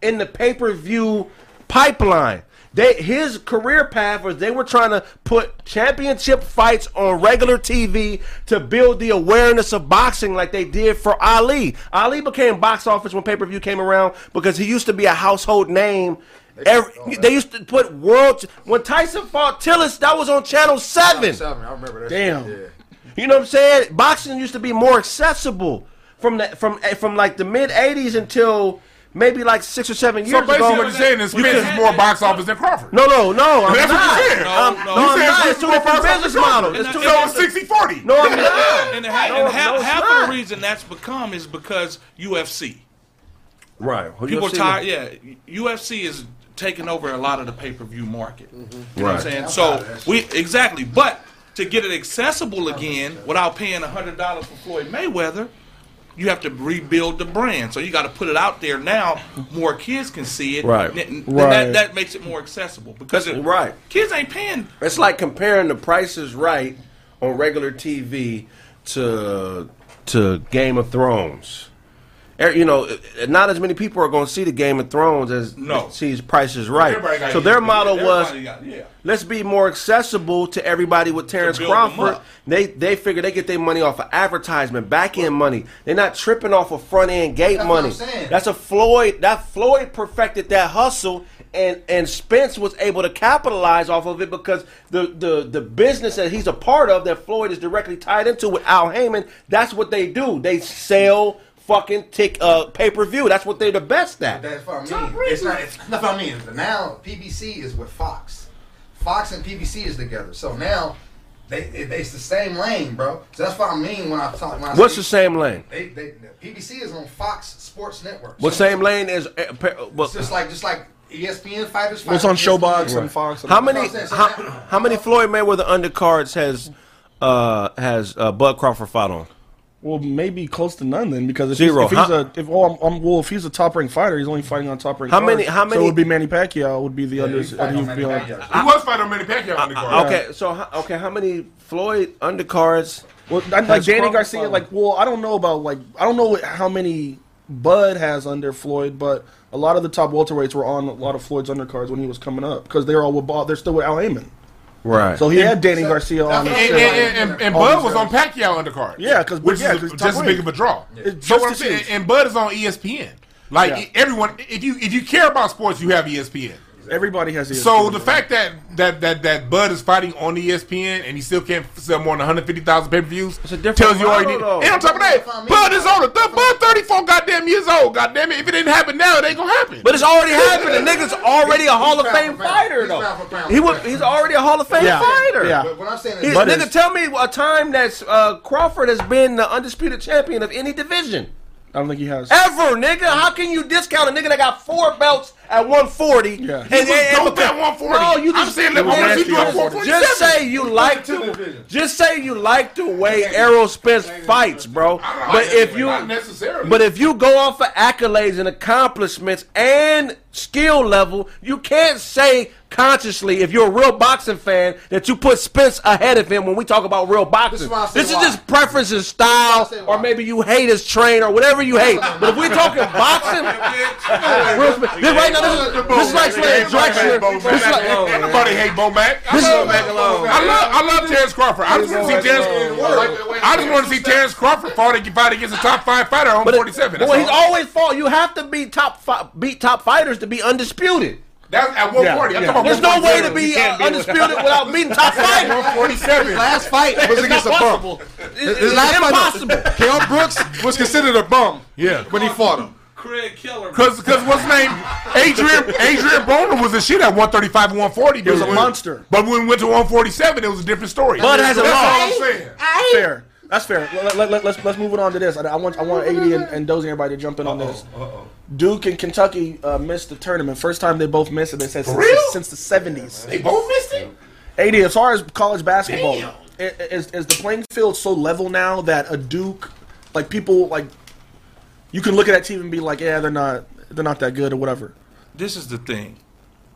in the pay per view pipeline. They his career path was they were trying to put championship fights on regular TV to build the awareness of boxing like they did for Ali. Ali became box office when pay per view came around because he used to be a household name. Every, they used to put world when Tyson fought Tillis that was on Channel Seven. Seven, I remember that. Damn. Shit, You know what I'm saying? Boxing used to be more accessible from the from eh, from like the mid '80s until maybe like six or seven years ago. So basically, ago. what you're saying is Spence is more box office than Crawford. No, no, no. I'm That's what not. you said. I'm, No, no, no. I'm You not. It's two more different business than models. It's two So different. it's 60 40. No, I'm not. And, ha- No, and half, no, half of the reason that's become is because UFC. Right. People UFC tired. Yeah, UFC is taking over a lot of the pay per view market. You know what I'm saying? So we exactly, but to get it accessible again without paying hundred dollars for Floyd Mayweather, you have to rebuild the brand. So you got to put it out there now. More kids can see it. Right. Then- then Right. That, that makes it more accessible because it, Right. kids ain't paying. It's like comparing the prices right on regular TV to to Game of Thrones. Er, You know, not as many people are going to see the Game of Thrones as No. sees is Right. So their YouTube. model was got- yeah. let's be more accessible to everybody with Terrence Crawford. They they figure they get their money off of advertisement, back end money. They're not tripping off of front end gate That's what money. I'm. That's a Floyd. That Floyd perfected that hustle, and and Spence was able to capitalize off of it because the the the business that he's a part of, that Floyd is directly tied into with Al Haymon. That's what they do. They sell fucking tick uh pay per view. That's what they're the best at. That's what I mean. It's not. It's, that's what I mean. But now PBC is with Fox. Fox and PBC is together. So now they it, it's the same lane, bro. So that's what I mean when I talk. When I What's say- the same lane? They, they, PBC is on Fox Sports Network. What So same lane is? Uh, well, It's just like just like ESPN fighters. What's on fight on Showbox ESPN. and Fox? How many That's what I'm saying. So how, now- how many Floyd Mayweather undercards has uh has uh, Bud Crawford fought on? Well, maybe close to none then, because if Zero. He's, if he's How- a if well, I'm, I'm- well, if he's a top ranked fighter, he's only fighting on top ranked. How many- cards. how So it would be Manny Pacquiao would be the under. he's fighting on he'd be on- Pacquiao. He was fighting on Manny Pacquiao on the card. Okay, so okay, how many Floyd undercards? Well, I- like Has Danny Crawford Garcia, fought? like well, I don't know about like I don't know how many Bud has under Floyd, but a lot of the top welterweights were on a lot of Floyd's undercards when he was coming up because they're all with Bob, they're still with Al Haymon. Right. So he had Danny Garcia on. that's his And, I'm and, and, and, and Bud these was on guys. Pacquiao undercard. Yeah, 'cause- which yeah, is 'cause a- top just as big of a draw. It's So what I'm saying, and Bud is on ESPN. Like Yeah. everyone, if you if you care about sports, you have E ESPN. Everybody has. ESPN. So the fact that that that that Bud is fighting on ESPN and he still can't sell more than 150,000 pay per views It's a different tells you all you model, need. though. And on top of that, That's what I mean. Bud is older. The Bud 34 goddamn years old. Goddamn it! If it didn't happen now, it ain't gonna happen. But it's already happened. The nigga's already a Hall of Fame fighter, He's though. pound for pound. He was, he's already a Hall of Fame Yeah. fighter. Yeah. But what I'm saying is, nigga, tell me a time that uh, Crawford has been the undisputed champion of any division. I don't think he has. Ever, nigga. How can you discount a nigga that got four belts at 140? Yeah. And, He was dope because- at 140. No, you I'm just, saying that was what was he nasty doing at at 447? just say you like to just say you like the way Errol Spence fights, bro. But if you but if you go off of accolades and accomplishments and skill level, you can't say consciously if you're a real boxing fan that you put Spence ahead of him when we talk about real boxing. This is why I say This is just preference and style, This is why I say or maybe you hate his train or whatever you hate. But if we're talking (laughs) boxing, real Spence, this right now this is, this is like saying Drexler. This is like, nobody hate Bo Mac. I love, I love, I love Terrence Crawford. I just want to see Terrence. I just want to see Terrence Crawford fight against a top five fighter on 47. but That's when he's always fought, you have to be top beat top fighters to be undisputed. That's at 140. I'm Yeah, talking about There's no way to be uh, undisputed without beating top fighters. 147. Last fight was It's against a bum. possible. It's, His it's last fight, impossible. (laughs) Kell Brooks was considered a bum Yeah. when he fought him. Craig Keller. Cause, cause what's his name? Adrian Adrian Broner was a shit at 135 and 140. He was a monster. But when we went to 147, it was a different story. Bud has a That's all I'm saying. fair. That's fair. Let, let, let, let's let's move it on to this. I, I want I want AD and, and Dozy and everybody to jump in on this. Duke and Kentucky uh, missed the tournament. First time they both missed it. They said since, real? since the seventies. They both missed it. AD, as far as college basketball, Damn. i- i- is, is the playing field so level now that a Duke, like people like, you can look at that team and be like, yeah, they're not they're not that good or whatever. this is the thing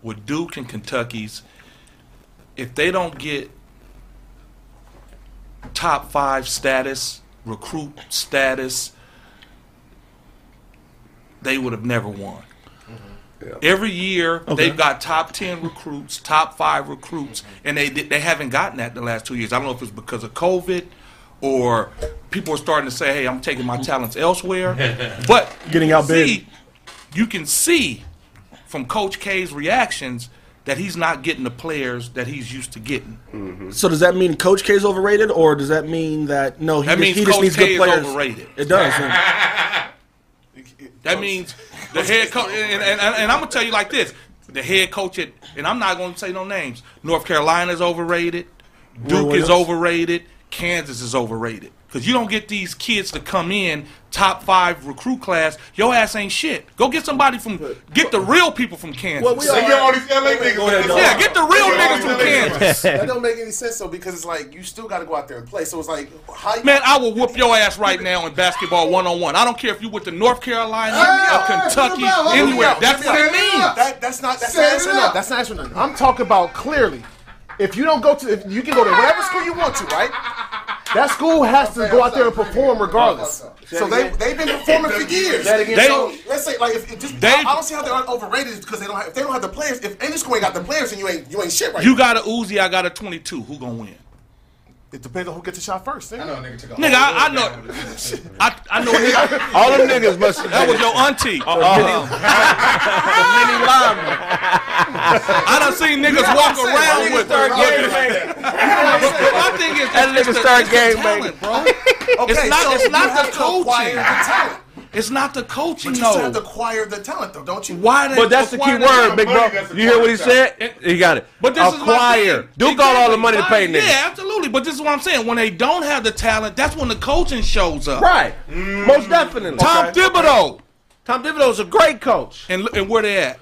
with Duke and Kentucky's. If they don't get top five status, recruit status, they would have never won. Every year they've got top ten recruits, top five recruits, and they they haven't gotten that the last two years. I don't know if it's because of COVID or people are starting to say, "Hey, I'm taking my talents elsewhere." (laughs) But Getting outbid. see, you can see from Coach K's reactions that he's not getting the players that he's used to getting. Mm-hmm. So does that mean Coach K is overrated, or does that mean that no, he That just, means he just needs K good is players? overrated. It does. yeah. (laughs) That means the head coach, and, and, and, and I'm gonna tell you like this: the head coach at, and I'm not gonna say no names. North Carolina is overrated. Duke is overrated. Kansas is overrated because you don't get these kids to come in top five recruit class. Your ass ain't shit. Go get somebody from get the real people from Kansas. Well, we So get all these LA niggas. Go ahead, yeah, get the real niggas from Kansas. that don't make any sense though because it's like you still got to go out there and play. So it's like how you, Man, I will whoop your ass right now in basketball one on one. I don't care if you went to North Carolina or Kentucky, anywhere. That's what it means. That, that's not that's not answering. That's not answering enough. I'm talking about clearly. If you don't go to, if you can go to whatever school you want to, right? That school has to go out there and perform regardless. So they they've been performing for years. They- so let's say like if, if just They- I, I don't see how they're overrated because they don't have, if they don't have the players. If any school ain't got the players, then you ain't you ain't shit right. You got a Uzi, I got a 22. Who gonna win? It depends on who gets the shot first. Nigga. Nigga, I, I know. (laughs) I, I know a nigga. (laughs) All them niggas must. That was your auntie. (laughs) Uh-huh. I done seen niggas walk around with start game But my thing is That nigga start game talent, bro. Okay, It's not- so it's you not have the to acquire coaching. the talent. It's not the coaching, But you still have to acquire the talent, though, don't you? Why? They But that's the key word, big bro. You hear what he said? He got it. But this is my Acquire. thing. Duke got all the money to pay Exactly. niggas. Yeah, absolutely. But this is what I'm saying. When they don't have the talent, that's when the coaching shows up. Right. Most definitely. Tom Thibodeau. Tom Thibodeau's a great coach. And, and where they at?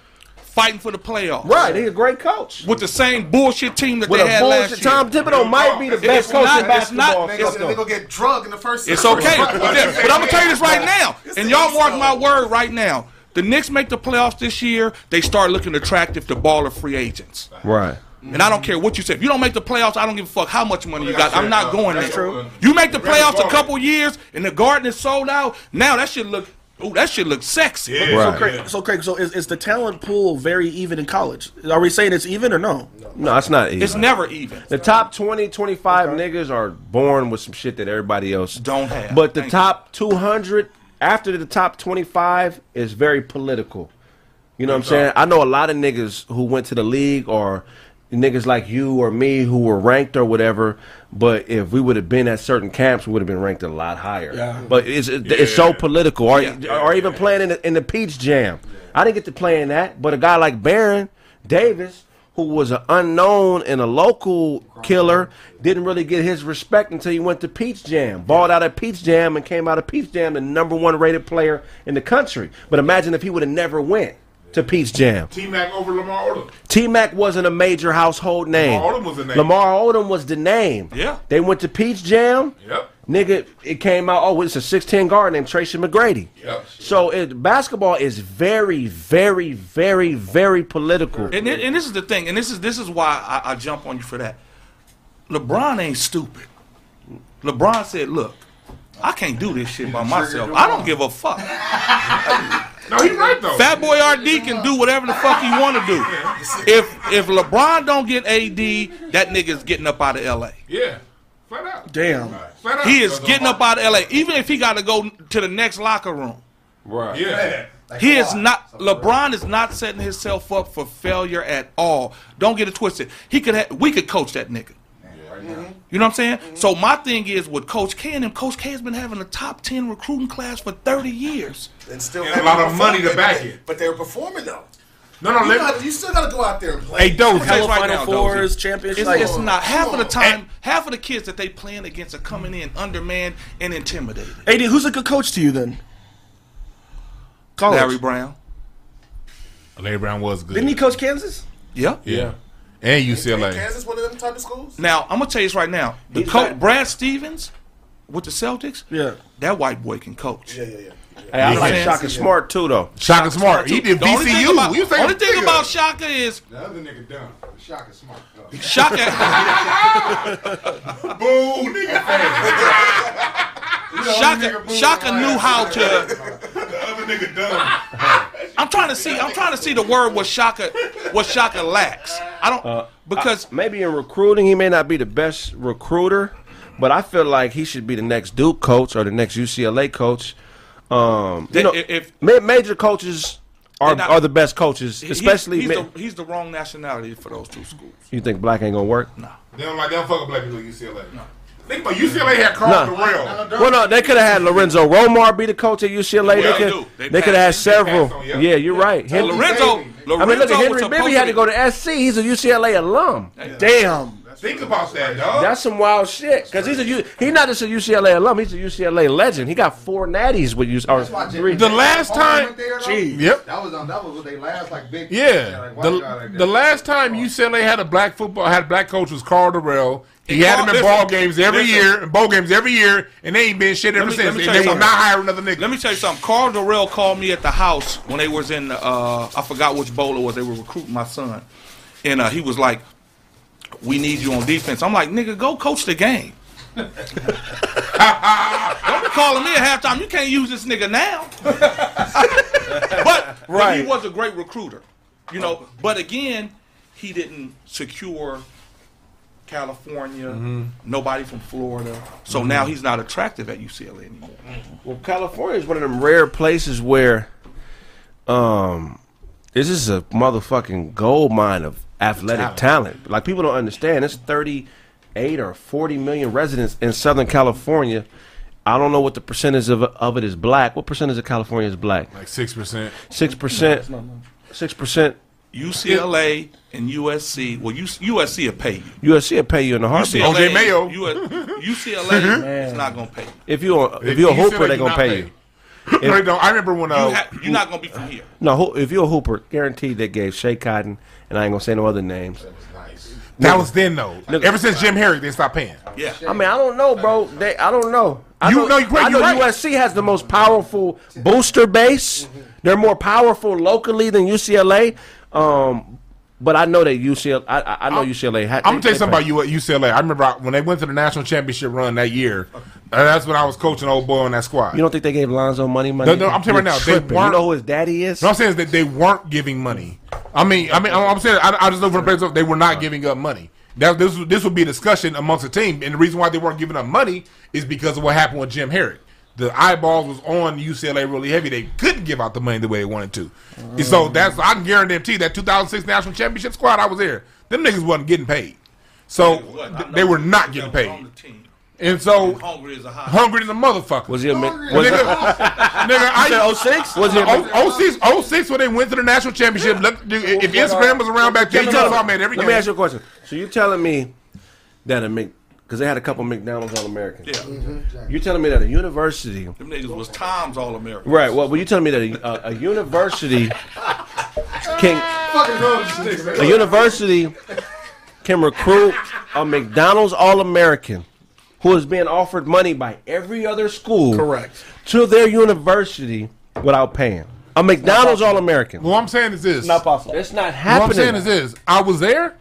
Fighting for the playoffs. Right. He's a great coach. With the same bullshit team that With they a had bullshit. last year. Tom Thibodeau might be the It's best coach not- in it's not- basketball. they're gonna, get drugged in the first. It's first okay. but, but I'm gonna tell you this right now, and y'all mark my word right now. The Knicks make the playoffs this year. They start looking attractive to baller free agents. Right. And I don't care what you say. If you don't make the playoffs, I don't give a fuck how much money you got. I'm not going there. You make the playoffs a couple years, and the Garden is sold out. Now that should look. Ooh, that shit looks sexy. So Craig, so Craig, so is, is the talent pool very even in college? Are we saying it's even or no? No, it's not even. It's never even. The top 20, 25 niggas are born with some shit that everybody else Don't have. But the Thank top 200, after the top 25, is very political. You know what I'm saying? I know a lot of niggas who went to the league or niggas like you or me who were ranked or whatever. But if we would have been at certain camps, we would have been ranked a lot higher. Yeah. But it's it's so political. Or, or even playing in the, in the Peach Jam. I didn't get to play in that, but a guy like Baron Davis, who was an unknown and a local killer, didn't really get his respect until he went to Peach Jam. Balled out at Peach Jam and came out of Peach Jam the number one rated player in the country. But imagine if he would have never went to Peach Jam. T Mac over Lamar Odom. T Mac wasn't a major household name. Lamar Odom was the name. Lamar Odom was the name. Yeah. They went to Peach Jam. Yep. Nigga, it came out. Oh, it's a 6'10 guard named Tracy McGrady. Yep. So it, basketball is very, very, very, very political. And, thi- and this is the thing, and this is this is why I, I jump on you for that. LeBron ain't stupid. LeBron said, "Look, I can't do this shit by myself. I don't give a fuck. (laughs) No, he right though. Fat Boy RD can do whatever the fuck he want to do. (laughs) If if LeBron don't get AD, that nigga's getting up out of LA. Yeah. Flat out. Damn. Flat out. He is getting up out of LA, even if he got to go to the next locker room. Right. Yeah. He is not. LeBron is not setting himself up for failure at all. Don't get it twisted. He could. Ha- we could coach that nigga. You know what I'm saying? Mm-hmm. So my thing is with Coach K and him. Coach K has been having a top ten recruiting class for 30 years. And still And a lot of money to back it. But they're performing though. No, no, You, let gotta- you still got to go out there and play. Hey, Dozy. Tell you right Final now, Fours, Dozy. championship. It's, like, it's not half of the Come on. time. Half of the kids that they playing against are coming in undermanned and intimidated. AD, who's a good coach to you then? College. Larry Brown. Larry Brown was good. Didn't he coach Kansas? Yeah. Yeah. And UCLA. Kansas one of them type of schools. Now I'm gonna tell you this right now. The He's coach back. Brad Stevens with the Celtics. Yeah. That white boy can coach. Yeah, yeah, yeah. Hey, I like Yeah. Shaka Smart too, though. Shaka Smart. He did The only thing VCU. about, We was only thing about Shaka is The other nigga dumb. Shaka smart. though. Shaka. (laughs) Boo, nigga. (laughs) (laughs) Shaka, Shaka knew how to. The other nigga done. (laughs) I'm trying to see. I'm trying to see the word what Shaka, what Shaka lacks. I don't because Maybe in recruiting, he may not be the best recruiter, but I feel like he should be the next Duke coach or the next UCLA coach. Um, you know, if- ma- major coaches are, They're not- are the best coaches, especially. he's, ma- the, he's the wrong nationality for those two schools. you think black ain't gonna work? No. They don't like they don't fuck with black people at UCLA. Think about UCLA had Karl No. Dorrell. Well, no, they could have had Lorenzo Romar be the coach at UCLA. Yeah, they they could. They they could have had several. on, yeah. yeah. you're right. Henry- Lorenzo, Lorenzo I mean, look at Henry supposed Bibby had to go to SC. He's a UCLA alum. Damn. Think about that, dog. That's some wild shit. Because he's a U- he's not just a UCLA alum. He's a UCLA legend. He got four natties with you. Or three. The last time- there, though. Gee. Yep. That was um, that was what they last like big. Yeah, like, the, like the last time UCLA had a black football had a black coach was Karl Dorrell. He had Karl- him in listen, ball games every listen. year, in bowl games every year, and they ain't been shit ever me- since. let me And they you will not hire another nigga. Let me tell you something. Karl Dorrell called me at the house when they was in. Uh, I forgot which bowl it was. They were recruiting my son, and uh, he was like, "We need you on defense." I'm like, "Nigga, go coach the game." (laughs) Don't be calling me at halftime. You can't use this nigga now. (laughs) but, but he was a great recruiter, you know. But again, he didn't secure California, nobody from Florida. So now he's not attractive at UCLA anymore. Well, California is one of them rare places where, um, this is a motherfucking gold mine of athletic talent. Like people don't understand. It's thirty-eight or forty million residents in Southern California. I don't know what the percentage of of it is black. What percentage of California is black? like six percent. Six percent. Six percent. UCLA and USC. Well, USC will pay you. USC will pay you in a heartbeat. UCLA, O.J. Mayo. U- UCLA (laughs) is not gonna pay you. If you are if you're a hooper, they're gonna pay you. (clears throat) No, they don't. I remember when You uh, ha- you're not gonna be from here. No, if you're a hooper, guaranteed they gave Schea Cotton, and I ain't gonna say no other names. that was then though. Ever since Jim Harrick, they stopped paying. Yeah. I mean, I don't know, bro. They, I don't know. I You- know, no, you're I know right. USC has the most powerful booster base. They're more powerful locally than UCLA. Um, but I know that UCLA. I, I- I know UCLA. Ha- I'm gonna tell you something about UCLA. I remember I- when they went to the national championship run that year. uh, that's when I was coaching old boy on that squad. You don't think they gave Lonzo money? money? No, no, I'm telling you right now, they tripping. You weren't- know who his daddy is? What I'm saying is that they weren't giving money. I mean, I mean, I'm saying I, I just know from the place they were not giving up money. That this this would be a discussion amongst the team, and the reason why they weren't giving up money is because of what happened with Jim Harrick. The eyeballs was on UCLA really heavy. They couldn't give out the money the way they wanted to. And so that's I can guarantee that 2006 national championship squad I was there. Them niggas wasn't getting paid. So th- they were not getting paid. And so Hungry as a hot. hungry than a motherfucker. Was he a? mi- Nigga, Was (laughs) nigga, I, 06? Was he a- Oh, 06, 06 when they went to the national championship. Look, dude, if Instagram was around back then, you Tell saw me- me at every Let game. me ask you a question. So you're telling me that a Mc because they had a couple McDonald's All Americans. Yeah. Mm-hmm. You're telling me that a university, Them niggas was Tom's All American. right? Well, well, you telling me that a, a, a university can a university can recruit a McDonald's All American who is being offered money by every other school, Correct. to their university without paying. A McDonald's All American. What I'm saying is this. Not possible. It's not happening. What. I'm saying is this. I was there,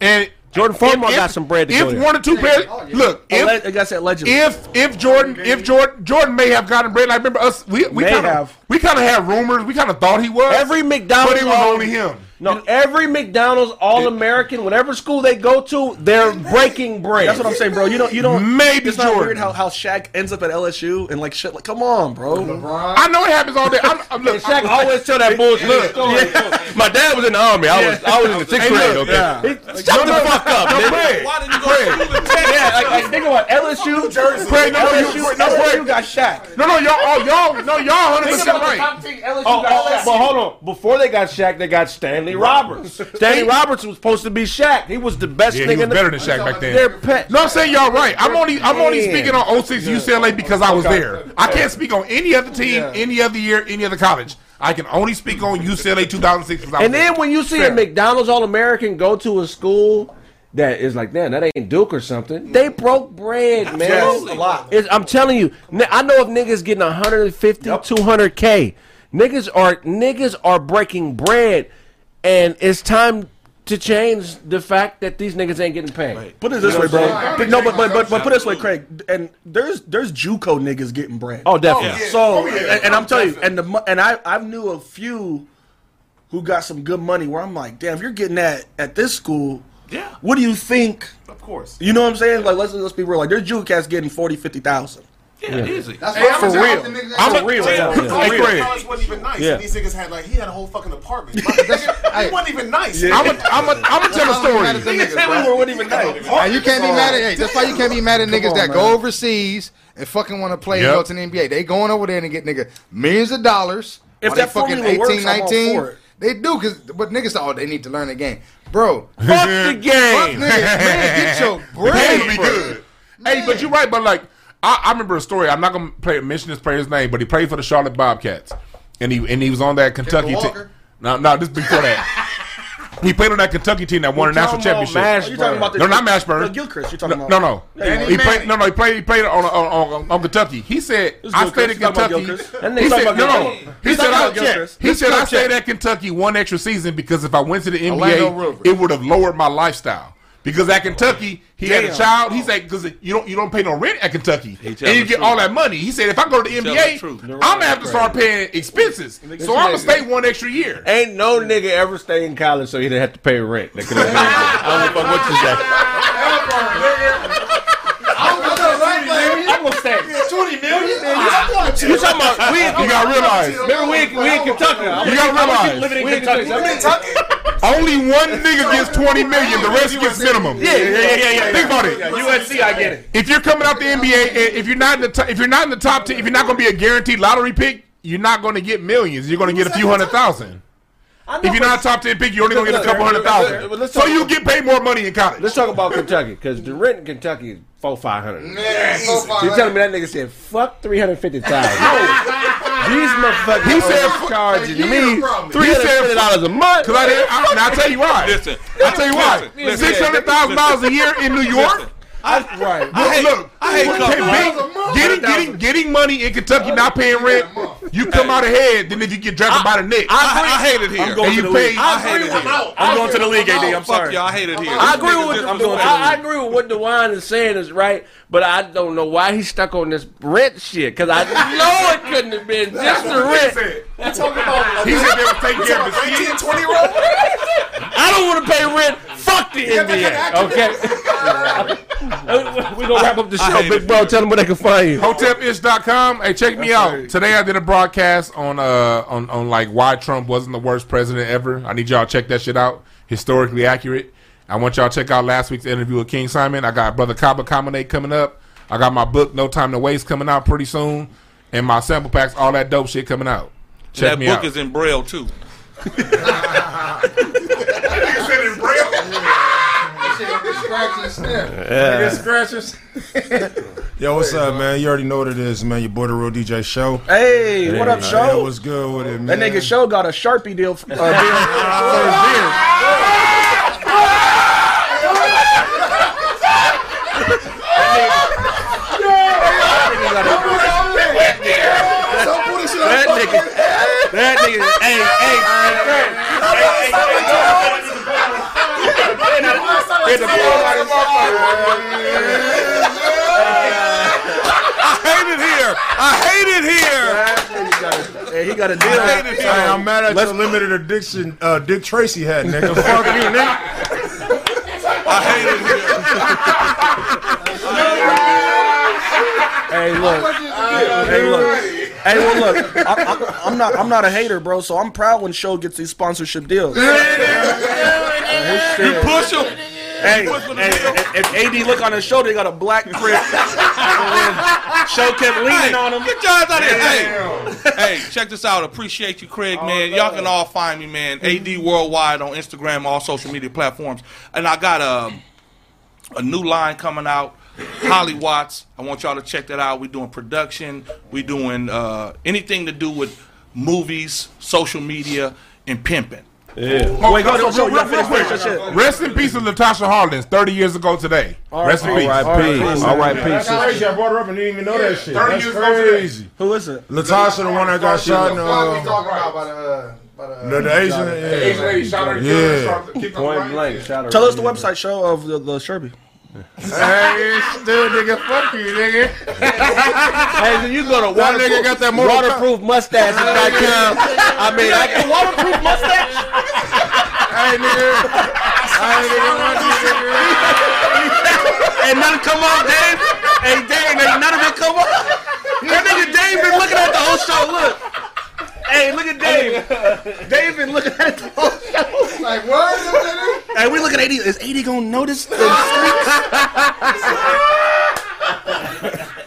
and Jordan Farmar got some bread to if go there. one or two pairs, look, Alle- if like I said, allegedly. if if Jordan if Jordan Jordan may have gotten bread, I remember us. We we kind of we kind of had rumors. We kind of thought he was Every McDonald's but it was All- only him. No, every McDonald's All American, whatever school they go to, they're breaking bread. That's what I'm saying, bro. You don't. You don't. Maybe It's not weird how how Shaq ends up at LSU and like shit. Like, come on, bro. LeBron. I know it happens all day. I'm, I'm, look, Shaq always tell that bullshit story. My dad was in the army. I was I was in the sixth grade. Okay, yeah. He- shut the fuck up, no, nigga. Why didn't you go to school Texas? Yeah, like, like think about LSU. Jersey. Craig, no, no, LSU, you, no, LSU Craig. got Shaq. No, no, y'all, oh, y'all, no, y'all, hundred percent right. Oh, oh, oh, but hold on. Before they got Shaq, they got Stanley Roberts. (laughs) Stanley Roberts was supposed to be Shaq. He was the best Yeah, thing he was in the better than Shaq back Their then. pet. No, I'm saying y'all right. I'm only, I'm only speaking on 06 UCLA because I was there. I can't speak on any other team, any other year, any other college. I can only speak on UCLA 2006 I was And then there. when you see Fair. a McDonald's All American go to a school that is like, damn, that ain't Duke or something. They broke bread, man. Yes, a lot. It's- I'm telling you, I know if niggas getting 150, 200k, niggas are niggas are breaking bread, and it's time to change the fact that these niggas ain't getting paid. Put it this way, bro. But no, but, but but but put it this way, Craig. And there's there's JUCO niggas getting bread. Oh, oh, definitely. So and, and I'm telling you, and the and I I knew a few who got some good money. Where I'm like, damn, if you're getting that at this school, Yeah, what do you think? of course. You know what I'm saying? Like let's let's be real. Like there's JUCO cats getting 40, 50,000. Yeah, easy. That's Hey, why for I'm real. telling the niggas I'm that- a real. Yeah. Hey, Real. Craig. College wasn't even nice. Yeah. And these niggas had like he had a whole fucking apartment. (laughs) he wasn't even nice. I'm gonna I'm a, I'm gonna tell a story. Mad at niggas, bro. We weren't even nice. Hey, you can't be mad at. Hey, that's why you can't be mad at niggas on, that man. go overseas and fucking want to play Yep. and go the NBA. They going over there and get nigga millions of dollars. If while they that formula works, I'm all for it. They do, cause but niggas say, oh, they need to learn the game, bro. (laughs) Fuck the game. Fuck niggas, man, get your (laughs) Hey, brain. be good. Hey, but you're right. But like, I, I remember a story. I'm not gonna play, mention this player's name, but he played for the Charlotte Bobcats, and he and he was on that Kentucky team. Walker? No, no, this before that. he played on that Kentucky team that won a national about championship. Mashburn. Oh, you're talking about the No, not Mashburn. No, Gilchrist. You're talking No, about no, no. Yeah, he played. No, no. He played. He played on on, on, on Kentucky. He said, "I stayed in He's talking about Kentucky." He said, "No, no." He He's said, "I. He said, I stayed at Kentucky one extra season because if I went to the NBA, it would have lowered my lifestyle." Because at Kentucky, he had a child. He said, "Because you don't you don't pay no rent at Kentucky, and you get truth. all that money." He said, "If I go to the tell NBA, the. I'm gonna have to start paying expenses, so I'm gonna stay one extra year." Ain't no nigga ever stay in college so he didn't have to pay rent. That could've been- (laughs) I don't know what you say. I'm gonna stay. Twenty million. You talking about we? You gotta realize, Remember we in, we in Kentucky. you gotta realize, Living in We in Kentucky. Kentucky. only one nigga gets twenty million. The rest gets minimum. Yeah, yeah, yeah, yeah, yeah. Think about it. UNC, I get it. If you're coming out the NBA, if you're not in the top, if you're not in the top ten, if you're not going to be a guaranteed lottery pick, you're not going to get millions. You're going to get a few hundred thousand. If you're not a top ten pick, you're only going to get a couple hundred But thousand. let's So you get paid more money in college. Let's talk about Kentucky because the rent in Kentucky is four five hundred. Man, so far, You telling me that nigga said fuck three hundred fifty thousand? (laughs) These motherfuckers He said are charging me the problem. three hundred fifty dollars a month. Cause I didn't. I, and I'll tell you why. Listen, I'll tell you why. Six hundred thousand dollars a year in New York. Right. I hate, Look, I hate pay- Kentucky. big- getting getting getting money in Kentucky, not paying rent. You come out ahead than if you get drafted by the Knicks. I, I hate it here. I'm going and to you the pay. league. I hate it I'm here. out. I'm going to the league, AD. I'm Fuck sorry. y'all, I hate it here. I agree with This what nigga I, I agree with what Dewan is saying is right, but I don't know why he's stuck on this rent shit because I (laughs) know it couldn't have been just the rent. We talking about He said they were taking care of his 19, 20 year old. I don't want to pay rent. Fuck the NBA. Okay, We're gonna wrap up the show, big bro. Tell them where they can find you. Hotepish.com. Hey, check me out. Today I did a broadcast on uh on, on like why Trump wasn't the worst president ever. I need y'all to check that shit out. Historically accurate. I want y'all to check out last week's interview with King Simon. I got Brother Kaba Kamene coming up. I got my book No Time to Waste coming out pretty soon. And my sample packs, all that dope shit coming out. Check That me book out. is in braille too. scratch and sniff. Scratchers. Yo, what's up, man? You already know what it is, man. Your boy, the real DJ Show. Hey, what up, Yo, show? what's good with it, That nigga show got a sharpie deal uh, deal (laughs) for his beard. Don't put this shit on That the nigga. That nigga. Hey, hey, hey, hey, I hate it here. I hate it here. Hey, he got a deal. I hate it Hey, here. I'm mad at your limited addiction uh, Dick Tracy hat, nigga. Fuck you, nigga. I hate it here. Hey, look. Hey, look. Hey, well, look. I, I'm not. I'm not a hater, bro. So I'm proud when show gets these sponsorship deals. Shit. Push him. Hey, hey, if AD look on his shoulder, he got a black print. (laughs) show kept leaning on him. Get your ass out of here. Hey, hey, check this out. Appreciate you, Craig, oh, man. Y'all can all find me, man. AD Worldwide on Instagram, all social media platforms. And I got a, a new line coming out, Holly Watts. I want y'all to check that out. We're doing production. We're doing uh, anything to do with movies, social media, and pimping. Oh, Wait, go so to show. real- You gotta real quick. Rest in peace of Latasha Harlins, 30 years ago today. Rest in peace. R.I.P. R.I.P. That's crazy. I brought her up and didn't even know that shit. 30 That's years ago today. crazy. Who is it? Latasha, the one that got shot in What are we uh, talking about? By the, uh, by the, the, the Asian. Asian Yeah. lady shot her Yeah. yeah. shot, kicked on the Point blank. Shout out. Tell us the website show of the, the Sherby. Hey, still nigga, fuck you, nigga. Hey, so you go to That nigga got that waterproof motor- waterproofmustaches.com. I mean, I can Waterproof mustache. Hey, nigga. Hey, nigga, fuck you, nigga. Ain't nothing come off, Dave. Hey, Dave, ain't none of it come off. That nigga Dave been looking at the whole show. Look. Hey, look at Dave. Dave been looking at the whole show. like what? Hey, we look at 80. Is 80 gonna notice? The (laughs)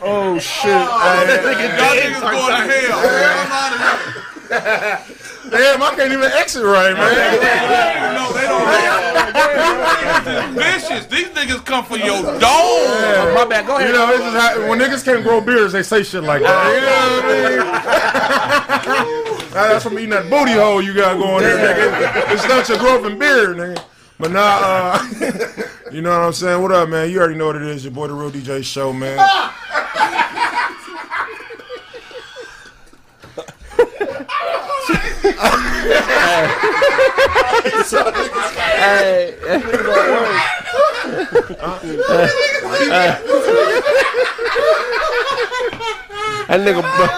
Oh shit. Oh, Y'all niggas going to hell. man. (laughs) I'm out of here. Damn, I can't even exit right, man. No, they don't. (laughs) Vicious. These niggas come for your dome. My bad. Go ahead. You know, it's just how, when niggas can't grow beards, they say shit like that. You know what I mean? (laughs) That's from eating that booty hole you got going there, nigga. It's not your growing beard, nigga. But nah, uh, (laughs) you know what I'm saying? What up, man? You already know what it is. Your boy, the Real DJ Show, man. Hey, that nigga, bar-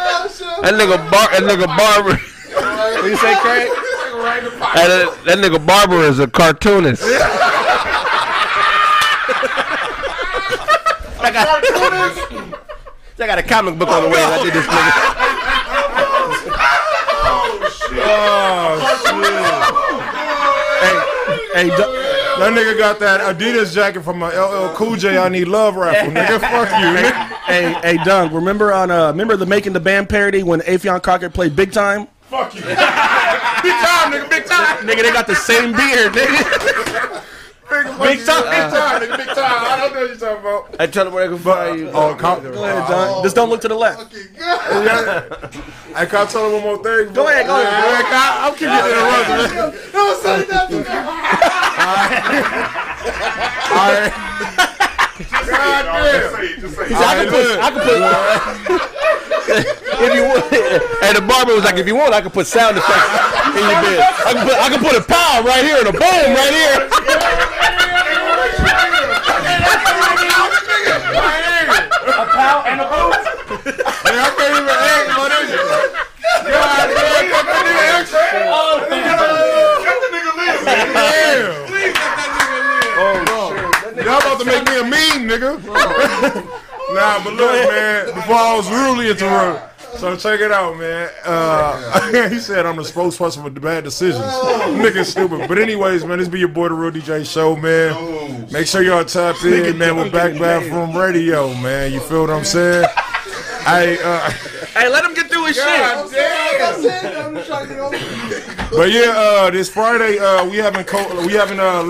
that nigga bar, that nigga barber. What you say, Craig? That, that nigga barber is a cartoonist. I got, I got a comic book on the way. I did this nigga. Hey, That nigga got that Adidas jacket from my LL Cool J I Need Love raffle, nigga. (laughs) Fuck you, nigga. hey, hey, Dunk. Remember on uh, remember the making the band parody when Affion Crockett played Big Time? Fuck you. (laughs) Big time, nigga. Big time. Nigga, they got the same beard, nigga. Big time, big time, nigga. Big time. I don't know what you're talking about. I tell him where they can find you. Oh, come, Go ahead, Dunk. Just don't look to the left. I can't tell him one more thing. Go ahead, go ahead. I'll keep getting interrupted. No, say nothing. (laughs) God damn. He said, I can put, I can put. if you want, and the barber was like, if you want, I can put sound effects in your bed. I can put, I can put a pow right here and a boom right here. Man, I can't even act, my nigga. God damn, cut that nigga extra. Cut the nigga live. Damn. Y'all about to make me a meme, nigga. (laughs) nah, but look, man, before I was rudely interrupted. So check it out, man. Uh, (laughs) he said I'm the spokesperson for the bad decisions. Nigga stupid. But anyways, man, this be your boy the Real DJ Show, man. Make sure y'all tap in, man, with Back Bathroom Radio, man. You feel what I'm saying? I uh Hey, let him get through his shit. But yeah, uh, this Friday uh, we having co- we having a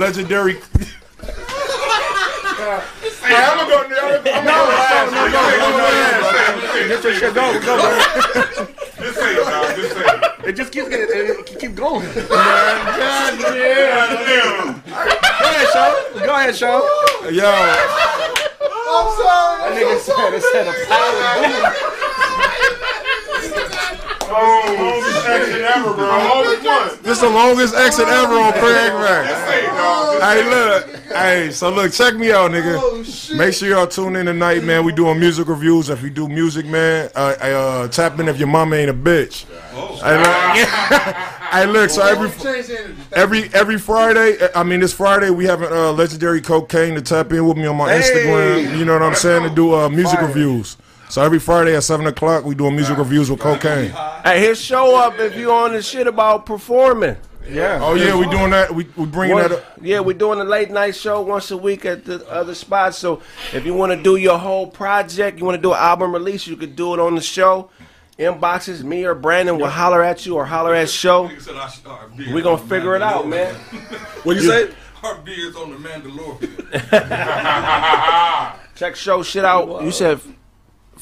uh. Hey, I'm gonna go. I'm gonna go. I'm gonna go last. Get your shit go, go, bro. Just say it, dog. Just say it. It just keeps getting, it keep- keep going. God damn. Go ahead, show. Go ahead, show. Yo, That nigga said it said a power boom. Longest exit ever, bro. Longest one. This the longest exit ever on Craig Max. Hey, look. Hey, so look, check me out, nigga. Make sure y'all tune in tonight, man. We doing music reviews. If you do music, man, uh, uh, tap in if your mama ain't a bitch. Hey, look, (laughs) hey, look. So every every every Friday, I mean this Friday, we have uh, legendary cocaine to tap in with me on my Instagram. You know what I'm saying? To do uh, music reviews. So every Friday at seven o'clock, we doing music reviews with cocaine. Hey, here's show up if you on the shit about performing. Yeah. Oh yeah, we doing that. We we bringing that up. yeah, we're doing a late night show once a week at the other spots. So if you want to do your whole project, you want to do an album release, you could do it on the show. Inboxes, me or Brandon will holler at you or holler at show. We're gonna figure it out, man. (laughs) What you say? Our beers on the Mandalorian. (laughs) (laughs) Check show shit out. You said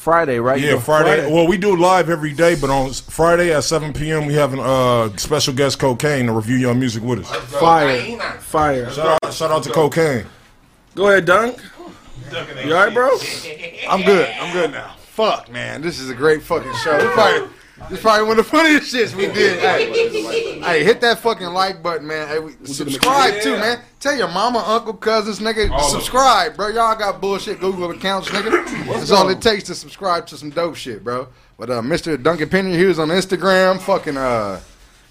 Friday, right? Yeah, know- Friday. Well, we do live every day, but on Friday at 7 p.m. we have a uh, special guest Cocaine to review your music with us. Fire. Fire. Shout out, shout out to Cocaine. Go ahead, Dunk. You alright, bro? I'm good. I'm good now. Fuck, man. This is a great fucking show. (laughs) This probably, this is probably one of the funniest shits we did. (laughs) Hey, hey, hit that fucking like button, man. Hey, we, subscribe too, man. Tell your mama, uncle, cousins, nigga, subscribe, bro. Y'all got bullshit Google accounts, nigga. That's all it takes to subscribe to some dope shit, bro. But uh, Mr. Duncan Penny, he was on Instagram, fucking uh,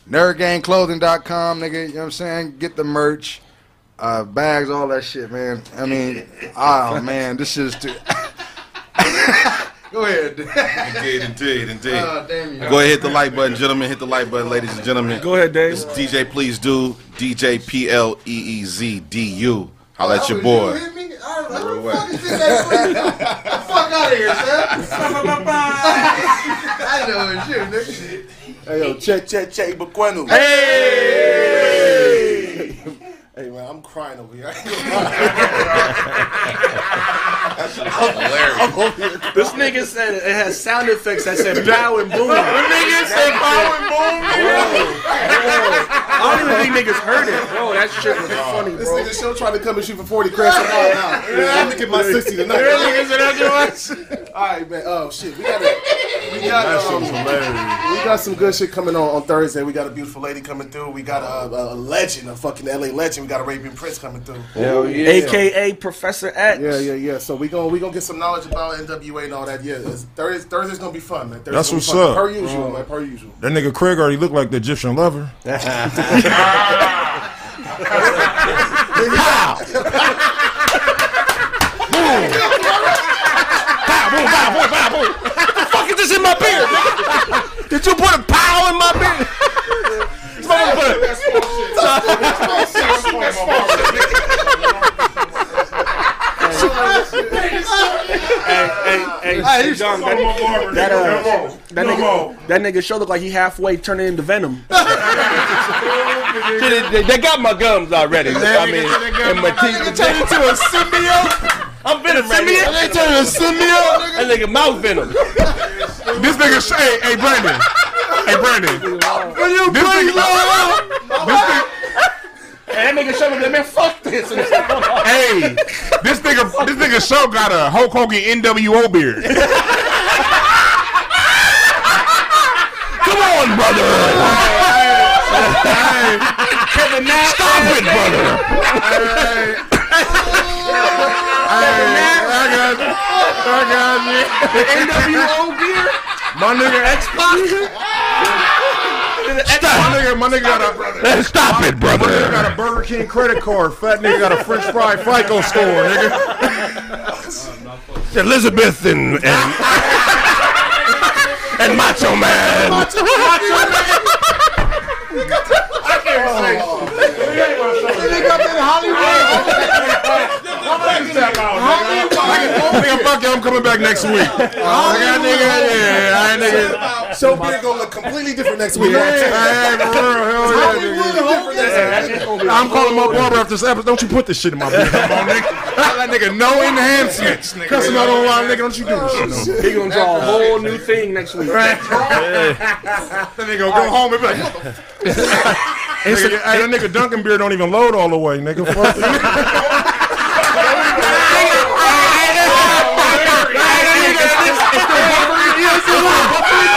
nerdgangclothing.com, nigga. You know what I'm saying? Get the merch, uh, bags, all that shit, man. I mean, (laughs) oh man, this is too. (laughs) Go ahead. Indeed, indeed, indeed. Oh, damn you. Go ahead, hit the like button, gentlemen. Hit the like button, ladies and gentlemen. Go ahead, Dave. It's DJ Please Do, DJ P L E E Z D U. Holla at your oh, boy. You hit me? I, I, Real Fuck is that fuck out of here, son. (laughs) I know it's you, nigga. Hey yo, che che che Baquenu. Hey! Hey man, I'm crying over here. (laughs) This nigga said it has sound effects that said bow and boom. the nigga said bow and boom. I don't even think niggas heard it, bro. That shit was funny, This bro. nigga show trying to come and shoot for 40 cracks a mile now. I'm gonna get my 60 tonight. All right, man. Oh shit, we got a, we got um, we got some good shit coming on on Thursday. We got a beautiful lady coming through. We got a, a, a legend, a fucking LA legend. We got a Arabian Prince coming through. Hell yeah. AKA Professor X. Yeah, yeah, yeah. So we gonna we gonna get some knowledge about NWA and all that. Yeah, it's, Thursday, Thursday's gonna be fun, man. Thursday's That's what's fun. up. Per usual, man. Per usual. That nigga Craig already looked like the Egyptian lover. fuck is this in my beard? Did you put a pow in my beard? Somebody put Hey, hey, John, that, that, uh, that, nigga, that nigga show look like he halfway turning into Venom. (laughs) Shit, they, they got my gums already. I mean, and my teeth. Turn into a symbiote. I'm venom right here. They turn into a symbiote. That nigga mouth venom. This nigga, sh- hey, hey, Brandon. Hey, Brandon. Will you This please nigga, love? this nigga, And that nigga show look like, man, fuck this. And it's like, hey, this nigga, this nigga show got a Hulk Hogan NWO beard. Come on, brother. Kevin Nash. Stop it, brother. I got, I got you. NWO gear. My nigga X My nigga, my nigga got a, Stop it, brother. My Nigga brother. got a Burger King credit card. Fat nigga got a French fry FICO score, nigga. Elizabeth and and, and Macho Man. Nigga, fuck you, I'm coming back next week. I got nigga, yeah, I nigga. So beard gonna look completely different next week. Hey, for real, hell yeah, nigga. I'm calling my barber after this episode. Don't you put this shit in my beard, come on, nigga. (laughs) That nigga no enhancements, nigga. Cussing out online, nigga. Don't you do this shit no more. He gonna draw a whole new thing next week. (laughs) That nigga go home and be like, what the f- (laughs) Nigga, hey, that nigga Duncan beard don't even load all the way, nigga. Fuck you.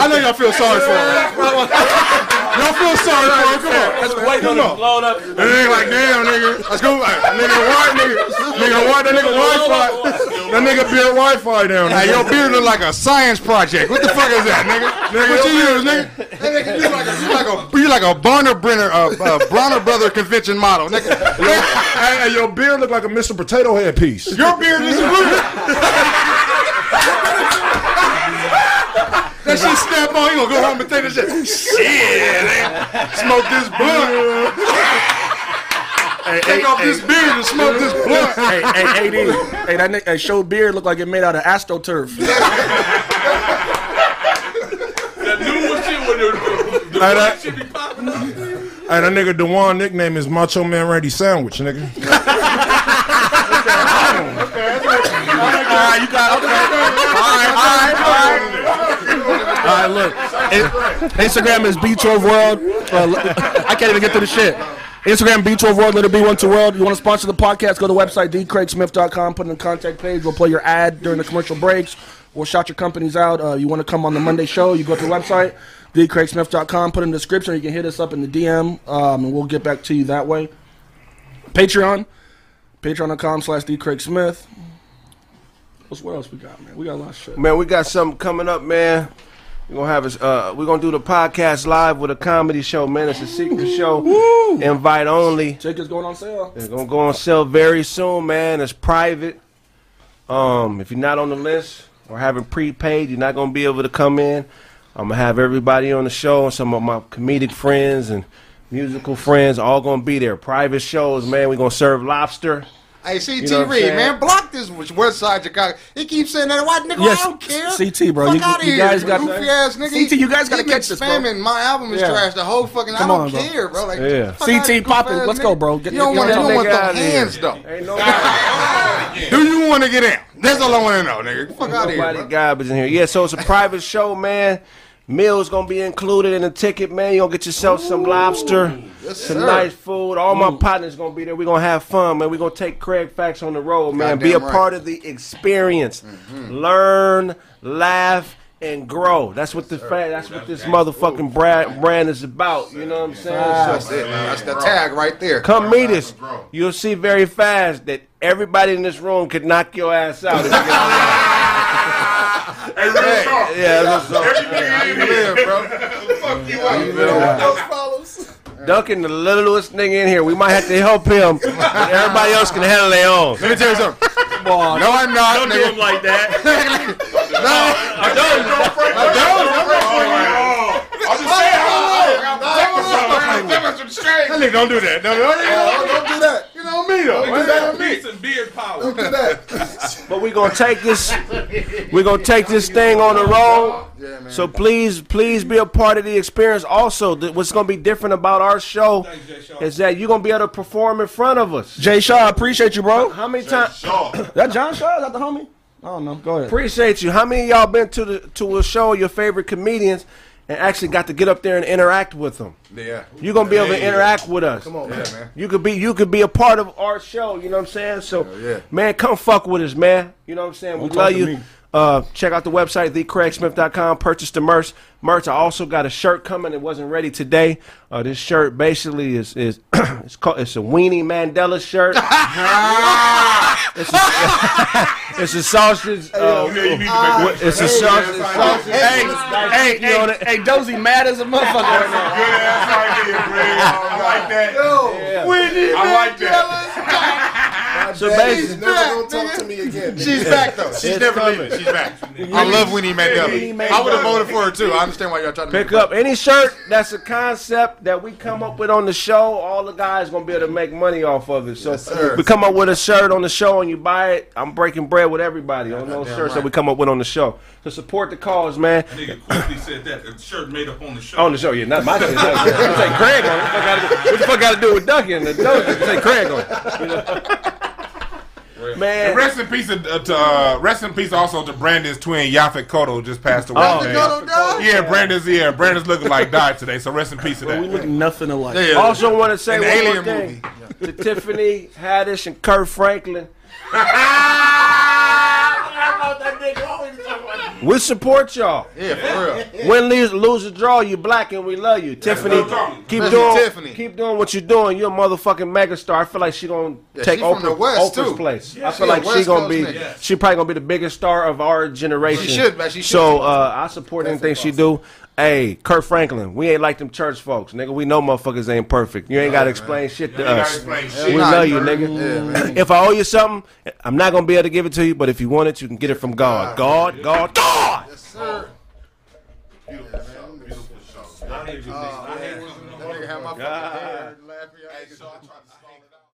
I know y'all feel sorry for him. (laughs) Y'all feel sorry for him. Come on. That's waiting on it to up. And they like, damn, nigga. Let's go. Like, nigga, white nigga. Nigga, white, that nigga Wi-Fi. (laughs) That nigga beard Wi-Fi down. Hey, your beard look like a science project. What the fuck is that, nigga? (laughs) nigga what you use, nigga? That nigga, you like a, you like a, you like a Barner Brenner, uh, uh, Bronner Brother convention model, nigga. (laughs) Hey, hey, your beard look like a Mr. Potato Head piece. Your beard is blue. That shit snap on. You gonna go home and take this shit. Shit, nigga. Smoke this blunt. Take off this beard and smoke this blunt. hey, hey, AD. Hey, that nigga, hey, show beard look like it made out of astroturf. That new shit when the, the hey, that, shit be popping up. hey, that nigga Dewan nickname is Macho Man Randy Sandwich, nigga. (laughs) Alright, you got Alright, alright, alright. Alright, look. Instagram is B12 World. Uh, I can't even get through the shit. Instagram B12 World, let it be one to world. You want to sponsor the podcast, go to the website, dcraigsmith.com, put in the contact page. We'll play your ad during the commercial breaks. We'll shout your companies out. Uh, you want to come on the Monday show, you go to the website, dcraigsmith.com, put in the description. You can hit us up in the DM, um, and we'll get back to you that way. Patreon, patreon.com slash dcraigsmith. What else we got, man? We got a lot of shit. Man, we got something coming up, man. We're gonna have a, uh, we're gonna do the podcast live with a comedy show, man. It's a secret show, invite only. Tickets going on sale. It's gonna go on sale very soon, man. It's private. Um, if you're not on the list or haven't prepaid, you're not gonna be able to come in. I'm gonna have everybody on the show, and some of my comedic friends and musical friends all gonna be there. Private shows, man. We're gonna serve lobster. Hey, CT You know Reed, man, block this West Side Chicago. He keeps saying that white nigga. Yes, I don't care. CT, bro, Fuck you- outta you here, guys got- goofy ass nigga. CT, you guys gotta catch this, bro. spamming. My album is Yeah. trash. The whole fucking. Come I don't on, bro. care, bro. Like, Yeah. CT popping. Let's nigga. go, bro. Get- you don't want. Don't want them hands though. Ain't nobody, Do you want to get in? That's all I want to know, nigga. Fuck out of here. nobody garbage in here. Yeah, so it's a private show, man. Meals gonna be included in the ticket, man. You gonna get yourself some lobster, Yes, some sir. nice food. All my partners gonna be there. We gonna have fun, man. We gonna take Craig Facts on the road, man. be a right. part of the experience. Mm-hmm. Learn, laugh, and grow. That's what the fa- that's what this motherfucking brand brand is about. You know what I'm saying? That's So, it, man. That's the tag right there. come meet us. You'll see very fast that everybody in this room could knock your ass out. If you get yeah, that's all. Yeah, bro. (laughs) Fuck you up. Those problems. Duncan, the littlest nigga in here. We might have to help him. everybody else can handle their own. Let me tell you something. no, I'm not. Don't do him like that. (laughs) No, I'm just saying. That nigga don't do that. No, no, no, no. Don't do that. You know me though. Don't do that. Beats and beard power. Don't do that. (laughs) But we're gonna take this. We're gonna take this thing on the road. So please, please be a part of the experience. Also, th- what's gonna be different about our show is that you're gonna be able to perform in front of us. Jay Shaw, I appreciate you, bro. How many times? (coughs) That John Shaw, is that the homie? I don't know. Go ahead. Appreciate you. How many of y'all been to the to a show of your favorite comedians and actually got to get up there and interact with them? Yeah. You're gonna be able to interact with us. Come on, man. man. You could be you could be a part of our show, you know what I'm saying? So yeah. man, come fuck with us, man. You know what I'm saying? We Don't love talk to you. Me. Uh, check out the website, dcraigsmith.com. Purchase the merch. Merch. I also got a shirt coming. It wasn't ready today. Uh, this shirt basically is is (clears throat) it's called it's a weenie Mandela shirt. (laughs) it's, a, (laughs) it's a sausage. Uh, it's a sausage. sausage Hey, hey, You know hey, hey, Dozy mad as a motherfucker right now. Good ass idea, Greg. I like that. Weenie. I like that. So She's basically, never gonna talk to me again. She's back though. She's It's never coming. leaving. She's back. (laughs) I love Winnie Mandela. I would have voted for her too. I understand why y'all trying to Pick up any shirt that's a concept that we come up with on the show. All the guys gonna be able to make money off of it. So sir. we come up with a shirt on the show and you buy it. I'm breaking bread with everybody on those shirts that we come up with on the show. So support the cause, man. Nigga quickly said that the shirt made up on the show. On the show, yeah, not my shit. Like, (laughs) you say Craig on it. What the fuck got to do with Duncan? The Duncan say Craig on it. You know? And Man, rest in peace. uh, To, uh, rest in peace also to Brandon's twin Yaphet Kotto just passed away. Oh, man. Kotto? Yeah, Brandon's yeah, Brandon's looking like died today. So rest in peace to that. We look nothing alike. Yeah. also want to say An one more thing movie. to Tiffany Haddish and Kirk Franklin. (laughs) (laughs) We support y'all. Yeah, for real. Win, lose, lose or draw, you black and we love you. Tiffany, keep doing, Tiffany. keep doing what you're doing. You're a motherfucking megastar. I feel like she gonna Yeah, take she from the Oprah, West, Oprah's too. place. Yeah, I feel a like she West gonna Coast be, nigga. she probably gonna be the biggest star of our generation. She should, man. She should. So uh, I support anything she do. Hey, Kirk Franklin, we ain't like them church folks, nigga. We know motherfuckers ain't perfect. You ain't gotta explain shit to You us. explain We. Nah, love you, Kirk. nigga. if I owe you something, I'm not gonna be able to give it to you. But if you want it, you can get it from God. God, God, God. Yes, sir. Beautiful show. Beautiful show. That nigga had my fucking hair laughing. Hey, so I tried